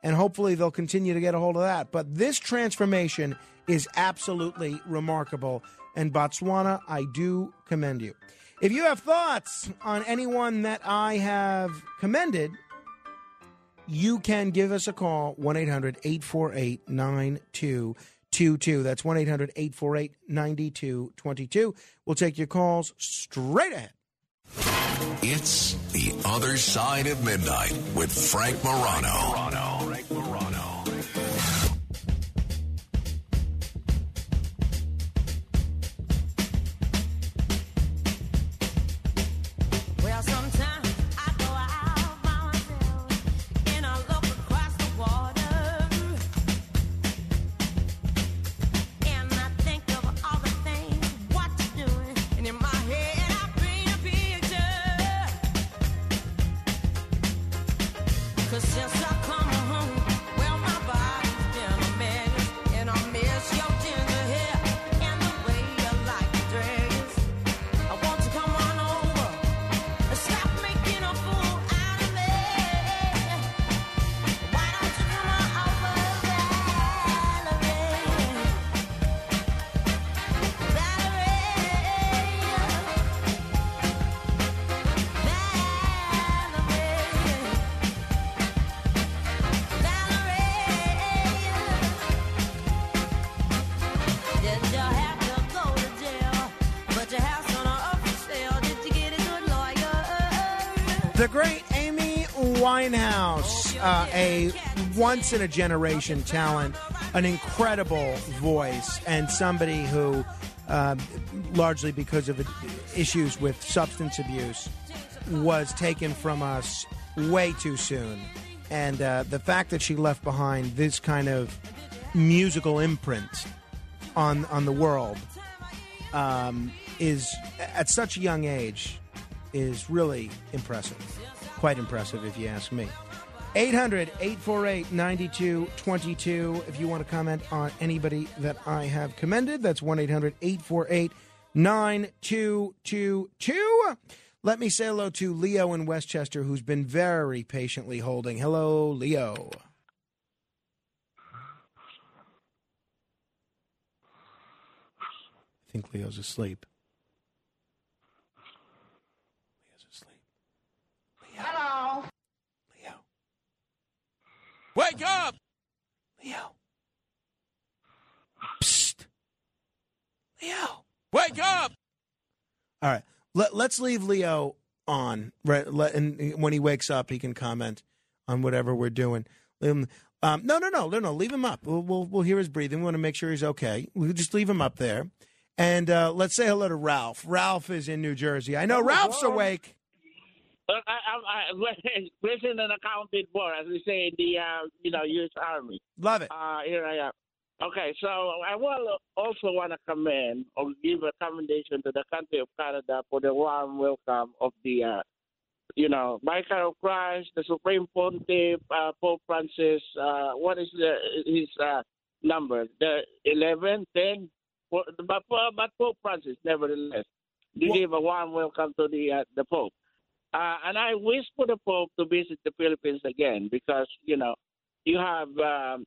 and hopefully they'll continue to get a hold of that. But this transformation is absolutely remarkable. and Botswana, I do commend you. If you have thoughts on anyone that I have commended, you can give us a call 1 800 848 9222. That's 1 800 848 9222. We'll take your calls straight ahead. It's The Other Side of Midnight with Frank Morano. Once in a generation talent, an incredible voice, and somebody who, um, largely because of issues with substance abuse, was taken from us way too soon. And uh, the fact that she left behind this kind of musical imprint on on the world um, is at such a young age is really impressive. Quite impressive, if you ask me. 800 848 9222. If you want to comment on anybody that I have commended, that's 1 800 848 9222. Let me say hello to Leo in Westchester, who's been very patiently holding. Hello, Leo. I think Leo's asleep. Leo's asleep. Leo. Hello. Wake up! Leo. Psst. Leo. Wake up! All right. Let, let's leave Leo on. Right. Let, and when he wakes up, he can comment on whatever we're doing. Um, um, no, no, no, no, no. Leave him up. We'll, we'll, we'll hear his breathing. We want to make sure he's okay. We'll just leave him up there. And uh, let's say hello to Ralph. Ralph is in New Jersey. I know Ralph's awake. Look, I, I, I listen and accounted for, as we say in the uh, you know U.S. Army. Love it. Uh, here I am. Okay, so I will also want to commend or give a commendation to the country of Canada for the warm welcome of the, uh, you know, of Christ, the Supreme Pontiff, uh, Pope Francis. Uh, what is the, his uh, number? The 11, 10? But, but, Pope Francis, nevertheless, they gave a warm welcome to the uh, the Pope. Uh, and I wish for the Pope to visit the Philippines again because, you know, you have, um,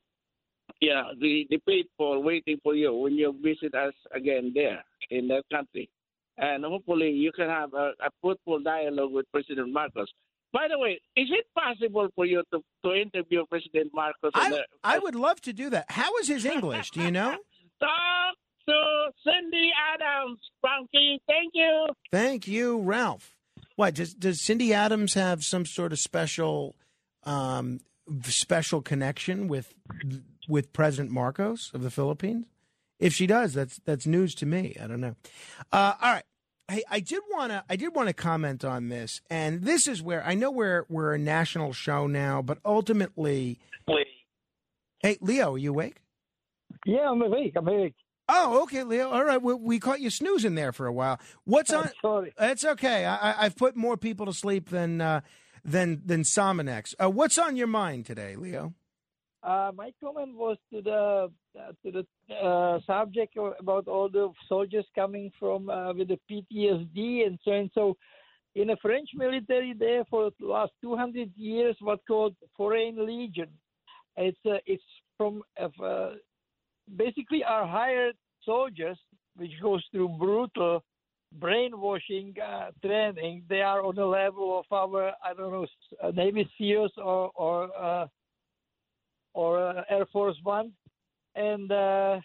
you know, the, the faithful waiting for you when you visit us again there in that country. And hopefully you can have a, a fruitful dialogue with President Marcos. By the way, is it possible for you to, to interview President Marcos? I, the- I would love to do that. How is his English? Do you know? Talk to Cindy Adams, Frankie. Thank you. Thank you, Ralph. What does does Cindy Adams have some sort of special um, special connection with with President Marcos of the Philippines? If she does, that's that's news to me. I don't know. Uh, all right. Hey, I did want to I did want to comment on this, and this is where I know we're we're a national show now, but ultimately, hey, Leo, are you awake? Yeah, I'm awake. I'm awake. Oh, okay, Leo. All right, we, we caught you snoozing there for a while. What's on? Sorry, it's okay. I, I've put more people to sleep than uh, than than Sominex. Uh, what's on your mind today, Leo? Uh, my comment was to the uh, to the uh, subject about all the soldiers coming from uh, with the PTSD and so and so. In the French military, there for the last 200 years, what called Foreign Legion. It's uh, it's from uh, basically our hired soldiers which goes through brutal brainwashing uh, training, they are on the level of our, I don't know, uh, Navy SEALs or or uh, or uh, Air Force One, and uh,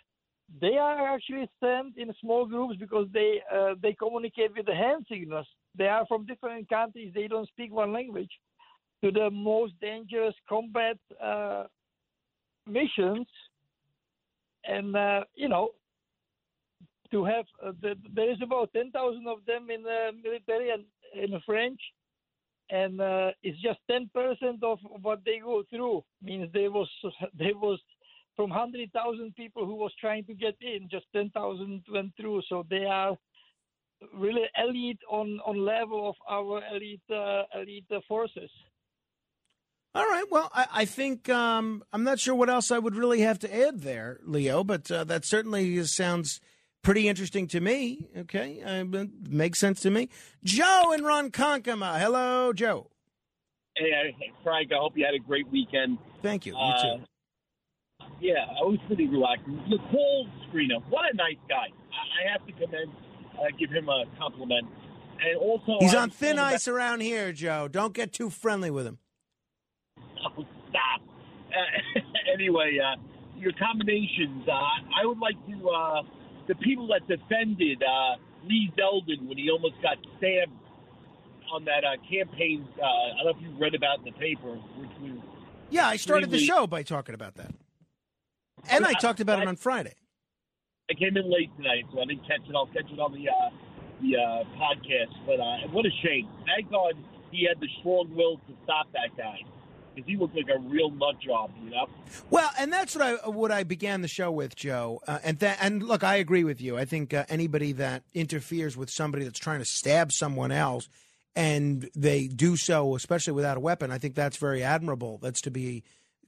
they are actually sent in small groups because they uh, they communicate with the hand signals. They are from different countries. They don't speak one language. To the most dangerous combat missions, and uh, you know, to have uh, the, there is about ten thousand of them in the military and in the French, and uh, it's just ten percent of what they go through. Means there was there was from hundred thousand people who was trying to get in, just ten thousand went through. So they are really elite on on level of our elite uh, elite forces. All right. Well, I, I think um, I'm not sure what else I would really have to add there, Leo, but uh, that certainly sounds pretty interesting to me. Okay, uh, it makes sense to me. Joe and Ron Ronkonkoma. Hello, Joe. Hey, Frank, I hope you had a great weekend. Thank you. You Uh, too. Yeah, I was pretty relaxing. Nicole Screener, what a nice guy. I, I have to commend, uh, give him a compliment. And also, He's I on thin told about- ice around here, Joe. Don't get too friendly with him. Stop. Uh, anyway, uh, your combinations. Uh, I would like to uh, the people that defended uh, Lee Zeldin when he almost got stabbed on that uh, campaign. Uh, I don't know if you read about in the paper, which was Yeah, I started the show by talking about that. And I I- talked about it on Friday. I came in late tonight, so I didn't catch it. I'll catch it on the uh, the uh, podcast. But uh, what a shame. Thank God he had the strong will to stop that guy because he looked like a real nut job, you know. Well, and that's what I what I began the show with, Joe. Uh, and that and look, I agree with you. I think uh, anybody that interferes with somebody that's trying to stab someone else, and they do so, especially without a weapon, I think that's very admirable. That's to be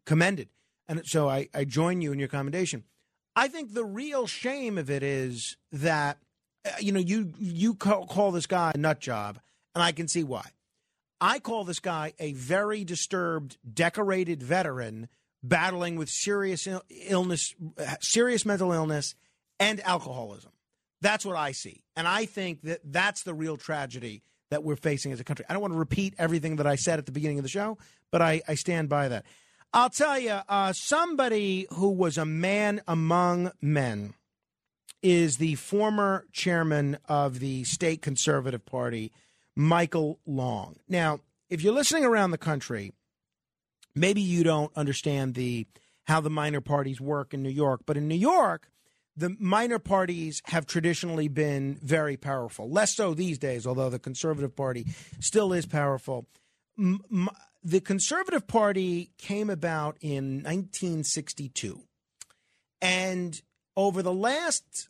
commended. And so I, I join you in your commendation. I think the real shame of it is that uh, you know you you call, call this guy a nut job, and I can see why. I call this guy a very disturbed, decorated veteran battling with serious illness, serious mental illness, and alcoholism. That's what I see. And I think that that's the real tragedy that we're facing as a country. I don't want to repeat everything that I said at the beginning of the show, but I, I stand by that. I'll tell you, uh, somebody who was a man among men is the former chairman of the state conservative party, Michael Long. Now, if you're listening around the country, maybe you don't understand the how the minor parties work in New York, but in New York, the minor parties have traditionally been very powerful. Less so these days, although the conservative party still is powerful. The conservative party came about in 1962. And over the last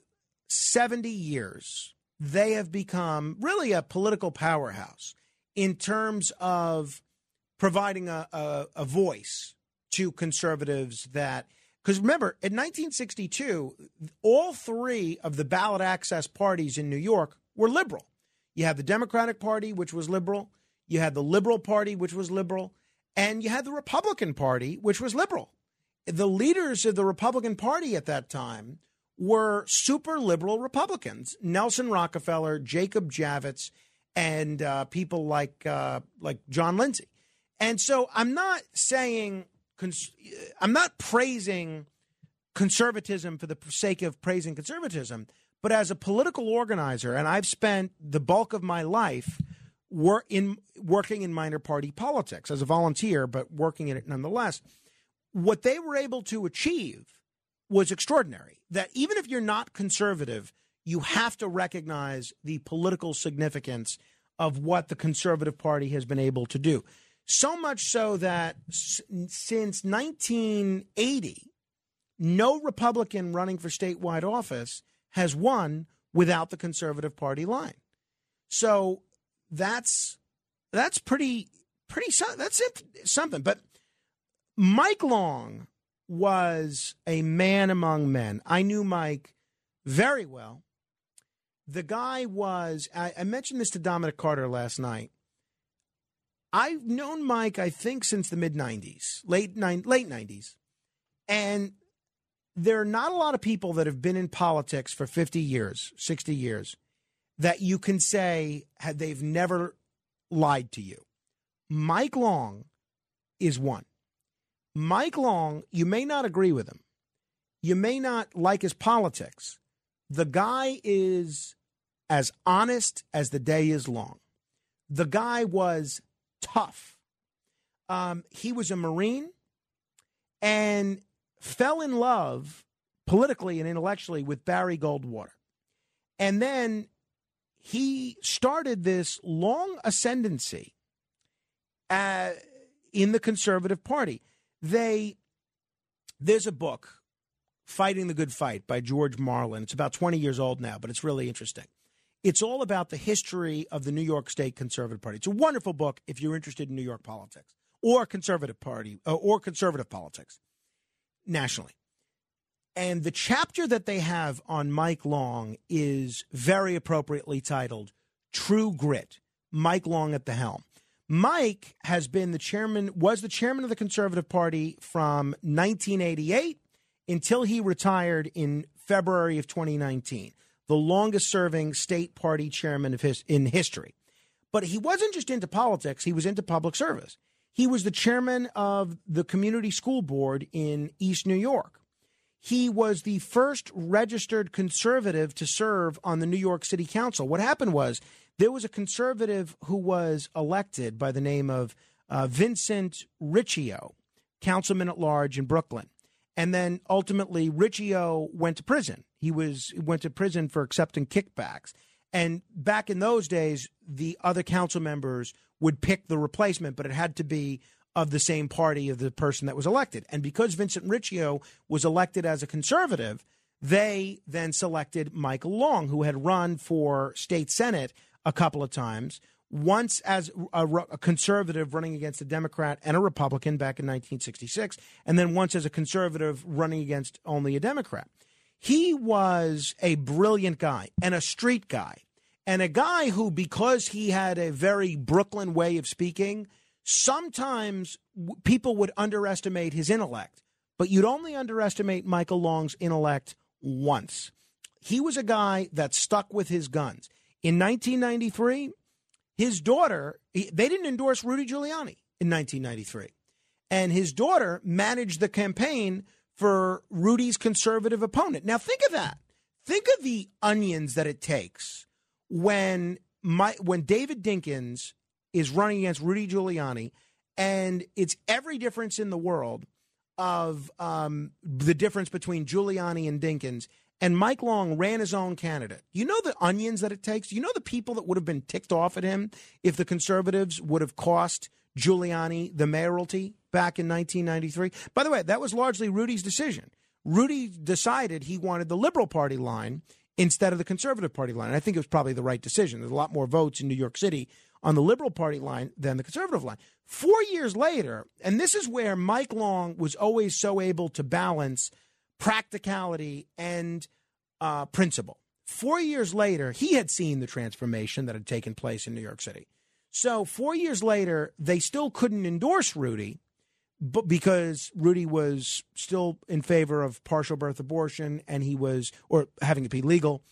70 years, they have become really a political powerhouse in terms of providing a, a, a voice to conservatives that because remember in 1962 all three of the ballot access parties in new york were liberal. You had the democratic party which was liberal. You had the liberal party which was liberal. And you had the republican party which was liberal. The leaders of the republican party at that time were super liberal republicans nelson rockefeller jacob javits and uh, people like uh, like john lindsay and so I'm not saying, cons- I'm not praising conservatism for the sake of praising conservatism, but as a political organizer, and I've spent the bulk of my life wor- in working in minor party politics as a volunteer, but working in it nonetheless. What they were able to achieve was extraordinary. That even if you're not conservative, you have to recognize the political significance of what the conservative party has been able to do. So much so that since 1980, no Republican running for statewide office has won without the conservative party line. So that's that's pretty pretty that's something. But Mike Long was a man among men. I knew Mike very well. The guy was I, I mentioned this to Dominic Carter last night. I've known Mike, I think, since the mid '90s, late late '90s, and there are not a lot of people that have been in politics for 50 years, 60 years, that you can say they've never lied to you. Mike Long is one. Mike Long, you may not agree with him. You may not like his politics. The guy is as honest as the day is long. The guy was tough. Um, he was a Marine and fell in love politically and intellectually with Barry Goldwater. And then he started this long ascendancy uh, in the Conservative Party. They there's a book, Fighting the Good Fight by George Marlin. It's about 20 years old now, but it's really interesting. It's all about the history of the New York State Conservative Party. It's a wonderful book if you're interested in New York politics or conservative party uh, or conservative politics nationally. And the chapter that they have on Mike Long is very appropriately titled True Grit Mike Long at the helm. Mike has been the chairman, was the chairman of the Conservative Party from 1988 until he retired in February of 2019, the longest serving state party chairman of his, in history. But he wasn't just into politics, he was into public service. He was the chairman of the community school board in East New York. He was the first registered conservative to serve on the New York City Council. What happened was there was a conservative who was elected by the name of uh, Vincent Riccio, councilman at large in Brooklyn. And then ultimately, Riccio went to prison. He was went to prison for accepting kickbacks. And back in those days, the other council members would pick the replacement, but it had to be of the same party of the person that was elected. And because Vincent Riccio was elected as a conservative, they then selected Michael Long, who had run for state senate a couple of times. Once as a, a conservative running against a Democrat and a Republican back in 1966, and then once as a conservative running against only a Democrat. He was a brilliant guy and a street guy, and a guy who, because he had a very Brooklyn way of speaking, sometimes people would underestimate his intellect, but you'd only underestimate Michael Long's intellect once. He was a guy that stuck with his guns. In 1993, his daughter, they didn't endorse Rudy Giuliani in 1993. And his daughter managed the campaign for Rudy's conservative opponent. Now, think of that. Think of the onions that it takes when my when David Dinkins is running against Rudy Giuliani, and it's every difference in the world of um, the difference between Giuliani and Dinkins. And Mike Long ran his own candidate. You know the onions that it takes? You know the people that would have been ticked off at him if the conservatives would have cost Giuliani the mayoralty back in 1993? By the way, that was largely Rudy's decision. Rudy decided he wanted the Liberal Party line instead of the Conservative Party line. I think it was probably the right decision. There's a lot more votes in New York City on the Liberal Party line than the Conservative line. Four years later, and this is where Mike Long was always so able to balance practicality and uh, principle. Four years later, he had seen the transformation that had taken place in New York City. So, four years later, they still couldn't endorse Rudy but because Rudy was still in favor of partial birth abortion and he was or having it be legal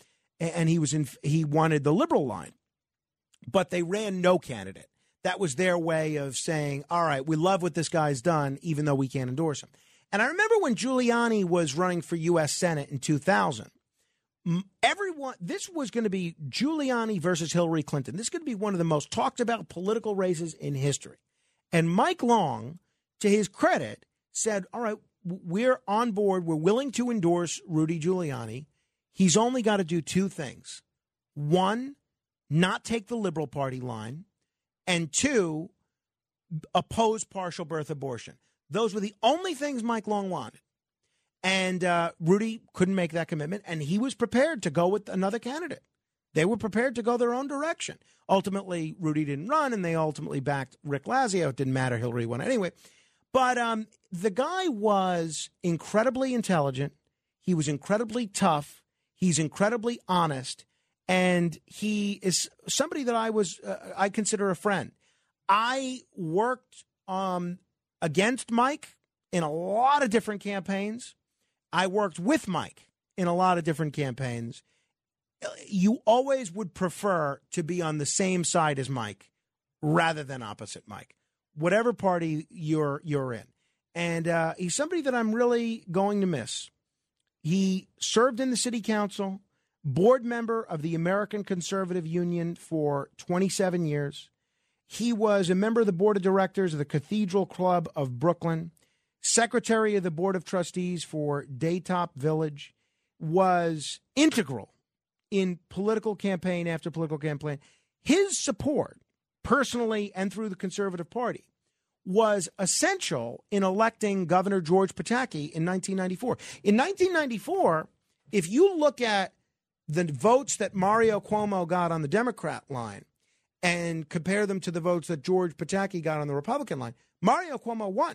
and he was in he wanted the liberal line but they ran no candidate that was their way of saying all right we love what this guy's done even though we can't endorse him and i remember when giuliani was running for us senate in 2000 everyone this was going to be giuliani versus hillary clinton this is going to be one of the most talked about political races in history and mike long to his credit, said, All right, we're on board. We're willing to endorse Rudy Giuliani. He's only got to do two things one, not take the Liberal Party line, and two, oppose partial birth abortion. Those were the only things Mike Long wanted. And uh, Rudy couldn't make that commitment, and he was prepared to go with another candidate. They were prepared to go their own direction. Ultimately, Rudy didn't run, and they ultimately backed Rick Lazio. It didn't matter. Hillary won anyway. But um, the guy was incredibly intelligent. He was incredibly tough. He's incredibly honest, and he is somebody that I was uh, I consider a friend. I worked um, against Mike in a lot of different campaigns. I worked with Mike in a lot of different campaigns. You always would prefer to be on the same side as Mike rather than opposite Mike, whatever party you're you're in. And uh, he's somebody that I'm really going to miss. He served in the city council, board member of the American Conservative Union for 27 years. He was a member of the board of directors of the Cathedral Club of Brooklyn, secretary of the board of trustees for Daytop Village, was integral in political campaign after political campaign. His support, personally and through the Conservative Party, was essential in electing Governor George Pataki in 1994. In 1994, if you look at the votes that Mario Cuomo got on the Democrat line and compare them to the votes that George Pataki got on the Republican line, Mario Cuomo won.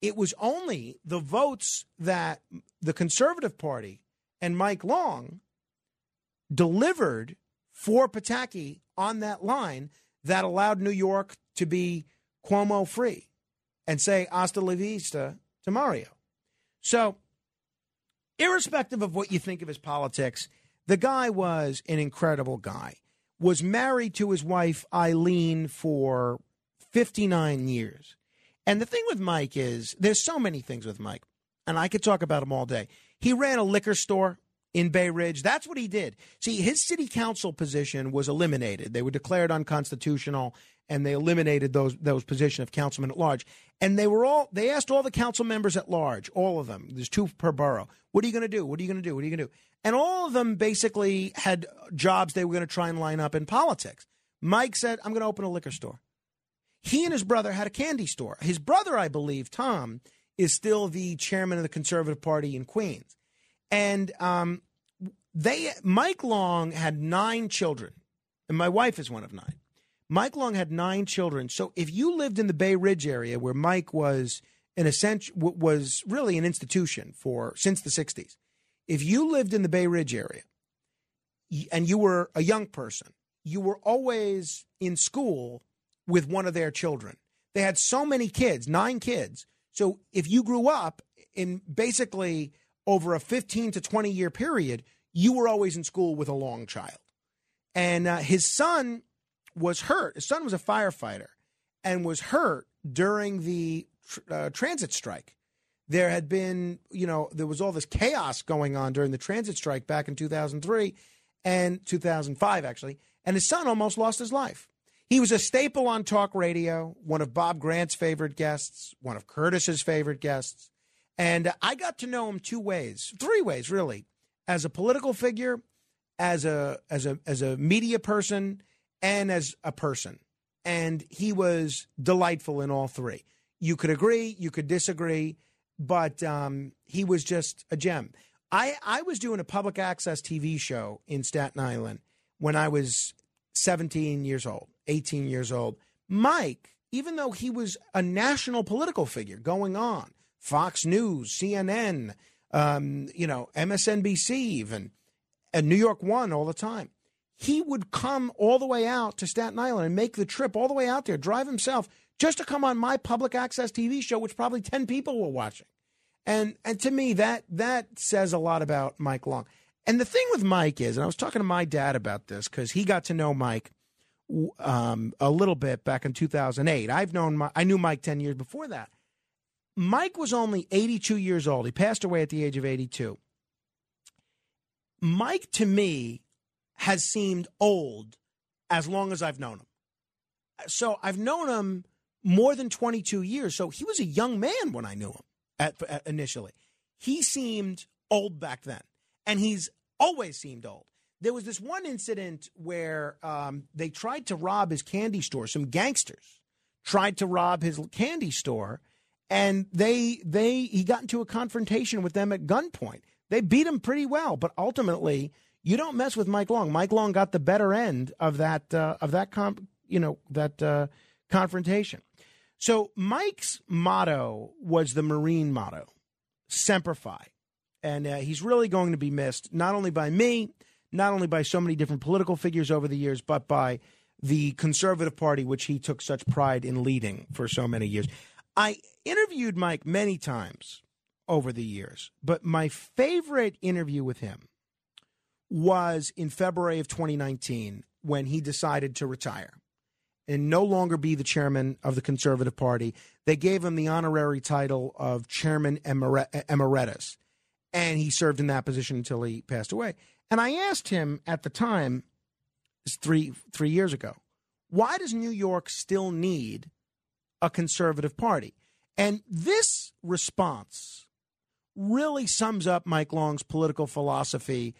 It was only the votes that the Conservative Party and Mike Long delivered for Pataki on that line that allowed New York to be Cuomo free and say hasta la vista to Mario. So, irrespective of what you think of his politics, the guy was an incredible guy. Was married to his wife Eileen for 59 years. And the thing with Mike is there's so many things with Mike, and I could talk about him all day. He ran a liquor store in Bay Ridge. That's what he did. See, his city council position was eliminated. They were declared unconstitutional and they eliminated those those position of councilman at large. And they were all they asked all the council members at large, all of them. There's two per borough. What are you going to do? What are you going to do? What are you going to do? And all of them basically had jobs they were going to try and line up in politics. Mike said, "I'm going to open a liquor store." He and his brother had a candy store. His brother, I believe, Tom, is still the chairman of the Conservative Party in Queens. And um, they Mike Long had nine children, and my wife is one of nine. Mike Long had nine children. So if you lived in the Bay Ridge area where Mike was an essential was really an institution for since the 60s. If you lived in the Bay Ridge area and you were a young person, you were always in school with one of their children. They had so many kids, nine kids. So if you grew up in basically over a 15 to 20 year period, you were always in school with a long child. And uh, his son was hurt. His son was a firefighter and was hurt during the tr- uh, transit strike. There had been, you know, there was all this chaos going on during the transit strike back in 2003 and 2005, actually. And his son almost lost his life. He was a staple on talk radio, one of Bob Grant's favorite guests, one of Curtis's favorite guests. And I got to know him two ways, three ways, really as a political figure, as a as a as a media person, and as a person. And he was delightful in all three. You could agree, you could disagree, but um, he was just a gem. I I was doing a public access TV show in Staten Island when I was 17 years old, 18 years old. Mike, even though he was a national political figure going on, Fox News, CNN, um, you know, MSNBC, even, and New York One all the time. He would come all the way out to Staten Island and make the trip all the way out there, drive himself, just to come on my public access TV show, which probably 10 people were watching. And and to me, that that says a lot about Mike Long. And the thing with Mike is, and I was talking to my dad about this because he got to know Mike um, a little bit back in 2008. I've known my, I knew Mike 10 years before that. Mike was only 82 years old. He passed away at the age of 82. Mike, to me, has seemed old as long as I've known him. So I've known him more than 22 years. So he was a young man when I knew him at, at initially. He seemed old back then, and he's always seemed old. There was this one incident where um, they tried to rob his candy store. Some gangsters tried to rob his candy store and they they he got into a confrontation with them at gunpoint. They beat him pretty well, but ultimately, you don't mess with Mike Long. Mike Long got the better end of that uh, of that you know that uh, confrontation. So Mike's motto was the Marine motto, Semper Fi, and uh, he's really going to be missed not only by me, not only by so many different political figures over the years, but by the Conservative Party, which he took such pride in leading for so many years. I interviewed Mike many times over the years, but my favorite interview with him was in February of 2019 when he decided to retire and no longer be the chairman of the Conservative Party. They gave him the honorary title of chairman emeritus, and he served in that position until he passed away. And I asked him at the time, three three years ago, why does New York still need a conservative party? And this response really sums up Mike Long's political philosophy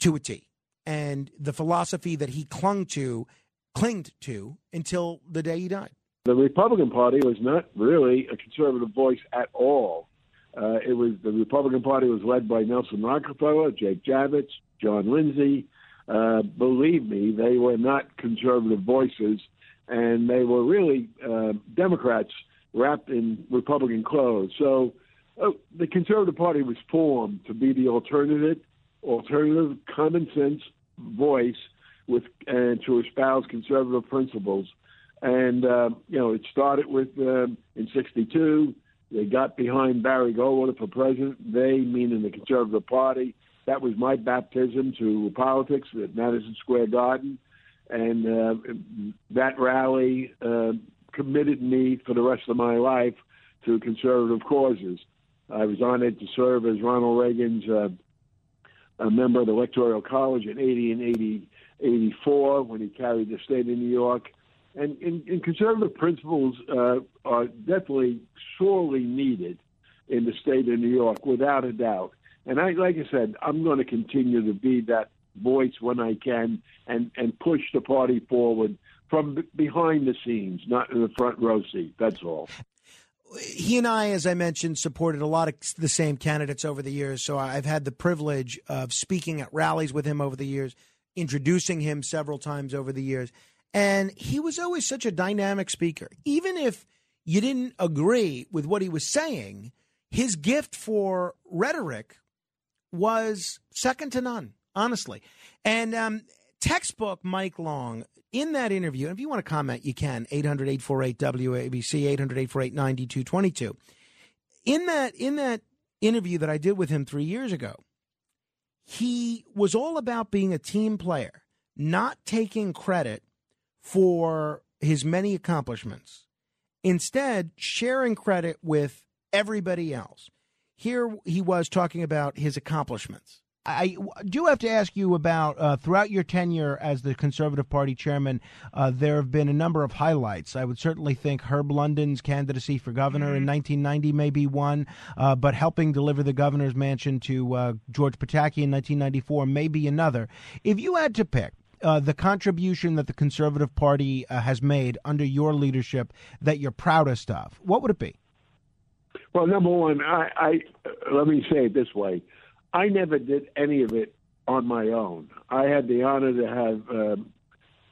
to a T, and the philosophy that he clung to, clinged to until the day he died. The Republican Party was not really a conservative voice at all. Uh, it was the Republican Party was led by Nelson Rockefeller, Jake Javits, John Lindsay. Uh, believe me, they were not conservative voices, and they were really uh, Democrats wrapped in Republican clothes. So uh, the Conservative Party was formed to be the alternative, alternative, common sense voice with and to espouse conservative principles. And uh, you know, it started with um in '62. They got behind Barry Goldwater for president. They, meaning the Conservative Party, that was my baptism to politics at Madison Square Garden, and uh, that rally uh, committed me for the rest of my life to conservative causes. I was honored to serve as Ronald Reagan's uh, a member of the Electoral College in 80 and 80, 84 when he carried the state of New York. And, and, and conservative principles uh, are definitely sorely needed in the state of New York, without a doubt. And I, like I said, I'm going to continue to be that voice when I can and, and push the party forward from b- behind the scenes, not in the front row seat. That's all. he and I, as I mentioned, supported a lot of the same candidates over the years. So I've had the privilege of speaking at rallies with him over the years, introducing him several times over the years. And he was always such a dynamic speaker. Even if you didn't agree with what he was saying, his gift for rhetoric was second to none, honestly. And um, textbook Mike Long in that interview, and if you want to comment, you can 800 848 WABC, 800 848 9222. In that, in that interview that I did with him three years ago, he was all about being a team player, not taking credit for his many accomplishments, instead, sharing credit with everybody else. Here he was talking about his accomplishments. I do have to ask you about uh, throughout your tenure as the Conservative Party chairman, uh, there have been a number of highlights. I would certainly think Herb London's candidacy for governor in 1990 may be one, uh, but helping deliver the governor's mansion to uh, George Pataki in 1994 may be another. If you had to pick, uh, the contribution that the Conservative Party uh, has made under your leadership that you're proudest of, what would it be? Well, number one, I, I let me say it this way: I never did any of it on my own. I had the honor to have um,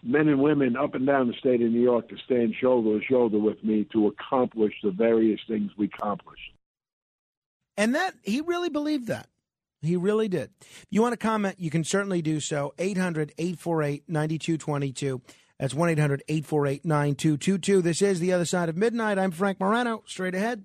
men and women up and down the state of New York to stand shoulder to shoulder with me to accomplish the various things we accomplished. And that he really believed that. He really did. If you want to comment, you can certainly do so. 800 848 9222. That's 1 800 848 9222. This is The Other Side of Midnight. I'm Frank Morano. Straight ahead.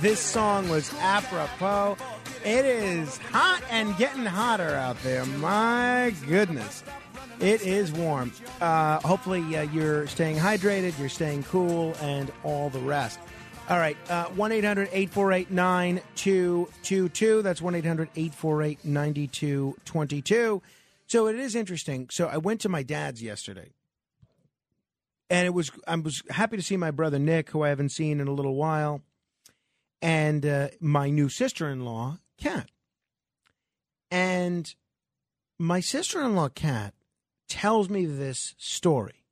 This song was apropos, it is hot and getting hotter out there. My goodness. It is warm. Uh, hopefully, uh, you're staying hydrated, you're staying cool, and all the rest. All right, uh, 1 800 848 9222. That's 1 800 848 9222. So it is interesting. So I went to my dad's yesterday, and it was I was happy to see my brother Nick, who I haven't seen in a little while, and uh, my new sister-in-law, Kat. And my sister-in-law, Kat, tells me this story,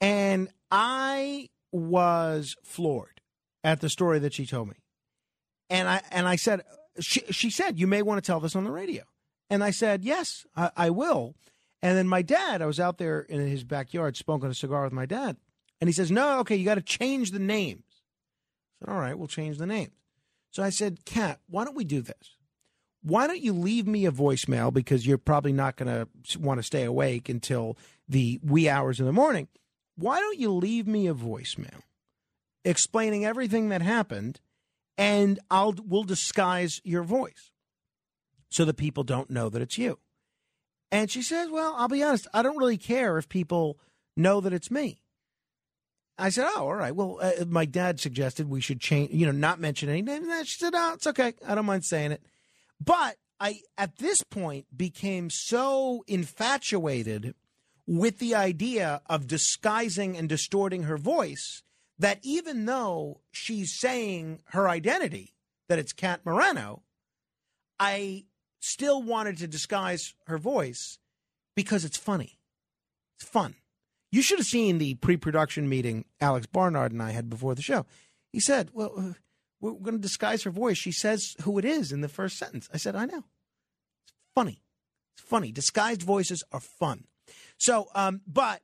and I was floored at the story that she told me. And I and I said, she, she said, you may want to tell this on the radio. And I said, yes, I, I will. And then my dad, I was out there in his backyard smoking a cigar with my dad. And he says, no, okay, you got to change the names. Said, all right, we'll change the names. So I said, Kat, why don't we do this? Why don't you leave me a voicemail because you're probably not going to want to stay awake until the wee hours in the morning. Why don't you leave me a voicemail explaining everything that happened and I'll we'll disguise your voice so that people don't know that it's you. And she says, Well, I'll be honest, I don't really care if people know that it's me. I said, Oh, all right. Well, uh, my dad suggested we should change, you know, not mention any names. And she said, Oh, it's okay. I don't mind saying it. But I, at this point, became so infatuated with the idea of disguising and distorting her voice that even though she's saying her identity, that it's Kat Morano, I still wanted to disguise her voice because it's funny. It's fun. You should have seen the pre production meeting Alex Barnard and I had before the show. He said, Well, uh, we're going to disguise her voice. She says who it is in the first sentence. I said, I know. It's funny. It's funny. Disguised voices are fun. So, um, but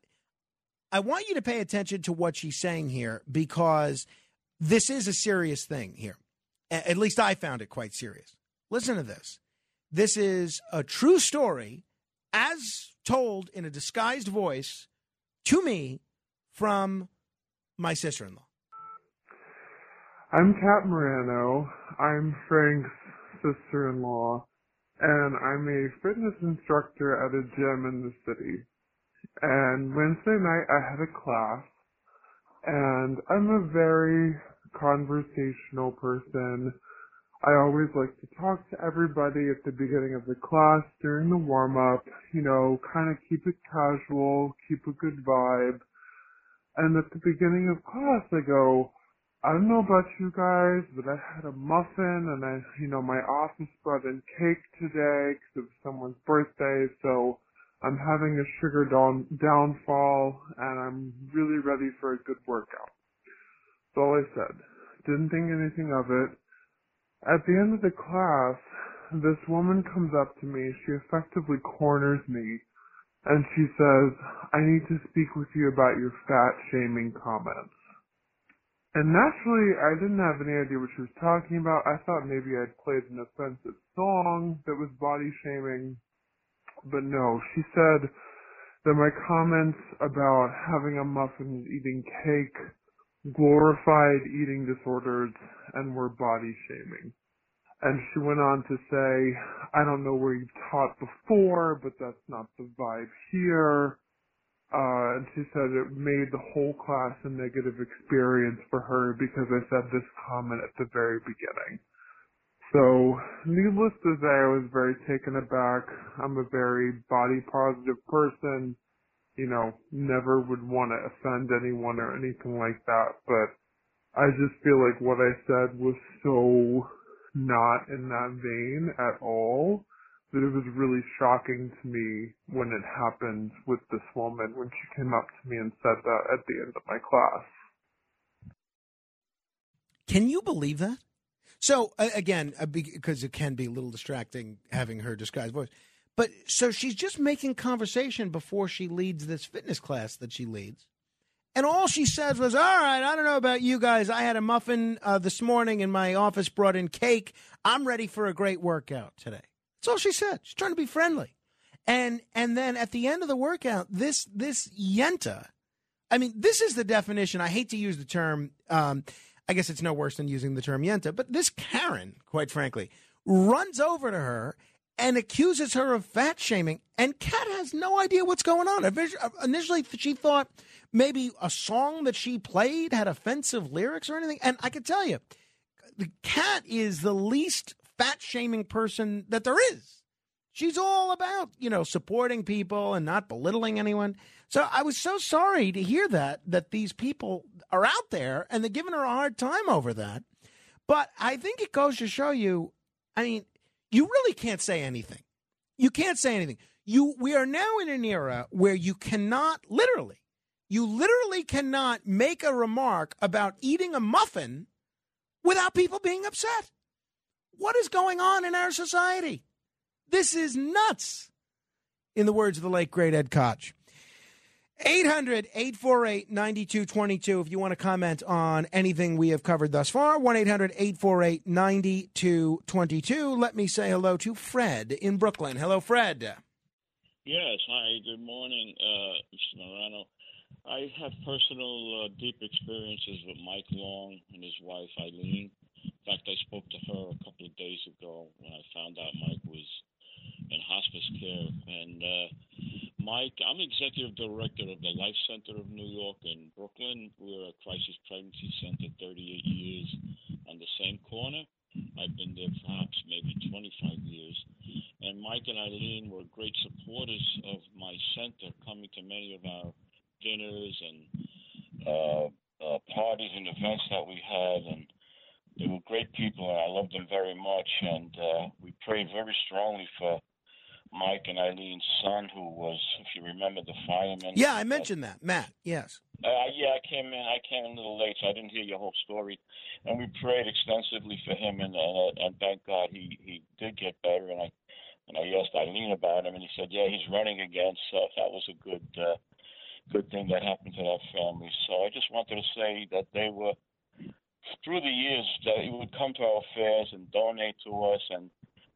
I want you to pay attention to what she's saying here because this is a serious thing here. At least I found it quite serious. Listen to this. This is a true story as told in a disguised voice to me from my sister in law. I'm Kat Morano. I'm Frank's sister-in-law, and I'm a fitness instructor at a gym in the city. And Wednesday night I had a class, and I'm a very conversational person. I always like to talk to everybody at the beginning of the class during the warm-up, you know, kind of keep it casual, keep a good vibe. And at the beginning of class I go, I don't know about you guys, but I had a muffin and I, you know, my office brought in cake today 'cause it was someone's birthday, so I'm having a sugar down, downfall and I'm really ready for a good workout. That's all I said. Didn't think anything of it. At the end of the class, this woman comes up to me. She effectively corners me and she says, I need to speak with you about your fat shaming comments. And naturally, I didn't have any idea what she was talking about. I thought maybe I'd played an offensive song that was body shaming. But no, she said that my comments about having a muffin and eating cake glorified eating disorders and were body shaming. And she went on to say, I don't know where you've taught before, but that's not the vibe here. Uh, and she said it made the whole class a negative experience for her because I said this comment at the very beginning. So, needless to say, I was very taken aback. I'm a very body positive person. You know, never would want to offend anyone or anything like that, but I just feel like what I said was so not in that vein at all that it was really shocking to me when it happened with this woman when she came up to me and said that at the end of my class. Can you believe that? So again, because it can be a little distracting having her disguised voice, but so she's just making conversation before she leads this fitness class that she leads, and all she says was, "All right, I don't know about you guys. I had a muffin uh, this morning, and my office brought in cake. I'm ready for a great workout today." That's all she said. She's trying to be friendly, and and then at the end of the workout, this this yenta, I mean, this is the definition. I hate to use the term. Um, I guess it's no worse than using the term yenta, but this Karen, quite frankly, runs over to her and accuses her of fat shaming. And Kat has no idea what's going on. Initially- she thought maybe a song that she played had offensive lyrics or anything. And I can tell you, the Kat is the least fat shaming person that there is. She's all about, you know, supporting people and not belittling anyone. So I was so sorry to hear that that these people are out there and they're giving her a hard time over that. But I think it goes to show you, I mean, you really can't say anything. You can't say anything. You we are now in an era where you cannot literally, you literally cannot make a remark about eating a muffin without people being upset. What is going on in our society? This is nuts. In the words of the late great Ed Koch. 800 848 9222 if you want to comment on anything we have covered thus far. 1 800 848 9222. Let me say hello to Fred in Brooklyn. Hello, Fred. Yes, hi, good morning, uh, Mr. Morano. I have personal uh, deep experiences with Mike Long and his wife Eileen. In fact, I spoke to her a couple of days ago when I found out Mike was in hospice care. And uh, Mike, I'm executive director of the Life Center of New York in Brooklyn. We're a crisis pregnancy center 38 years on the same corner. I've been there perhaps maybe 25 years. And Mike and Eileen were great supporters of my center, coming to many of our dinners and uh, uh, parties and events that we had. And they were great people, and I loved them very much. And uh, we prayed very strongly for Mike and Eileen's son, who was, if you remember, the fireman. Yeah, I mentioned that. Matt, yes. Uh, yeah, I came in. I came in a little late, so I didn't hear your whole story. And we prayed extensively for him, and and, and thank God he he did get better. And I and I asked Eileen about him, and he said, yeah, he's running again. So that was a good uh, good thing that happened to that family. So I just wanted to say that they were through the years that he would come to our fairs and donate to us and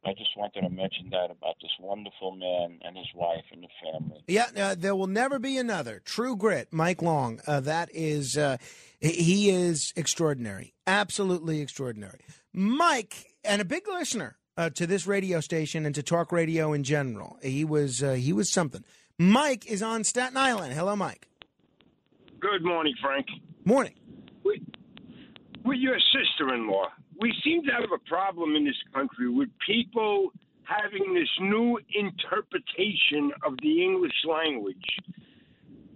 I just wanted to mention that about this wonderful man and his wife and the family. Yeah, uh, there will never be another. True grit, Mike Long. Uh, that is, uh, he is extraordinary, absolutely extraordinary. Mike, and a big listener uh, to this radio station and to talk radio in general. He was uh, he was something. Mike is on Staten Island. Hello, Mike. Good morning, Frank. Morning. With, with your sister-in-law, we seem to have a problem in this country with people having this new interpretation of the English language,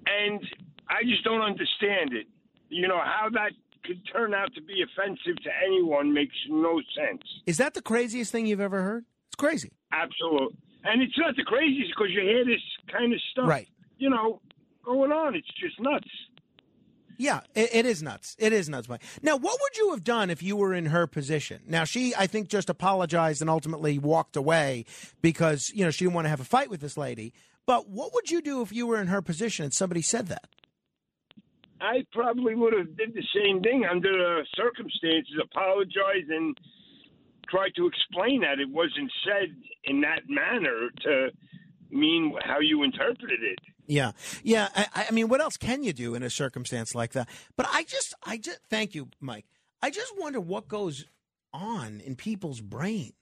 and I just don't understand it. You know how that could turn out to be offensive to anyone makes no sense. Is that the craziest thing you've ever heard? It's crazy. Absolutely. And it's not the craziest because you hear this kind of stuff, Right. you know, going on. It's just nuts. Yeah, it, it is nuts. It is nuts, Mike. Now, what would you have done if you were in her position? Now, she, I think, just apologized and ultimately walked away because you know she didn't want to have a fight with this lady. But what would you do if you were in her position and somebody said that? I probably would have did the same thing under the circumstances, apologize and try to explain that it wasn't said in that manner to mean how you interpreted it. Yeah, yeah. I, I mean, what else can you do in a circumstance like that? But I just, I just, thank you, Mike. I just wonder what goes on in people's brains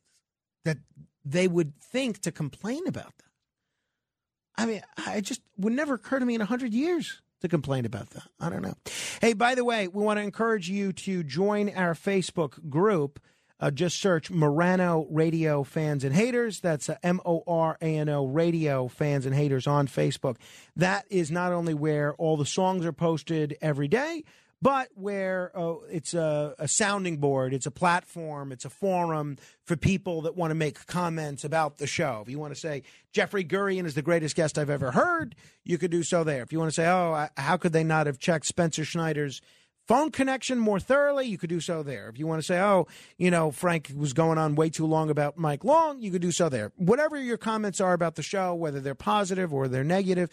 that they would think to complain about that. I mean, I just would never occur to me in a hundred years to complain about that. I don't know. Hey, by the way, we want to encourage you to join our Facebook group. Uh, just search Morano Radio Fans and Haters. That's uh, M O R A N O Radio Fans and Haters on Facebook. That is not only where all the songs are posted every day, but where uh, it's a, a sounding board, it's a platform, it's a forum for people that want to make comments about the show. If you want to say Jeffrey Gurian is the greatest guest I've ever heard, you could do so there. If you want to say, oh, how could they not have checked Spencer Schneider's phone connection more thoroughly, you could do so there. If you want to say, oh, you know, Frank was going on way too long about Mike Long, you could do so there. Whatever your comments are about the show, whether they're positive or they're negative,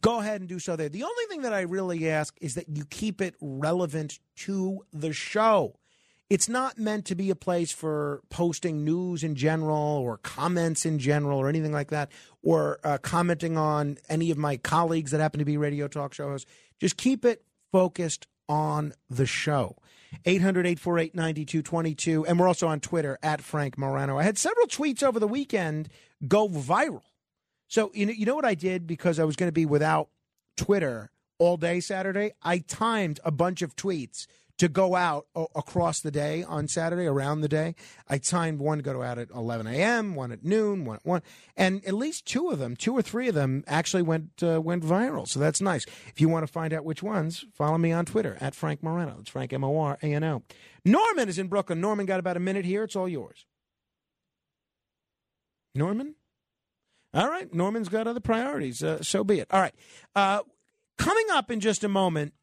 go ahead and do so there. The only thing that I really ask is that you keep it relevant to the show. It's not meant to be a place for posting news in general or comments in general or anything like that, or uh, commenting on any of my colleagues that happen to be radio talk show hosts. Just keep it focused on the show. 800 848 9222. And we're also on Twitter at Frank Morano. I had several tweets over the weekend go viral. So, you know, you know what I did because I was going to be without Twitter all day Saturday? I timed a bunch of tweets to go out o- across the day on Saturday, around the day. I timed one to go out at 11 a.m., one at noon, one at 1. And at least two of them, two or three of them, actually went uh, went viral. So that's nice. If you want to find out which ones, follow me on Twitter at Frank Morano. It's Frank M O R A N O. Norman is in Brooklyn. Norman got about a minute here. It's all yours. Norman? All right. Norman's got other priorities. Uh, so be it. All right. Uh, coming up in just a moment,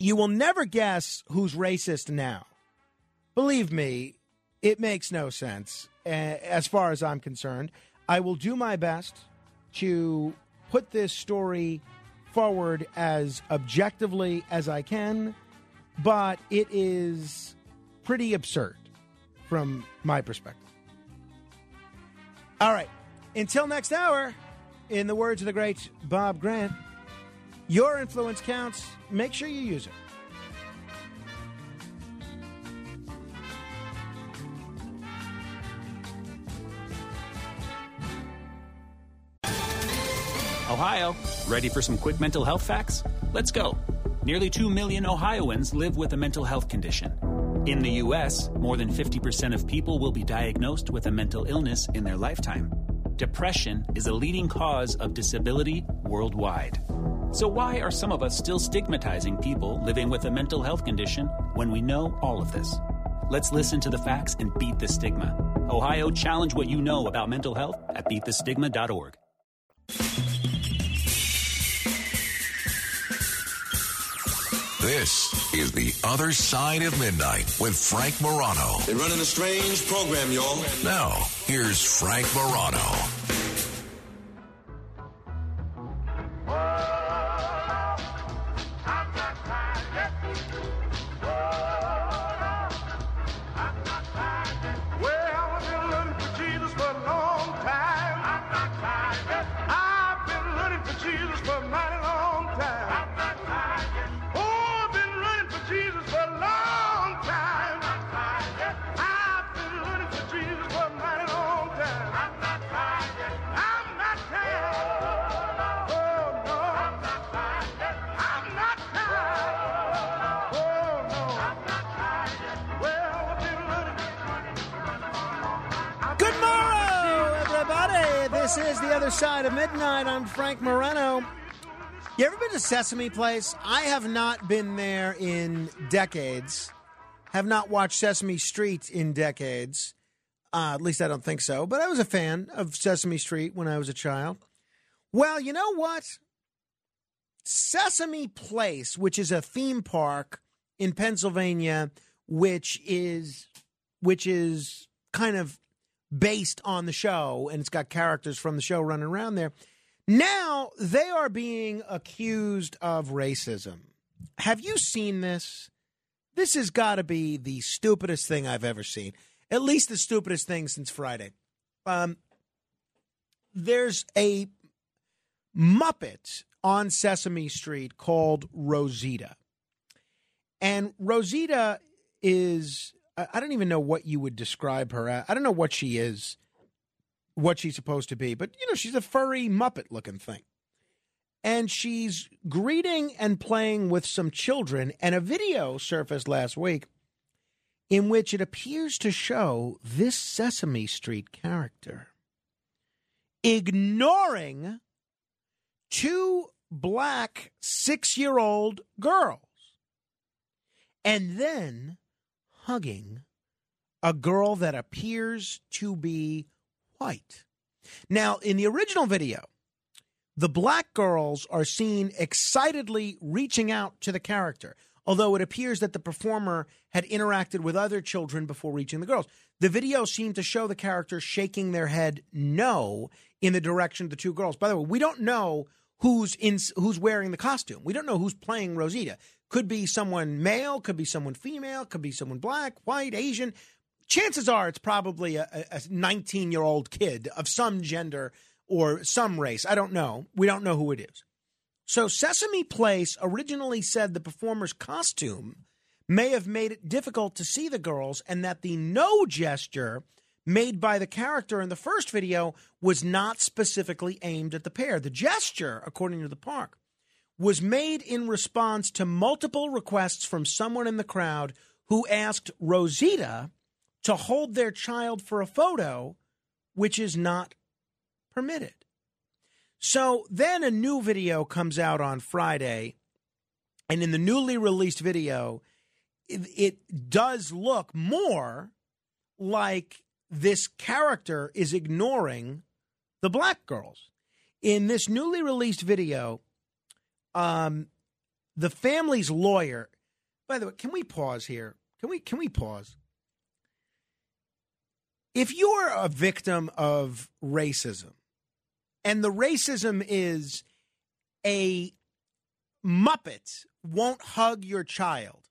you will never guess who's racist now. Believe me, it makes no sense as far as I'm concerned. I will do my best to put this story forward as objectively as I can, but it is pretty absurd from my perspective. All right. Until next hour, in the words of the great Bob Grant, your influence counts. Make sure you use it. Ohio, ready for some quick mental health facts? Let's go. Nearly 2 million Ohioans live with a mental health condition. In the U.S., more than 50% of people will be diagnosed with a mental illness in their lifetime. Depression is a leading cause of disability worldwide. So, why are some of us still stigmatizing people living with a mental health condition when we know all of this? Let's listen to the facts and beat the stigma. Ohio, challenge what you know about mental health at beatthestigma.org. This is The Other Side of Midnight with Frank Morano. They're running a strange program, y'all. Now, here's Frank Morano. Sesame Place? I have not been there in decades. Have not watched Sesame Street in decades. Uh, at least I don't think so. But I was a fan of Sesame Street when I was a child. Well, you know what? Sesame Place, which is a theme park in Pennsylvania, which is which is kind of based on the show and it's got characters from the show running around there. Now they are being accused of racism. Have you seen this? This has got to be the stupidest thing I've ever seen. At least the stupidest thing since Friday. Um, there's a Muppet on Sesame Street called Rosita. And Rosita is, I don't even know what you would describe her as. I don't know what she is, what she's supposed to be, but you know, she's a furry Muppet looking thing. And she's greeting and playing with some children, and a video surfaced last week in which it appears to show this Sesame Street character ignoring two black six year old girls and then hugging a girl that appears to be white. Now, in the original video, the black girls are seen excitedly reaching out to the character, although it appears that the performer had interacted with other children before reaching the girls. The video seemed to show the character shaking their head no in the direction of the two girls. By the way, we don't know who's in who's wearing the costume. We don't know who's playing Rosita. Could be someone male, could be someone female, could be someone black, white, Asian. Chances are it's probably a 19 year old kid of some gender or some race. I don't know. We don't know who it is. So Sesame Place originally said the performer's costume may have made it difficult to see the girls and that the no gesture made by the character in the first video was not specifically aimed at the pair. The gesture, according to the park, was made in response to multiple requests from someone in the crowd who asked Rosita to hold their child for a photo, which is not permitted. So then a new video comes out on Friday, and in the newly released video, it, it does look more like this character is ignoring the black girls. In this newly released video, um, the family's lawyer. By the way, can we pause here? Can we can we pause? If you're a victim of racism, and the racism is a muppet won't hug your child,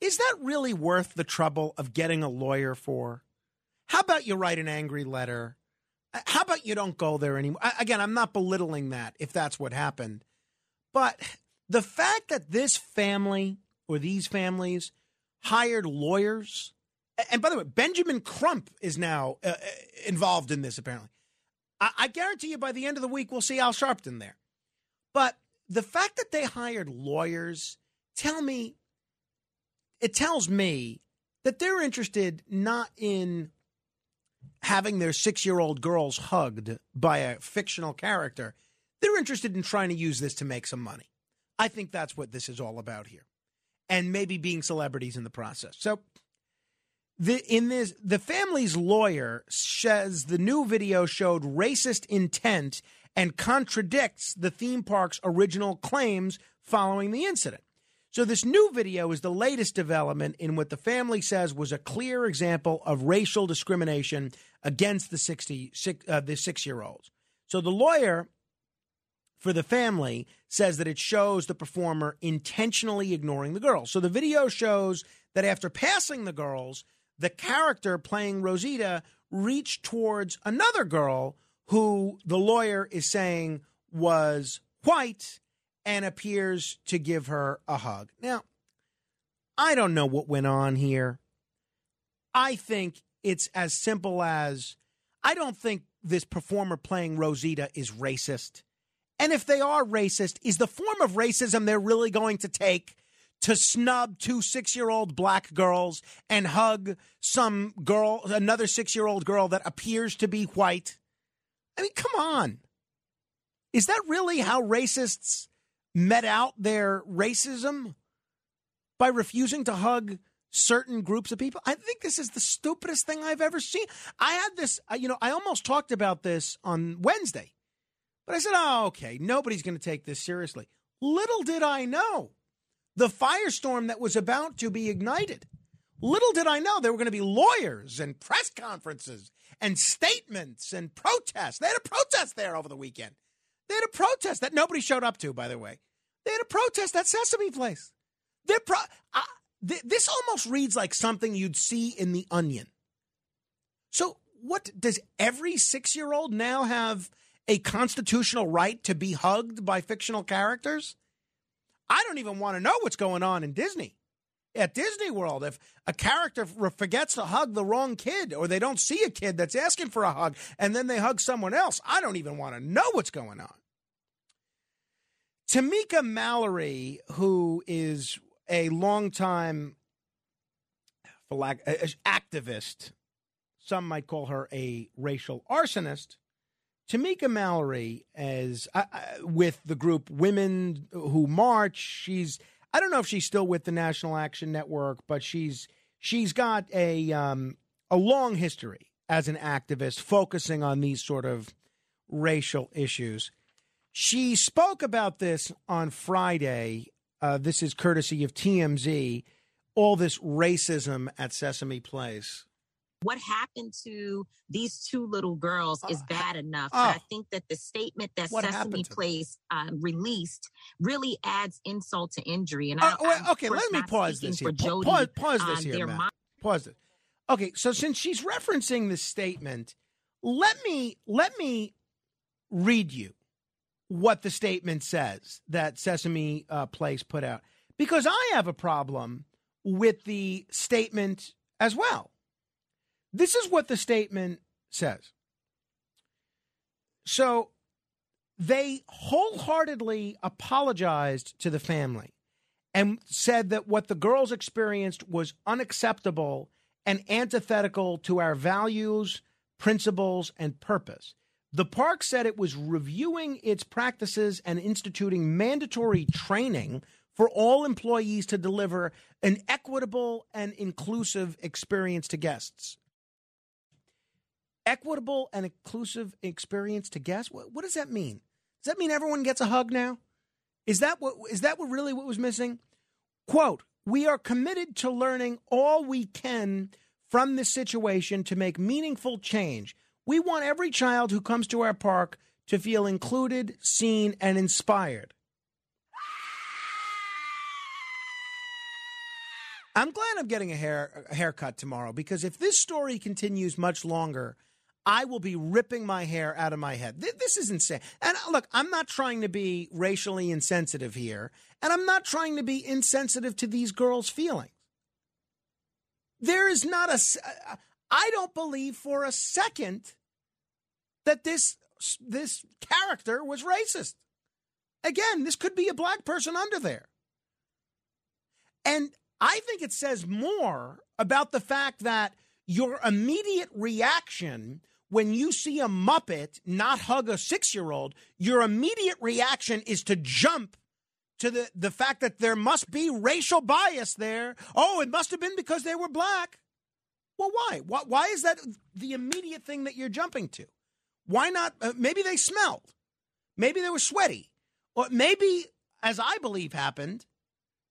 is that really worth the trouble of getting a lawyer for? How about you write an angry letter? Uh, How about you don't go there anymore? Again, I'm not belittling that if that's what happened. But the fact that this family or these families hired lawyers, and by the way, Benjamin Crump is now uh, uh, involved in this apparently. I-, I guarantee you by the end of the week, we'll see Al Sharpton there. But the fact that they hired lawyers tell me, it tells me that they're interested not in having their six year old girls hugged by a fictional character. They're interested in trying to use this to make some money. I think that's what this is all about here. And maybe being celebrities in the process. So the in this the family's lawyer says the new video showed racist intent and contradicts the theme park's original claims following the incident. So this new video is the latest development in what the family says was a clear example of racial discrimination against the 60 six, uh, the 6-year-olds. So the lawyer for the family says that it shows the performer intentionally ignoring the girls. So the video shows that after passing the girls, the character playing Rosita reached towards another girl who the lawyer is saying was white and appears to give her a hug. Now, I don't know what went on here. I think it's as simple as I don't think this performer playing Rosita is racist. And if they are racist, is the form of racism they're really going to take to snub two six year old black girls and hug some girl, another six year old girl that appears to be white? I mean, come on. Is that really how racists met out their racism? By refusing to hug certain groups of people? I think this is the stupidest thing I've ever seen. I had this, you know, I almost talked about this on Wednesday. But I said, oh, okay, nobody's going to take this seriously. Little did I know the firestorm that was about to be ignited. Little did I know there were going to be lawyers and press conferences and statements and protests. They had a protest there over the weekend. They had a protest that nobody showed up to, by the way. They had a protest at Sesame Place. Pro- uh, th- this almost reads like something you'd see in The Onion. So, what does every six year old now have a constitutional right to be hugged by fictional characters? I don't even want to know what's going on in Disney. At Disney World, if a character forgets to hug the wrong kid or they don't see a kid that's asking for a hug and then they hug someone else, I don't even want to know what's going on. Tamika Mallory, who is a longtime for lack, activist, some might call her a racial arsonist. Tamika Mallory, as uh, uh, with the group Women Who March, she's I don't know if she's still with the National Action Network, but she's she's got a um, a long history as an activist focusing on these sort of racial issues. She spoke about this on Friday. Uh, this is courtesy of TMZ. All this racism at Sesame Place. What happened to these two little girls is bad enough. oh. But I think that the statement that Sesame happened to them? Place um, released really adds insult to injury. And Uh, I, okay, let me pause this here. Jody, pause, pause this um, here, Matt. mom- Pause this. Okay, so since she's referencing this statement, let me let me read you what the statement says that Sesame uh, Place put out because I have a problem with the statement as well. This is what the statement says. So they wholeheartedly apologized to the family and said that what the girls experienced was unacceptable and antithetical to our values, principles, and purpose. The park said it was reviewing its practices and instituting mandatory training for all employees to deliver an equitable and inclusive experience to guests. Equitable and inclusive experience to guests? What, what does that mean? Does that mean everyone gets a hug now? Is that what is that what really what was missing? Quote, we are committed to learning all we can from this situation to make meaningful change. We want every child who comes to our park to feel included, seen, and inspired. I'm glad I'm getting a hair a haircut tomorrow because if this story continues much longer, I will be ripping my hair out of my head. This is insane. And uh, look, I'm not trying to be racially insensitive here, and I'm not trying to be insensitive to these girls' feelings. There is not a. s- uh, don't believe for a second that this this character was racist. Again, this could be a black person under there. And I think it says more about the fact that your immediate reaction when you see a Muppet not hug a six year old, your immediate reaction is to jump to the, the fact that there must be racial bias there. Oh, it must have been because they were black. Well, why? Why, why is that the immediate thing that you're jumping to? Why not? Uh, maybe they smelled. Maybe they were sweaty. Or maybe, as I believe happened,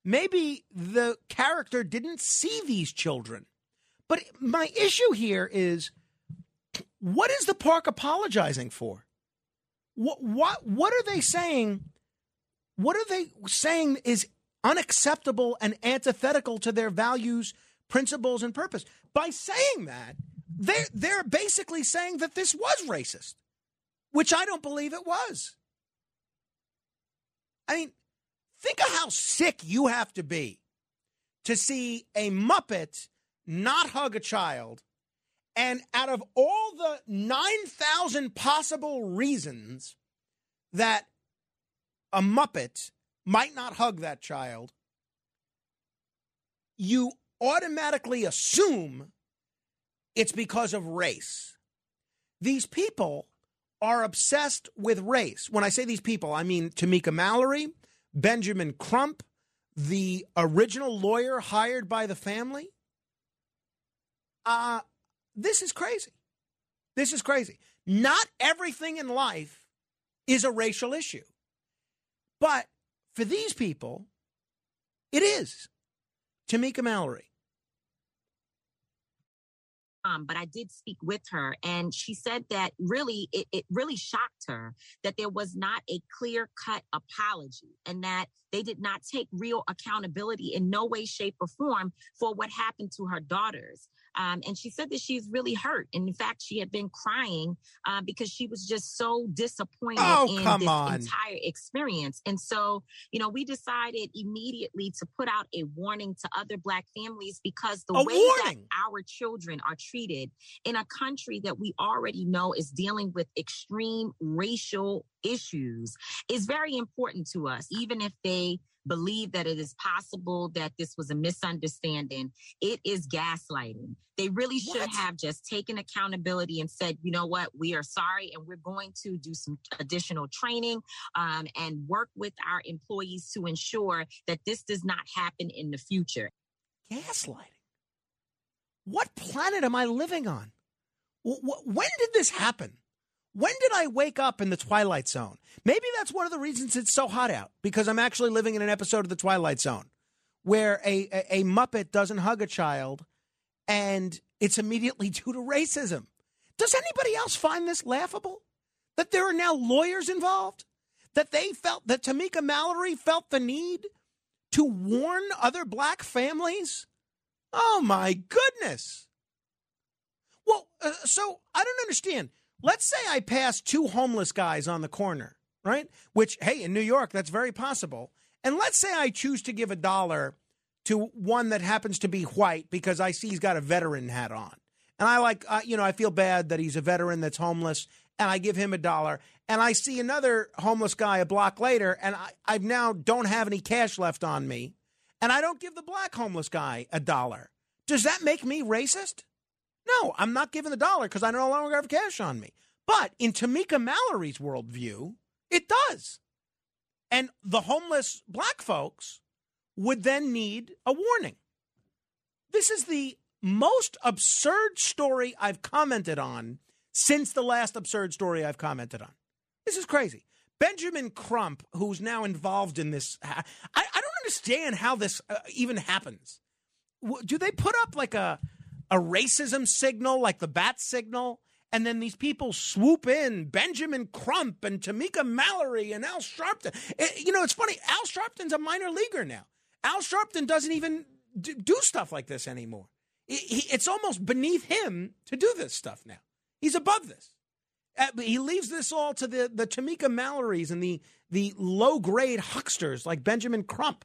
maybe the character didn't see these children. But my issue here is what is the park apologizing for? What what what are they saying? What are they saying is unacceptable and antithetical to their values, principles, and purpose? By saying that, they're they're basically saying that this was racist, which I don't believe it was. I mean, think of how sick you have to be to see a Muppet not hug a child. And out of all the 9,000 possible reasons that a Muppet might not hug that child, you automatically assume it's because of race. These people are obsessed with race. When I say these people, I mean Tamika Mallory, Benjamin Crump, the original lawyer hired by the family. Uh, this is crazy. This is crazy. Not everything in life is a racial issue. But for these people, it is. Tamika Mallory. um, but I did speak with her, and she said that really it, it really shocked her that there was not a clear cut apology and that they did not take real accountability in no way, shape, or form for what happened to her daughters. Um, and she said that she's really hurt. And in fact, she had been crying uh, because she was just so disappointed Oh, in this on. entire experience. And so, you know, we decided immediately to put out a warning to other Black families because the A way warning? that our children are treated in a country that we already know is dealing with extreme racial issues is very important to us, even if they believe that it is possible that this was a misunderstanding. It is gaslighting. They really should have just taken accountability and said, you know what, we are sorry and we're going to do some additional training um, and work with our employees to ensure that this does not happen in the future. Gaslighting. What planet am I living on? Wh- wh- When did this happen? When did I wake up in the Twilight Zone? Maybe that's one of the reasons it's so hot out because I'm actually living in an episode of the Twilight Zone where a, a, a Muppet doesn't hug a child and it's immediately due to racism. Does anybody else find this laughable? That there are now lawyers involved? That they felt, that Tamika Mallory felt the need to warn other black families? Oh my goodness. Well, uh, so I don't understand. Let's say I pass two homeless guys on the corner, right? Which, hey, in New York, that's very possible. And let's say I choose to give a dollar to one that happens to be white because I see he's got a veteran hat on. And I like, uh, you know, I feel bad that he's a veteran that's homeless and I give him a dollar, and I see another homeless guy a block later, and I, I now don't have any cash left on me, and I don't give the black homeless guy a dollar. Does that make me racist? No, I'm not giving the dollar because I no longer have cash on me. But in Tamika Mallory's worldview, it does. And the homeless black folks would then need a warning. This is the most absurd story I've commented on since the last absurd story I've commented on. This is crazy. Benjamin Crump, who's now involved in this, I, I don't understand how this uh, even happens. Do they put up like a a racism signal, like the bat signal, and then these people swoop in Benjamin Crump and Tamika Mallory and Al Sharpton? Eh, you know, it's funny. Al Sharpton's a minor leaguer now. Al Sharpton doesn't even d- do stuff like this anymore. He- he- it's almost beneath him to do this stuff now. He's above this. Uh, he leaves this all to the the Tamika Mallorys and the the low grade hucksters like Benjamin Crump.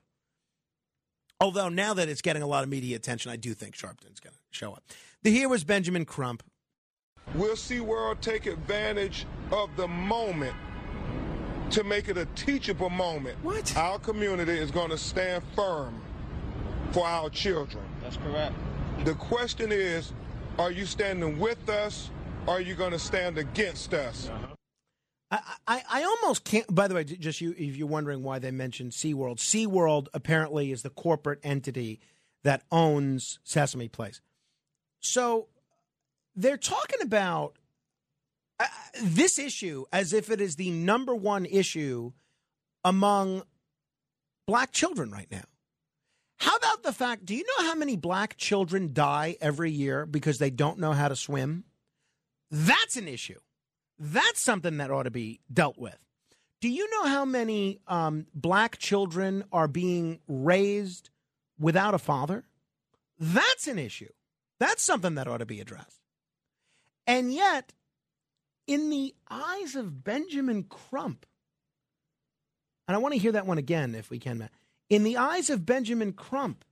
Although now that it's getting a lot of media attention, I do think Sharpton's going to show up. The, here was Benjamin Crump. Will SeaWorld take advantage of the moment to make it a teachable moment? What? Our community is going to stand firm for our children. That's correct. The question is, are you standing with us or are you going to stand against us? Uh-huh. I, I, I almost can't. By the way, just you, if you're wondering why they mentioned SeaWorld, SeaWorld apparently is the corporate entity that owns Sesame Place. So they're talking about uh, this issue as if it is the number one issue among black children right now. How about the fact, do you know how many black children die every year because they don't know how to swim? That's an issue. That's something that ought to be dealt with. Do you know how many um, black children are being raised without a father? That's an issue. That's something that ought to be addressed. And yet, in the eyes of Benjamin Crump, and I want to hear that one again if we can, Matt. In the eyes of Benjamin Crump,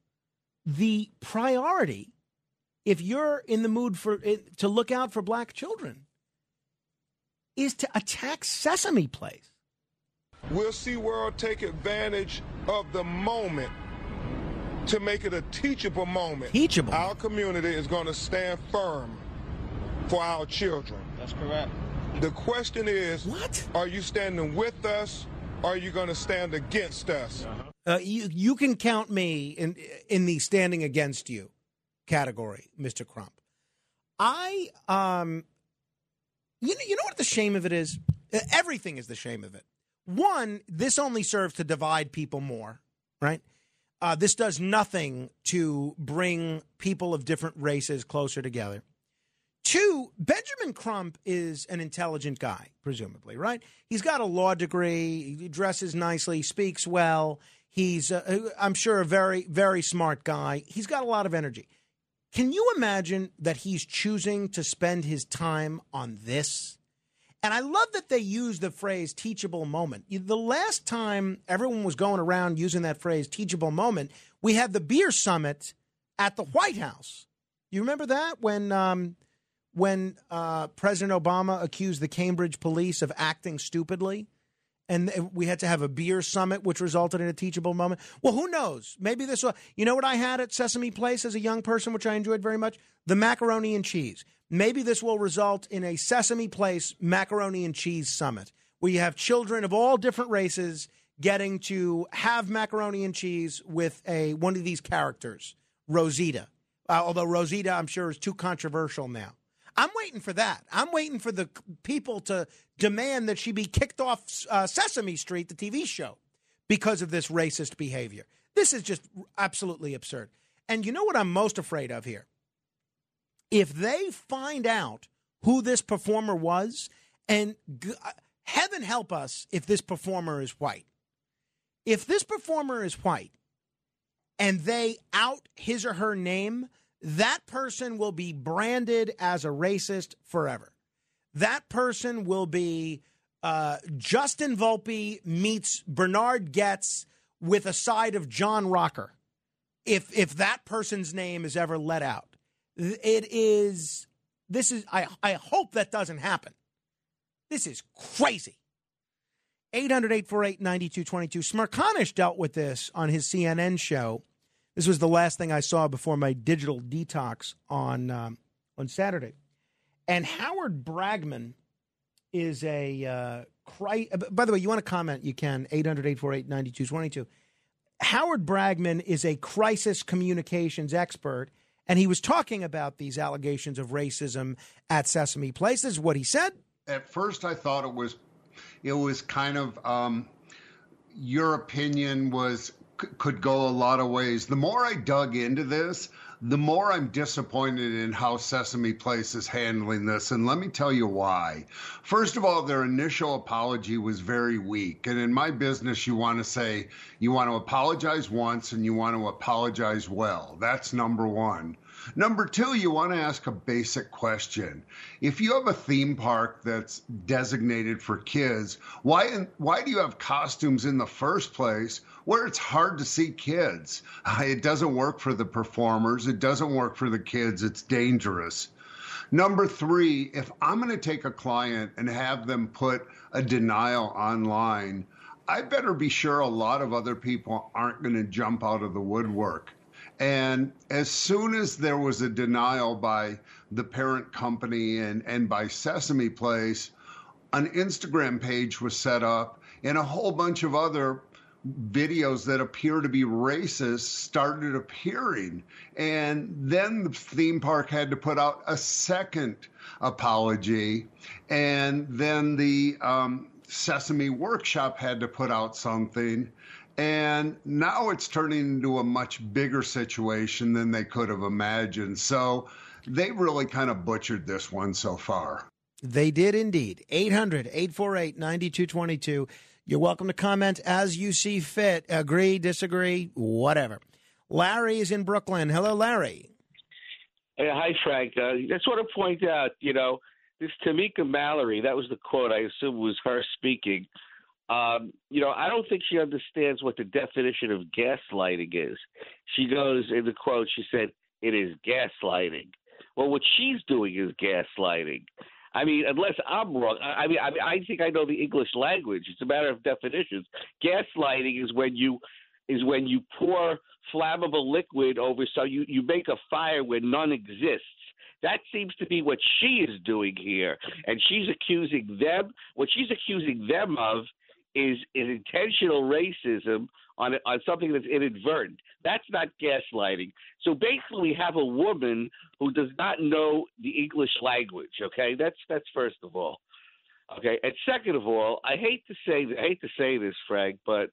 the priority, if you're in the mood for to look out for black children, is to attack Sesame Place. We'll SeaWorld take advantage of the moment to make it a teachable moment? Teachable. Our community is going to stand firm for our children. That's correct. The question is, what? Are you standing with us or are you going to stand against us? Uh, you you can count me in in the standing against you category, Mister Crump. I um, you know you know what the shame of it is. Uh, Everything is the shame of it. One, this only serves to divide people more, right? Uh, this does nothing to bring people of different races closer together. Two, Benjamin Crump is an intelligent guy, presumably, right? He's got a law degree, he dresses nicely, speaks well. He's, uh, I'm sure, a very, very smart guy. He's got a lot of energy. Can you imagine that he's choosing to spend his time on this? And I love that they use the phrase teachable moment. The last time everyone was going around using that phrase teachable moment, we had the beer summit at the White House. You remember that when um, when uh, President Obama accused the Cambridge police of acting stupidly? And we had to have a beer summit, which resulted in a teachable moment. Well, who knows? Maybe this will. You know what I had at Sesame Place as a young person, which I enjoyed very much? The macaroni and cheese. Maybe this will result in a Sesame Place macaroni and cheese summit where you have children of all different races getting to have macaroni and cheese with a one of these characters, Rosita. Uh, although Rosita, I'm sure, is too controversial now. I'm waiting for that. I'm waiting for the people to demand that she be kicked off uh, Sesame Street, the TV show, because of this racist behavior. This is just absolutely absurd. And you know what I'm most afraid of here? If they find out who this performer was, and g- uh, heaven help us if this performer is white. If this performer is white and they out his or her name, that person will be branded as a racist forever. That person will be uh, Justin Volpe meets Bernhard Goetz with a side of John Rocker. If if that person's name is ever let out, it is. This is. I I hope that doesn't happen. This is crazy. 800 848 9222. Smerconish dealt with this on his CNN show. This was the last thing I saw before my digital detox on um, on Saturday. And Howard Bragman is a uh, cri- uh, By the way, you want to comment? You can 800 848 9222. Howard Bragman is a crisis communications expert, and he was talking about these allegations of racism at Sesame Place. This is what he said. At first, I thought it was, it was kind of, um, your opinion was could go a lot of ways. The more I dug into this, the more I'm disappointed in how Sesame Place is handling this. And let me tell you why. First of all, their initial apology was very weak. And in my business, you want to say you want to apologize once and you want to apologize well. That's number one. Number two, you want to ask a basic question. If you have a theme park that's designated for kids, why why do you have costumes in the first place where it's hard to see kids? Uh, it doesn't work for the performers. It doesn't work for the kids. It's dangerous. Number three, if I'm going to take a client and have them put a denial online, I better be sure a lot of other people aren't going to jump out of the woodwork. And as soon as there was a denial by the parent company and, and by Sesame Place, an Instagram page was set up and a whole bunch of other videos that appear to be racist started appearing. And then the theme park had to put out a second apology. And then the um, Sesame Workshop had to put out something. And now it's turning into a much bigger situation than they could have imagined. So they really kind of butchered this one so far. They did indeed. 800 848 9222. You're welcome to comment as you see fit. Agree, disagree, whatever. Larry is in Brooklyn. Hello, Larry. Hey, hi, Frank. Uh, I just want to point out, you know, this Tamika Mallory, that was the quote. I assume was her speaking. Um, you know, I don't think she understands what the definition of gaslighting is. She goes in the quote, she said, it is gaslighting. Well, what she's doing is gaslighting. I mean, unless I'm wrong, I mean, I, mean, I think I know the English language. It's a matter of definitions. Gaslighting is when you is when you pour flammable liquid over so you you make a fire where none exists. That seems to be what she is doing here, and she's accusing them. What she's accusing them of is is intentional racism on on something that's inadvertent. That's not gaslighting. So basically, we have a woman who does not know the English language. Okay, that's that's first of all. Okay, and second of all, I hate to say I hate to say this, Frank, but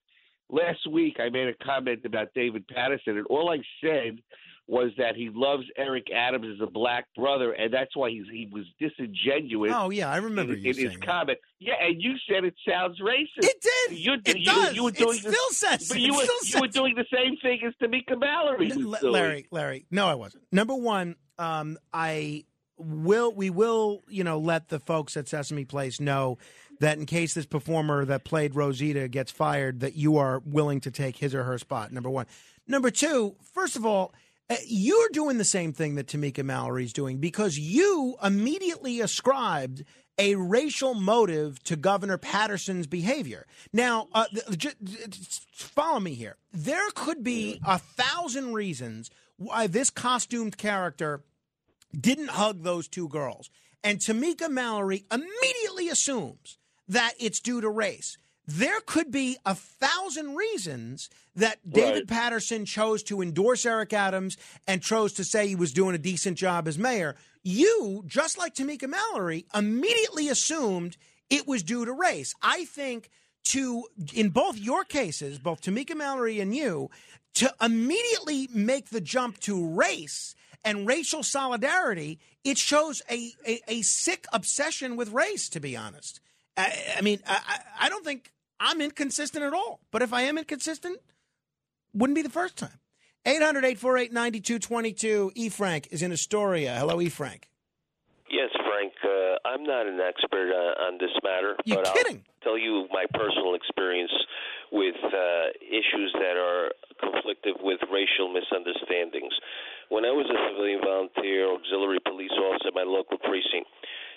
last week I made a comment about David Paterson, and all I said was that he loves Eric Adams as a black brother, and that's why he's he was disingenuous. Oh, yeah, I remember in, you in his that. comment. Yeah, and you said it sounds racist. It did. You, It you, does. You were It doing still the, says But you It were you were doing the same thing as Tamika Mallory L-. Larry, Larry, no, I wasn't. Number one, um, I will. We will, you know, let the folks at Sesame Place know that in case this performer that played Rosita gets fired, that you are willing to take his or her spot. Number one. Number two. First of all. Uh, You're doing the same thing that Tamika Mallory's doing because you immediately ascribed a racial motive to Governor Paterson's behavior. Now, uh, j- j- follow me here. There could be a thousand reasons why this costumed character didn't hug those two girls. And Tamika Mallory immediately assumes that it's due to race. There could be a thousand reasons that David Paterson chose to endorse Eric Adams and chose to say he was doing a decent job as mayor. You, just like Tamika Mallory, immediately assumed it was due to race. I think to in both your cases, both Tamika Mallory and you, to immediately make the jump to race and racial solidarity, it shows a, a, a sick obsession with race, to be honest. I, I mean, I, I I don't think I'm inconsistent at all. But if I am inconsistent, wouldn't be the first time. 800 848 9222. E. Frank is in Astoria. Hello, E. Frank. Yes, Frank. Uh, I'm not an expert uh, on this matter, You're but kidding. I'll tell you my personal experience with uh, issues that are conflictive with racial misunderstandings. When I was a civilian volunteer auxiliary police officer at my local precinct,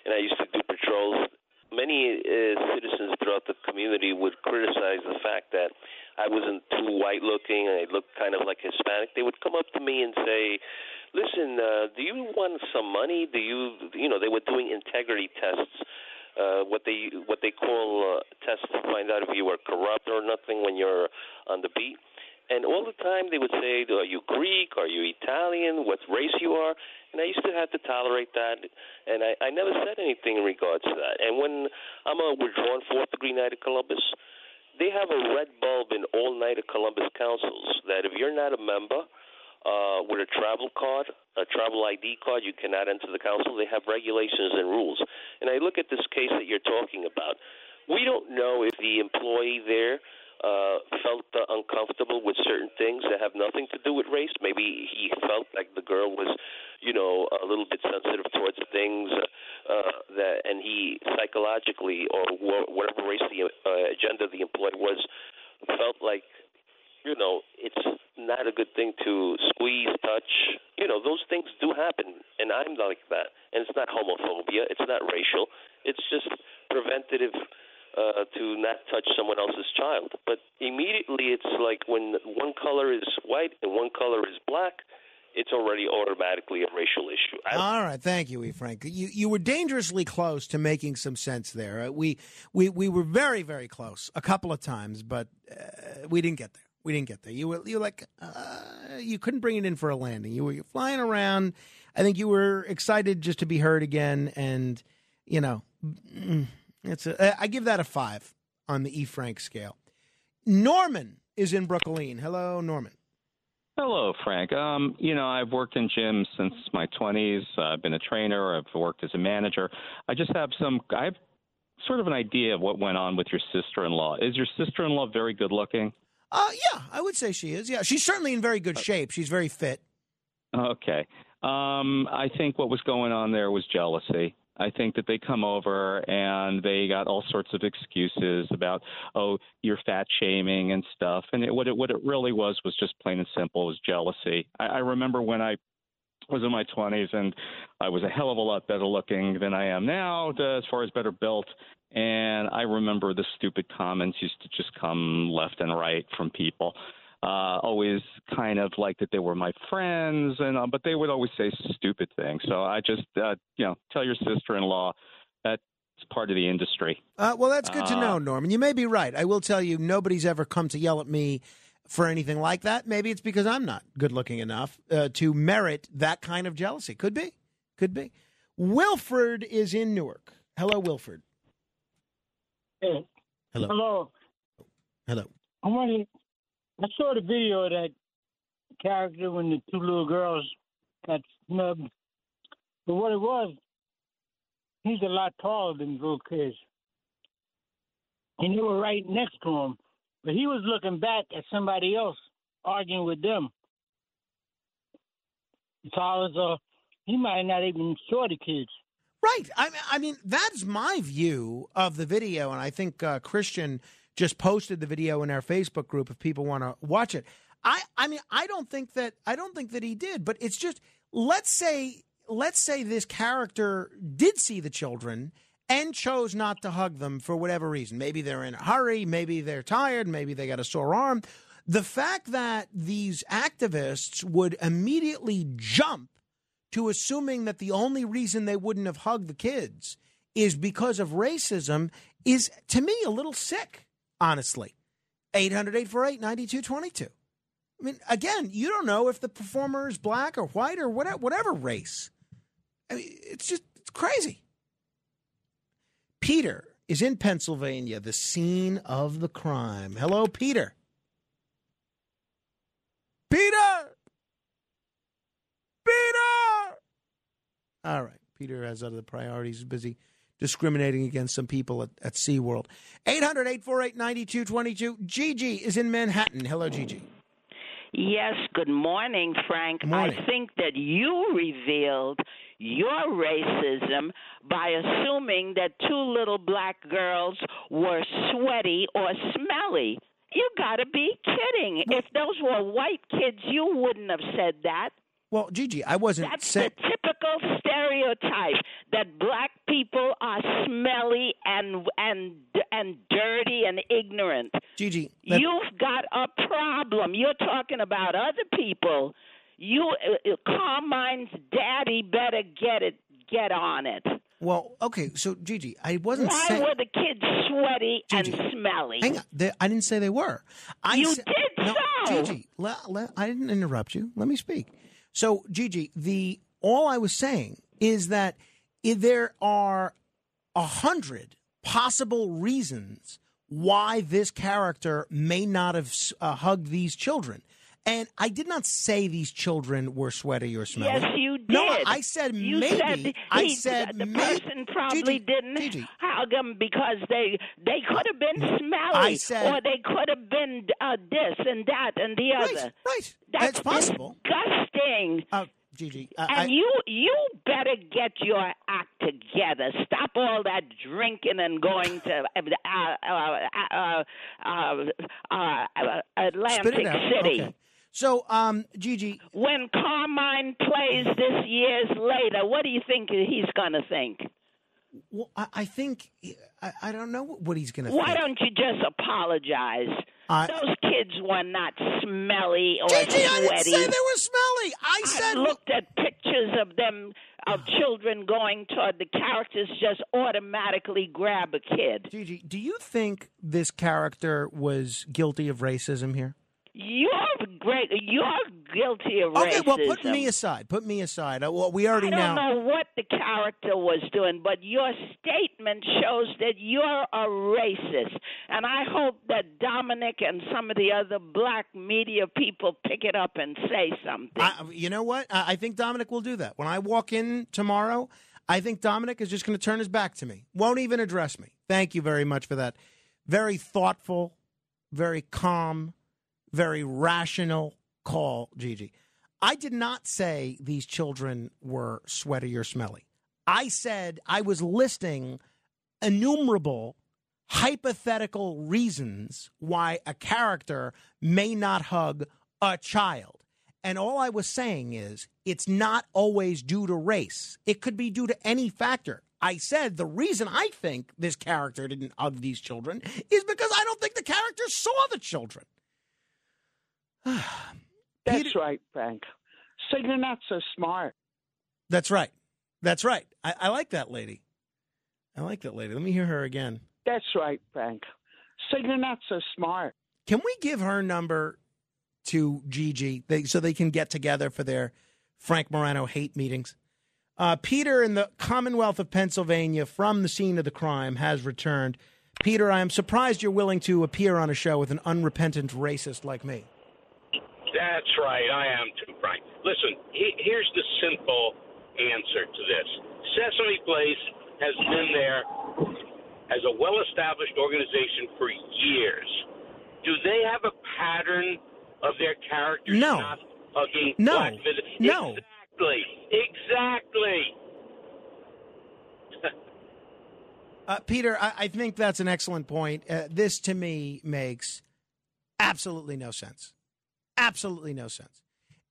and I used to do patrols many uh, citizens throughout the community would criticize the fact that I wasn't too white looking I looked kind of like Hispanic. They would come up to me and say, "Listen, uh, do you want some money? Do you, you know, they were doing integrity tests." Uh, what they what they call uh, tests to find out if you are corrupt or nothing when you're on the beat. And all the time they would say, "Are you Greek? Are you Italian? What race you are?" And I used to have to tolerate that, and I, I never said anything in regards to that. And when I'm a withdrawn fourth degree Knight of Columbus, they have a red bulb in all Knight of Columbus councils that if you're not a member uh, with a travel card, a travel ID card, you cannot enter the council. They have regulations and rules. And I look at this case that you're talking about. We don't know if the employee there uh, felt uh, uncomfortable with certain things that have nothing to do with race. Maybe he felt like the girl was, you know, a little bit sensitive towards things uh, uh, that, and he psychologically or wh- whatever race the uh, agenda the employee was, felt like, you know, it's not a good thing to squeeze, touch. You know, those things do happen, and I'm like that. And it's not homophobia. It's not racial. It's just preventative uh, to not touch someone else's child. But immediately it's like when one color is white and one color is black, it's already automatically a racial issue. All right, thank you, E. Frank. You you were dangerously close to making some sense there. Uh, We we we were very very close a couple of times, but uh, we didn't get there. We didn't get there. You were you like uh, you couldn't bring it in for a landing. You were you're flying around. I think you were excited just to be heard again, and you know, mm, it's a, I give that a five on the E. Frank scale. Norman is in Brooklyn. Hello, Norman. Hello, Frank. Um, you know, I've worked in gyms since my 20s. I've been a trainer. I've worked as a manager. I just have some. I have sort of an idea of what went on with your sister-in-law. Is your sister-in-law very good looking? Uh, yeah, I would say she is. Yeah, she's certainly in very good shape. She's very fit. Okay. Um, I think what was going on there was jealousy. I think that they come over and they got all sorts of excuses about, oh, you're fat shaming and stuff. And it, what it what it really was was just plain and simple was jealousy. I, I remember when I was in my 20s and I was a hell of a lot better looking than I am now, as far as better built. And I remember the stupid comments used to just come left and right from people. Uh, always kind of like that they were my friends, and uh, but they would always say stupid things. So I just, uh, you know, tell your sister-in-law that's part of the industry. Uh, well, that's good to Uh, know, Norman. You may be right. I will tell you, nobody's ever come to yell at me for anything like that. Maybe it's because I'm not good looking enough uh, to merit that kind of jealousy. Could be. Could be. Wilford is in Newark. Hello, Wilford. Hey. Hello. Hello. Hello. I wanted. I saw the video of that character when the two little girls got snubbed. But what it was, he's a lot taller than the little kids, and they were right next to him. But he was looking back at somebody else arguing with them. Tall as uh, he might not even saw the kids. Right. I, I mean, that's my view of the video, and I think uh, Christian just posted the video in our Facebook group if people want to watch it. I, I mean, I don't think that I don't think that he did, but it's just let's say let's say this character did see the children and chose not to hug them for whatever reason. Maybe they're in a hurry, maybe they're tired, maybe they got a sore arm. The fact that these activists would immediately jump to assuming that the only reason they wouldn't have hugged the kids is because of racism is to me a little sick, honestly. 800 848 9222. I mean, again, you don't know if the performer is black or white or whatever, whatever race. I mean, it's just it's crazy. Peter is in Pennsylvania, the scene of the crime. Hello, Peter. Peter! Peter! All right. Peter has other priorities. Busy discriminating against some people at, at SeaWorld. 800 848 9222. Gigi is in Manhattan. Hello, Gigi. Yes, good morning, Frank. Morning. I think that you revealed your racism by assuming that two little black girls were sweaty or smelly. You got to be kidding. If those were white kids, you wouldn't have said that. Well, Gigi, I wasn't That's saying. the typical stereotype that black people are smelly and and and dirty and ignorant. Gigi, that- You've got a problem. You're talking about other people. You uh, uh, Carmine's daddy better get it get on it. Well, okay, so Gigi, I wasn't Why saying. were the kids sweaty Gigi, and smelly? Hang on, they, I didn't say they were. I You sa- did no, so. Gigi, le, le, I didn't interrupt you. Let me speak. So, Gigi, the all I was saying is that there are a hundred possible reasons why this character may not have uh, hugged these children. And I did not say these children were sweaty or smelly. Yes, you did. No, I said you maybe. Said I said the maybe. person probably Gigi, didn't hug them because they they could have been smelly, I said- or they could have been uh, this and that and the Right, other. right. That's It's possible. disgusting. Uh, Gigi, I- and I- you you better get your act together. Stop all that drinking and going to uh, uh, uh, uh, uh, uh, Atlantic Spit it out. City. Okay. So, um, Gigi, When Carmine plays this years later, what do you think he's going to think? well, I, I think I, I don't know what he's going to think. Why think. don't you just apologize? I- Those kids were not smelly or Gigi, I didn't sweaty. say they were smelly. I said looked at pictures of them of children going toward the characters just automatically grab a kid. Gigi, do you think this character was guilty of racism here? You're great. You're guilty of Okay, racism. Okay, well, put me aside. Put me aside. Uh, Well, we already know. I don't now. know what the character was doing, but your statement shows that you're a racist. And I hope that Dominic and some of the other black media people pick it up and say something. I, you know what? I, I think Dominic will do that. When I walk in tomorrow, I think Dominic is just going to turn his back to me. Won't even address me. Thank you very much for that. Very thoughtful, very calm, very rational call, Gigi. I did not say these children were sweaty or smelly. I said I was listing innumerable hypothetical reasons why a character may not hug a child. And all I was saying is it's not always due to race. It could be due to any factor. I said the reason I think this character didn't hug these children is because I don't think the character saw the children. That's right, Frank. So you're not so smart. That's right. That's right. I, I like that lady. I like that lady. Let me hear her again. That's right, Frank. So you're not so smart. Can we give her number to Gigi they, so they can get together for their Frank Morano hate meetings? Uh, Peter in the Commonwealth of Pennsylvania from the scene of the crime has returned. Peter, I am surprised you're willing to appear on a show with an unrepentant racist like me. That's right. I am too, Frank. Listen, he, here's the simple answer to this Sesame Place has been there as a well established organization for years. Do they have a pattern of their characters No. not hugging No. black visitors? No. Exactly. Exactly. Uh, Peter, I, I think that's an excellent point. Uh, this to me makes absolutely no sense. Absolutely no sense.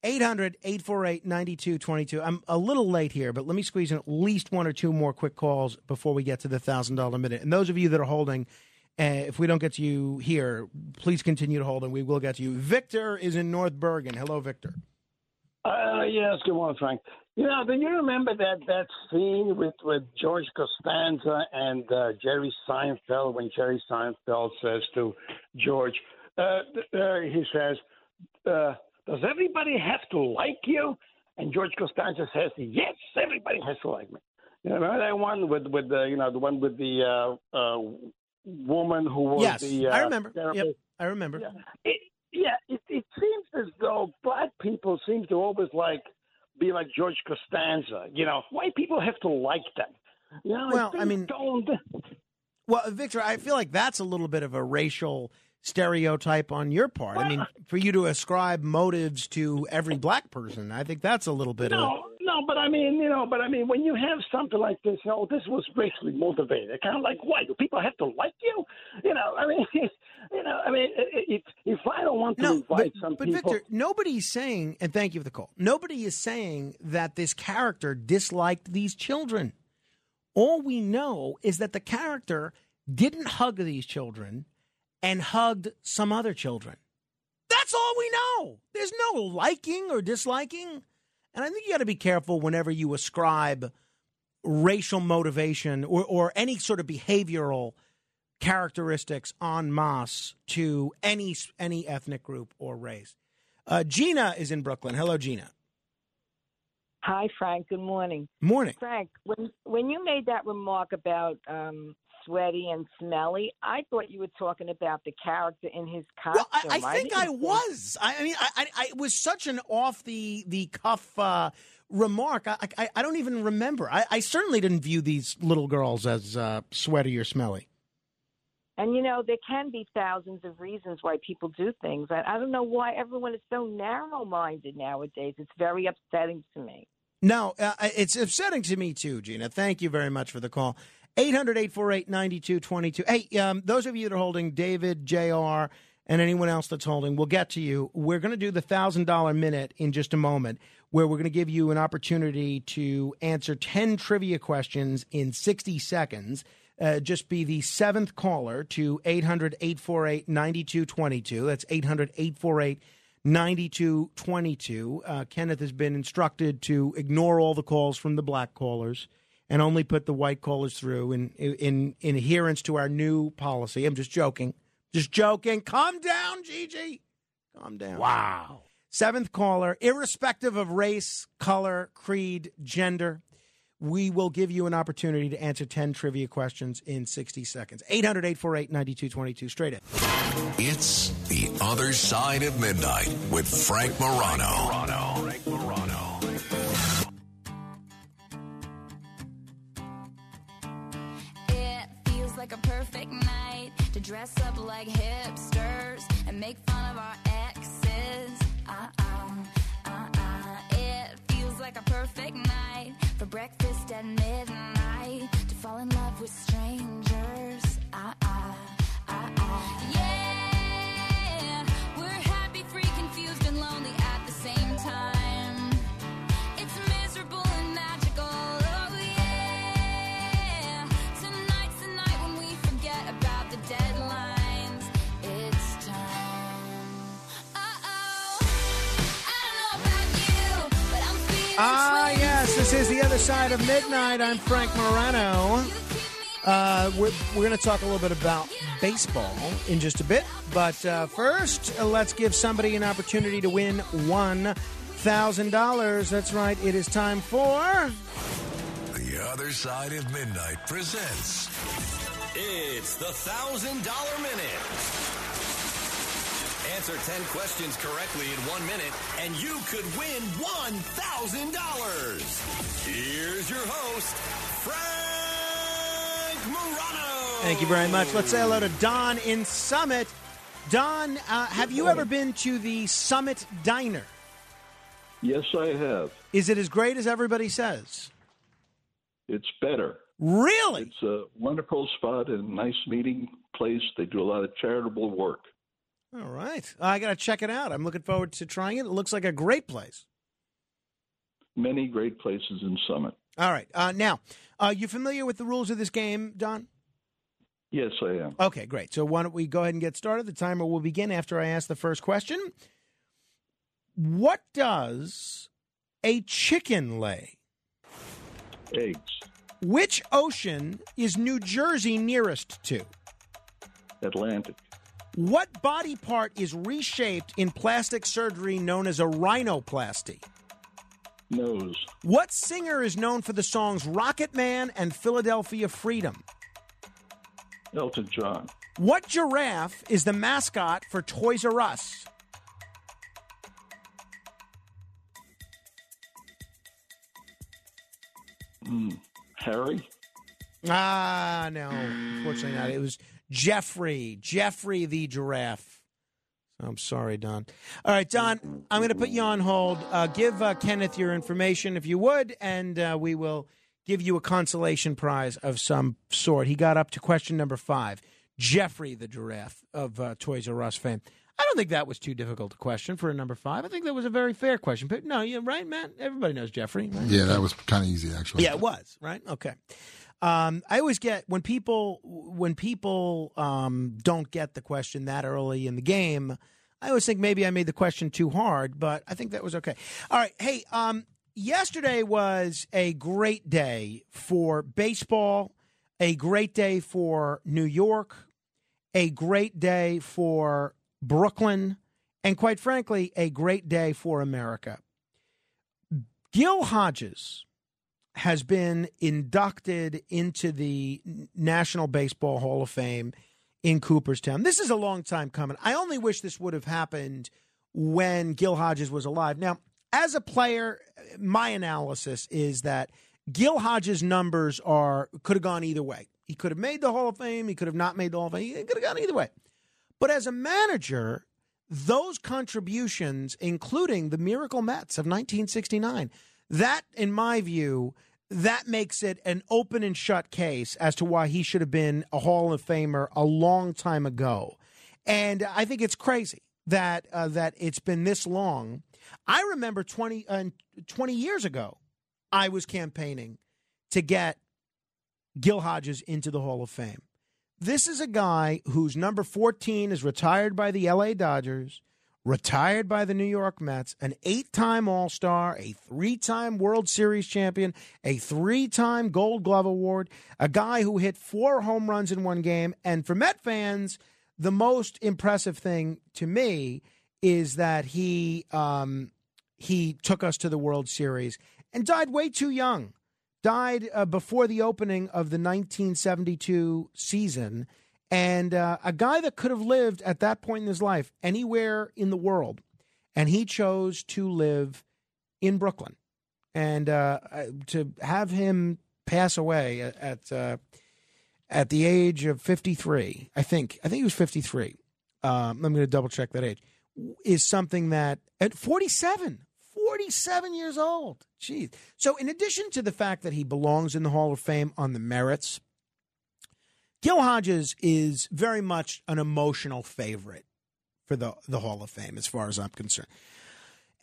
800 848 9222. I'm a little late here, but let me squeeze in at least one or two more quick calls before we get to the $1,000 minute. And those of you that are holding, uh, if we don't get to you here, please continue to hold and we will get to you. Victor is in North Bergen. Hello, Victor. Uh, yes, good morning, Frank. You know, do you remember that that scene with with George Costanza and uh, Jerry Seinfeld when Jerry Seinfeld says to George, uh, uh, he says, uh, "Does everybody have to like you?" And George Costanza says, "Yes, everybody has to like me." You know, remember that one with with the you know the one with the uh, uh, woman who was yes, the uh, I remember. therapist? Yep, I remember. It, yeah, it, it seems as though black people seem to always like be like George Costanza. You know, white people have to like them. You know, Well, I mean- don't. Well, Victor, I feel like that's a little bit of a racial stereotype on your part. I mean, for you to ascribe motives to every black person, I think that's a little bit No, of. No, but I mean, you know, but I mean, when you have something like this, you know, this was racially motivated. Kind of like, why do people have to like you? You know, I mean, you know, I mean, if if I don't want to No, invite but, some but people, Victor, nobody's saying, and thank you for the call. Nobody is saying that this character disliked these children. All we know is that the character didn't hug these children and hugged some other children. That's all we know. There's no liking or disliking. And I think you got to be careful whenever you ascribe racial motivation or, or any sort of behavioral characteristics en masse to any any ethnic group or race. Uh, Gina is in Brooklyn. Hello, Gina. Hi, Frank. Good morning. Morning. Frank, when when you made that remark about um, sweaty and smelly, I thought you were talking about the character in his costume. I, I think I didn't was. I, I mean, I, I, I it was such an off the the cuff uh, remark. I, I I don't even remember. I, I certainly didn't view these little girls as uh, sweaty or smelly. And you know, there can be thousands of reasons why people do things. I, I don't know why everyone is so narrow-minded nowadays. It's very upsetting to me. No, uh, it's upsetting to me too, Gina. Thank you very much for the call. 800 848 9222. Hey, um, those of you that are holding, David, JR, and anyone else that's holding, we'll get to you. We're going to do the $1,000 minute in just a moment, where we're going to give you an opportunity to answer 10 trivia questions in 60 seconds. Uh, just be the seventh caller to 800 848 9222. That's 800 848 9222. Uh, Kenneth has been instructed to ignore all the calls from the black callers and only put the white callers through in, in, in adherence to our new policy. I'm just joking. Just joking. Calm down, Gigi. Calm down. Wow. Seventh caller, irrespective of race, color, creed, gender, we will give you an opportunity to answer 10 trivia questions in 60 seconds. 800 848 9222. Straight in. It's The Other Side of Midnight with Frank Morano. Frank Morano. Dress up like hipsters and make fun of our side of midnight. I'm Frank Morano. Uh, we're we're going to talk a little bit about baseball in just a bit, but uh, first, uh, let's give somebody an opportunity to win one thousand dollars. That's right. It is time for The Other Side of Midnight presents It's the thousand dollar minute. Answer 10 questions correctly in one minute, and you could win $1,000. Here's your host, Frank Morano. Thank you very much. Let's say hello to Don in Summit. Don, uh, have you ever been to the Summit Diner? Yes, I have. Is it as great as everybody says? It's better. Really? It's a wonderful spot and nice meeting place. They do a lot of charitable work. All right. I got to check it out. I'm looking forward to trying it. It looks like a great place. Many great places in Summit. All right. Uh, now, are you familiar with the rules of this game, Don? Yes, I am. Okay, great. So why don't we go ahead and get started? The timer will begin after I ask the first question. What does a chicken lay? Eggs. Which ocean is New Jersey nearest to? Atlantic. What body part is reshaped in plastic surgery known as a rhinoplasty? Nose. What singer is known for the songs Rocket Man and Philadelphia Freedom? Elton John. What giraffe is the mascot for Toys R Us? Mm. Harry. Ah, no, unfortunately not. It was Jeffrey, Jeffrey the giraffe. I'm sorry, Don. All right, Don, I'm going to put you on hold. Uh, give uh, Kenneth your information if you would, and uh, we will give you a consolation prize of some sort. He got up to question number five. Jeffrey the giraffe of uh, Toys R Us fame. I don't think that was too difficult a question for a number five. I think that was a very fair question. But no, you're right, Matt. Everybody knows Jeffrey. Right? Yeah, that was kind of easy actually. Yeah, it was right. Okay. Um, I always get when people when people um, don't get the question that early in the game. I always think maybe I made the question too hard, but I think that was okay. All right, hey, um, yesterday was a great day for baseball, a great day for New York, a great day for Brooklyn, and quite frankly, a great day for America. Gil Hodges has been inducted into the National Baseball Hall of Fame in Cooperstown. This is a long time coming. I only wish this would have happened when Gil Hodges was alive. Now, as a player, my analysis is that Gil Hodges' numbers are could have gone either way. He could have made the Hall of Fame. He could have not made the Hall of Fame. He could have gone either way. But as a manager, those contributions, including the Miracle Mets of 1969, that, in my view, that makes it an open and shut case as to why he should have been a Hall of Famer a long time ago. And I think it's crazy that uh, that it's been this long. I remember 20, uh, 20 years ago, I was campaigning to get Gil Hodges into the Hall of Fame. This is a guy whose number 14 is retired by the LA Dodgers, retired by the New York Mets, an eight time All Star, a three time World Series champion, a three time Gold Glove Award, a guy who hit four home runs in one game. And for Met fans, the most impressive thing to me is that he um, he took us to the World Series and died way too young. Died uh, before the opening of the 1972 season, and uh, a guy that could have lived at that point in his life anywhere in the world, and he chose to live in Brooklyn, and uh, to have him pass away at uh, at the age of 53, I think I think he was 53. Um, I'm going to double check that age. Is something that at 47, 47 years old. Jeez. So, in addition to the fact that he belongs in the Hall of Fame on the merits, Gil Hodges is very much an emotional favorite for the, the Hall of Fame, as far as I'm concerned.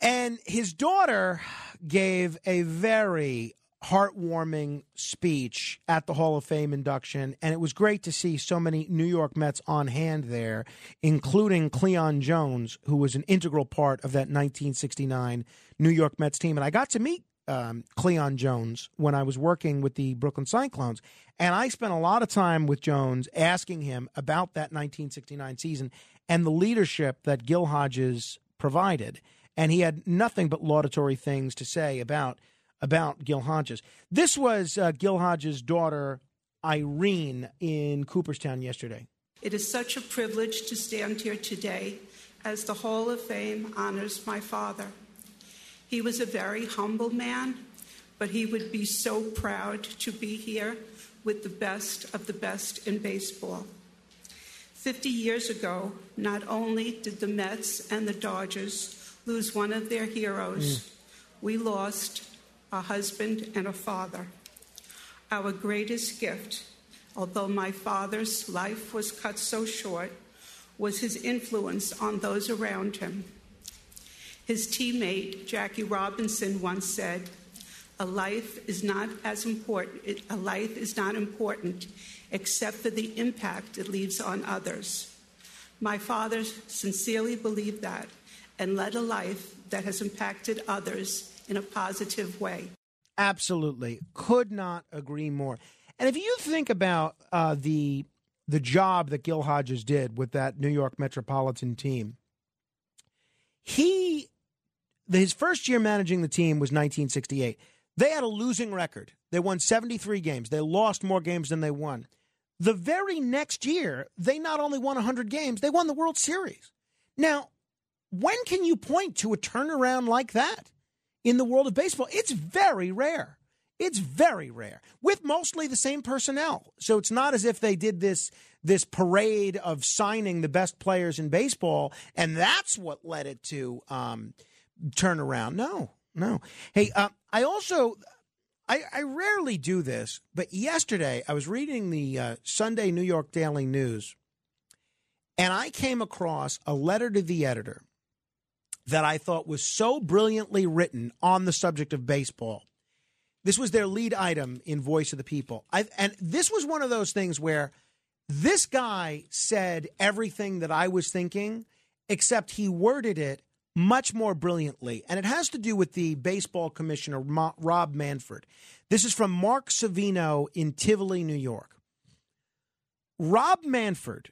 And his daughter gave a very heartwarming speech at the Hall of Fame induction, and it was great to see so many New York Mets on hand there, including Cleon Jones, who was an integral part of that 1969 New York Mets team. And I got to meet um, Cleon Jones when I was working with the Brooklyn Cyclones, and I spent a lot of time with Jones asking him about that 1969 season and the leadership that Gil Hodges provided. And he had nothing but laudatory things to say about about Gil Hodges. This was uh, Gil Hodges' daughter, Irene, in Cooperstown yesterday. It is such a privilege to stand here today as the Hall of Fame honors my father. He was a very humble man, but he would be so proud to be here with the best of the best in baseball. 50 years ago, not only did the Mets and the Dodgers lose one of their heroes, hmm. we lost a husband and a father. Our greatest gift, although my father's life was cut so short, was his influence on those around him. His teammate, Jackie Robinson, once said, a life is not as important, a life is not important except for the impact it leaves on others. My father sincerely believed that and led a life that has impacted others in a positive way. Absolutely, could not agree more. And if you think about uh, the the job that Gil Hodges did with that New York Metropolitan team, he his first year managing the team was 1968. They had a losing record. They won 73 games. They lost more games than they won. The very next year, they not only won 100 games, they won the World Series. Now, when can you point to a turnaround like that in the world of baseball? It's very rare. It's very rare with mostly the same personnel. So it's not as if they did this this parade of signing the best players in baseball, and that's what led it to um, turn around. No, no. Hey, uh, I also I, I rarely do this, but yesterday I was reading the uh, Sunday New York Daily News, and I came across a letter to the editor that I thought was so brilliantly written on the subject of baseball. This was their lead item in Voice of the People. I, and this was one of those things where this guy said everything that I was thinking, except he worded it much more brilliantly. And it has to do with the baseball commissioner, Rob Manfred. This is from Mark Savino in Tivoli, New York. Rob Manfred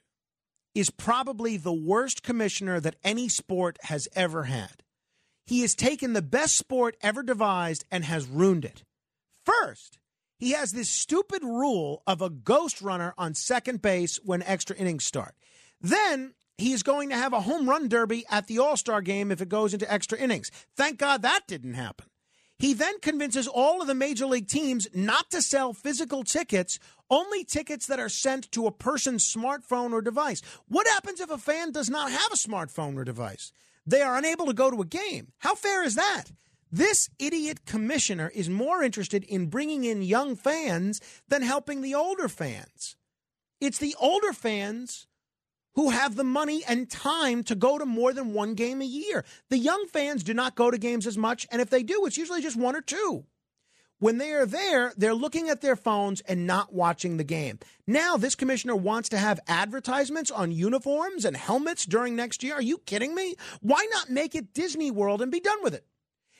is probably the worst commissioner that any sport has ever had. He has taken the best sport ever devised and has ruined it. First, he has this stupid rule of a ghost runner on second base when extra innings start. Then he's going to have a home run derby at the All Star game if it goes into extra innings. Thank God that didn't happen. He then convinces all of the major league teams not to sell physical tickets, only tickets that are sent to a person's smartphone or device. What happens if a fan does not have a smartphone or device? They are unable to go to a game. How fair is that? This idiot commissioner is more interested in bringing in young fans than helping the older fans. It's the older fans who have the money and time to go to more than one game a year. The young fans do not go to games as much, and if they do, it's usually just one or two. When they are there, they're looking at their phones and not watching the game. Now, this commissioner wants to have advertisements on uniforms and helmets during next year. Are you kidding me? Why not make it Disney World and be done with it?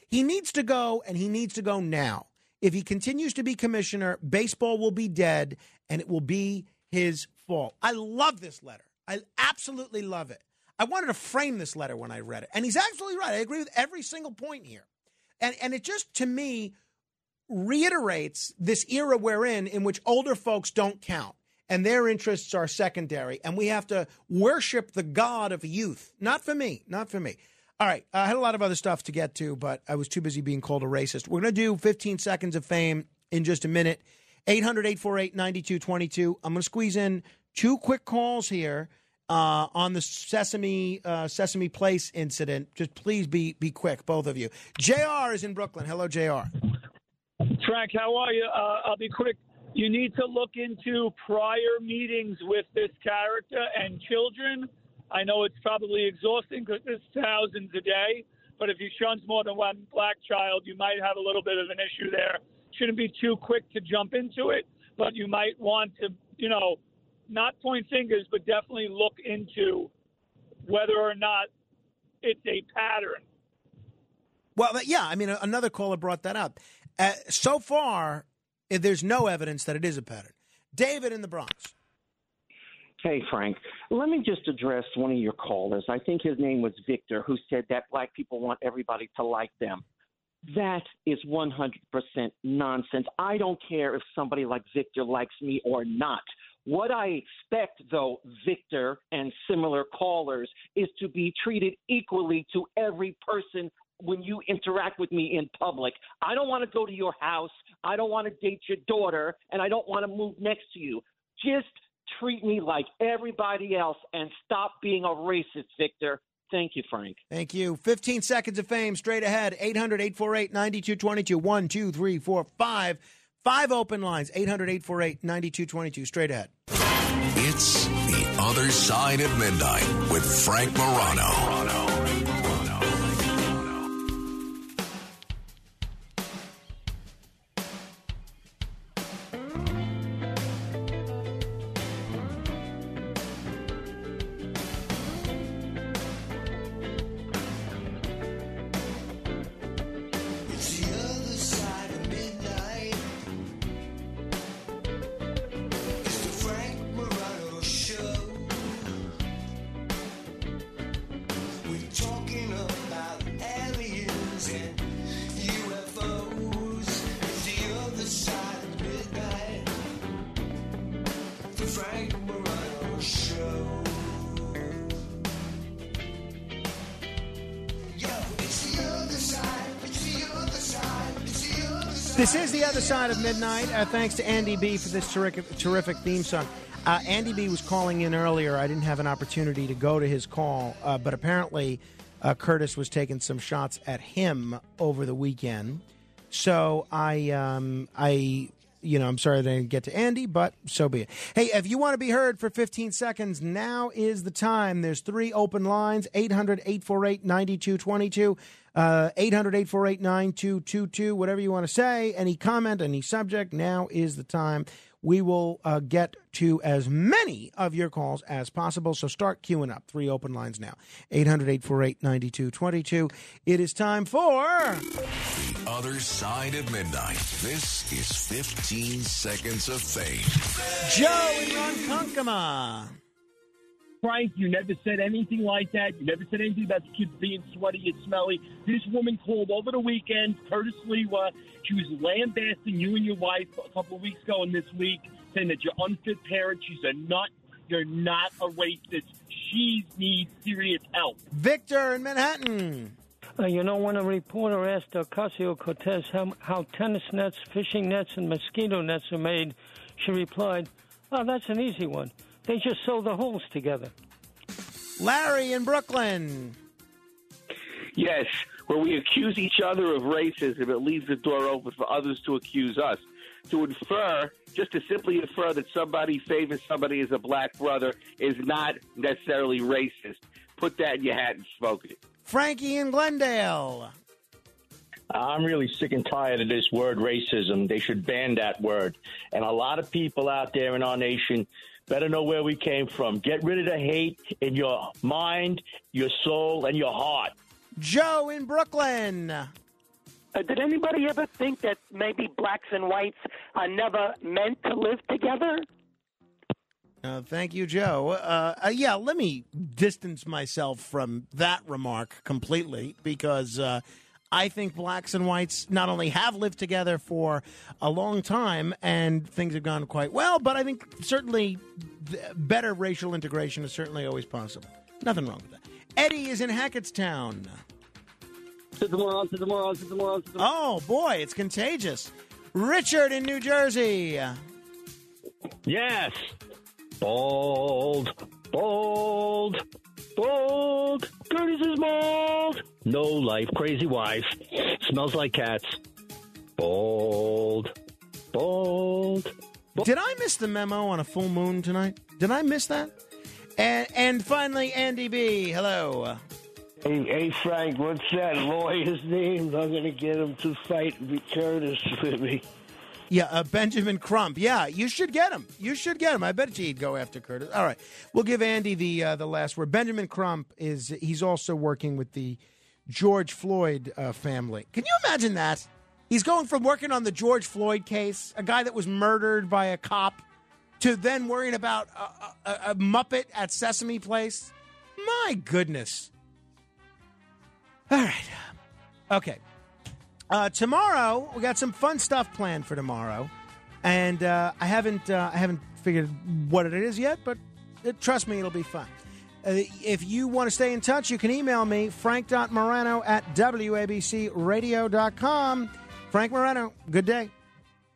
He needs to go, and he needs to go now. If he continues to be commissioner, baseball will be dead, and it will be his fault. I love this letter. I absolutely love it. I wanted to frame this letter when I read it. And he's absolutely right. I agree with every single point here. And and it just to me reiterates this era we're in in which older folks don't count and their interests are secondary and we have to worship the god of youth. Not for me, not for me. All right, I had a lot of other stuff to get to, but I was too busy being called a racist. We're going to do 15 seconds of fame in just a minute. 800 848 9222. I'm going to squeeze in two quick calls here uh, on the Sesame uh, Sesame Place incident. Just please be be quick, both of you. Jr. is in Brooklyn. Hello, Jr. Frank, how are you? Uh, I'll be quick. You need to look into prior meetings with this character and children. I know it's probably exhausting because there's thousands a day, but if he shuns more than one black child, you might have a little bit of an issue there. Shouldn't be too quick to jump into it, but you might want to, you know, not point fingers, but definitely look into whether or not it's a pattern. Well, yeah, I mean, another caller brought that up. Uh, so far, eh, there's no evidence that it is a pattern. David in the Bronx. Hey, Frank. Let me just address one of your callers. I think his name was Victor, who said that black people want everybody to like them. That is 100% nonsense. I don't care if somebody like Victor likes me or not. What I expect, though, Victor and similar callers, is to be treated equally to every person when you interact with me in public. I don't want to go to your house. I don't want to date your daughter, and I don't want to move next to you. Just treat me like everybody else and stop being a racist, Victor. Thank you, Frank. Thank you. 15 seconds of fame straight ahead. 800 848 9222. 1, 2, 3, 4, 5. Five open lines. 800 848 9222. Straight ahead. It's The Other Side of Midnight with Frank Morano. Midnight. Uh, thanks to Andy B for this terrific, terrific theme song. Uh, Andy B was calling in earlier. I didn't have an opportunity to go to his call, uh, but apparently uh, Curtis was taking some shots at him over the weekend. So I, um, I, you know, I'm sorry I didn't get to Andy, but so be it. Hey, if you want to be heard for 15 seconds, now is the time. There's three open lines 800 848 9222. Uh, 800 848 9222, whatever you want to say, any comment, any subject, now is the time. We will uh, get to as many of your calls as possible. So start queuing up. Three open lines now 800 848 9222. It is time for. The other side of midnight. This is 15 seconds of fame. Joe in Ronkonkoma. Frank, you never said anything like that. You never said anything about the kids being sweaty and smelly. This woman called over the weekend, Curtis Sliwa. She was lambasting you and your wife a couple of weeks ago and this week, saying that you're unfit parents. She's a nut. You're not a racist. She needs serious help. Victor in Manhattan. Uh, you know, when a reporter asked Ocasio Cortez how, how tennis nets, fishing nets, and mosquito nets are made, she replied, Oh, that's an easy one. They just sew the holes together. Larry in Brooklyn. Yes, where we accuse each other of racism, it leaves the door open for others to accuse us. To infer, just to simply infer that somebody favors somebody as a black brother is not necessarily racist. Put that in your hat and smoke it. Frankie in Glendale. I'm really sick and tired of this word racism. They should ban that word. And a lot of people out there in our nation better know where we came from. Get rid of the hate in your mind, your soul, and your heart. Joe in Brooklyn. Uh, did anybody ever think that maybe blacks and whites are never meant to live together? Uh, thank you, Joe. Uh, uh, yeah, let me distance myself from that remark completely because uh, I think blacks and whites not only have lived together for a long time and things have gone quite well, but I think certainly better racial integration is certainly always possible. Nothing wrong with that. Eddie is in Hackettstown. To the to the to the moron, to the Oh, boy, it's contagious. Richard in New Jersey. Yes. Bold, bold, bold. Curtis is bold. No life, crazy wife. Smells like cats. Bold, bold. Did I miss the memo on a full moon tonight? Did I miss that? And and finally, Andy B. Hello. Hey, hey, Frank, what's that lawyer's name? I'm going to get him to fight Curtis with me. Yeah, uh, Benjamin Crump. Yeah, you should get him. You should get him. I bet you he'd go after Curtis. All right, we'll give Andy the uh, the last word. Benjamin Crump is he's also working with the George Floyd uh, family. Can you imagine that? He's going from working on the George Floyd case, a guy that was murdered by a cop, to then worrying about a, a, a Muppet at Sesame Place. My goodness. All right. Okay. Uh, tomorrow we got some fun stuff planned for tomorrow, and uh, I haven't uh, I haven't figured what it is yet, but uh, trust me, it'll be fun. Uh, if you want to stay in touch, you can email me frank.morano at wabcradio.com. Frank Morano, good day.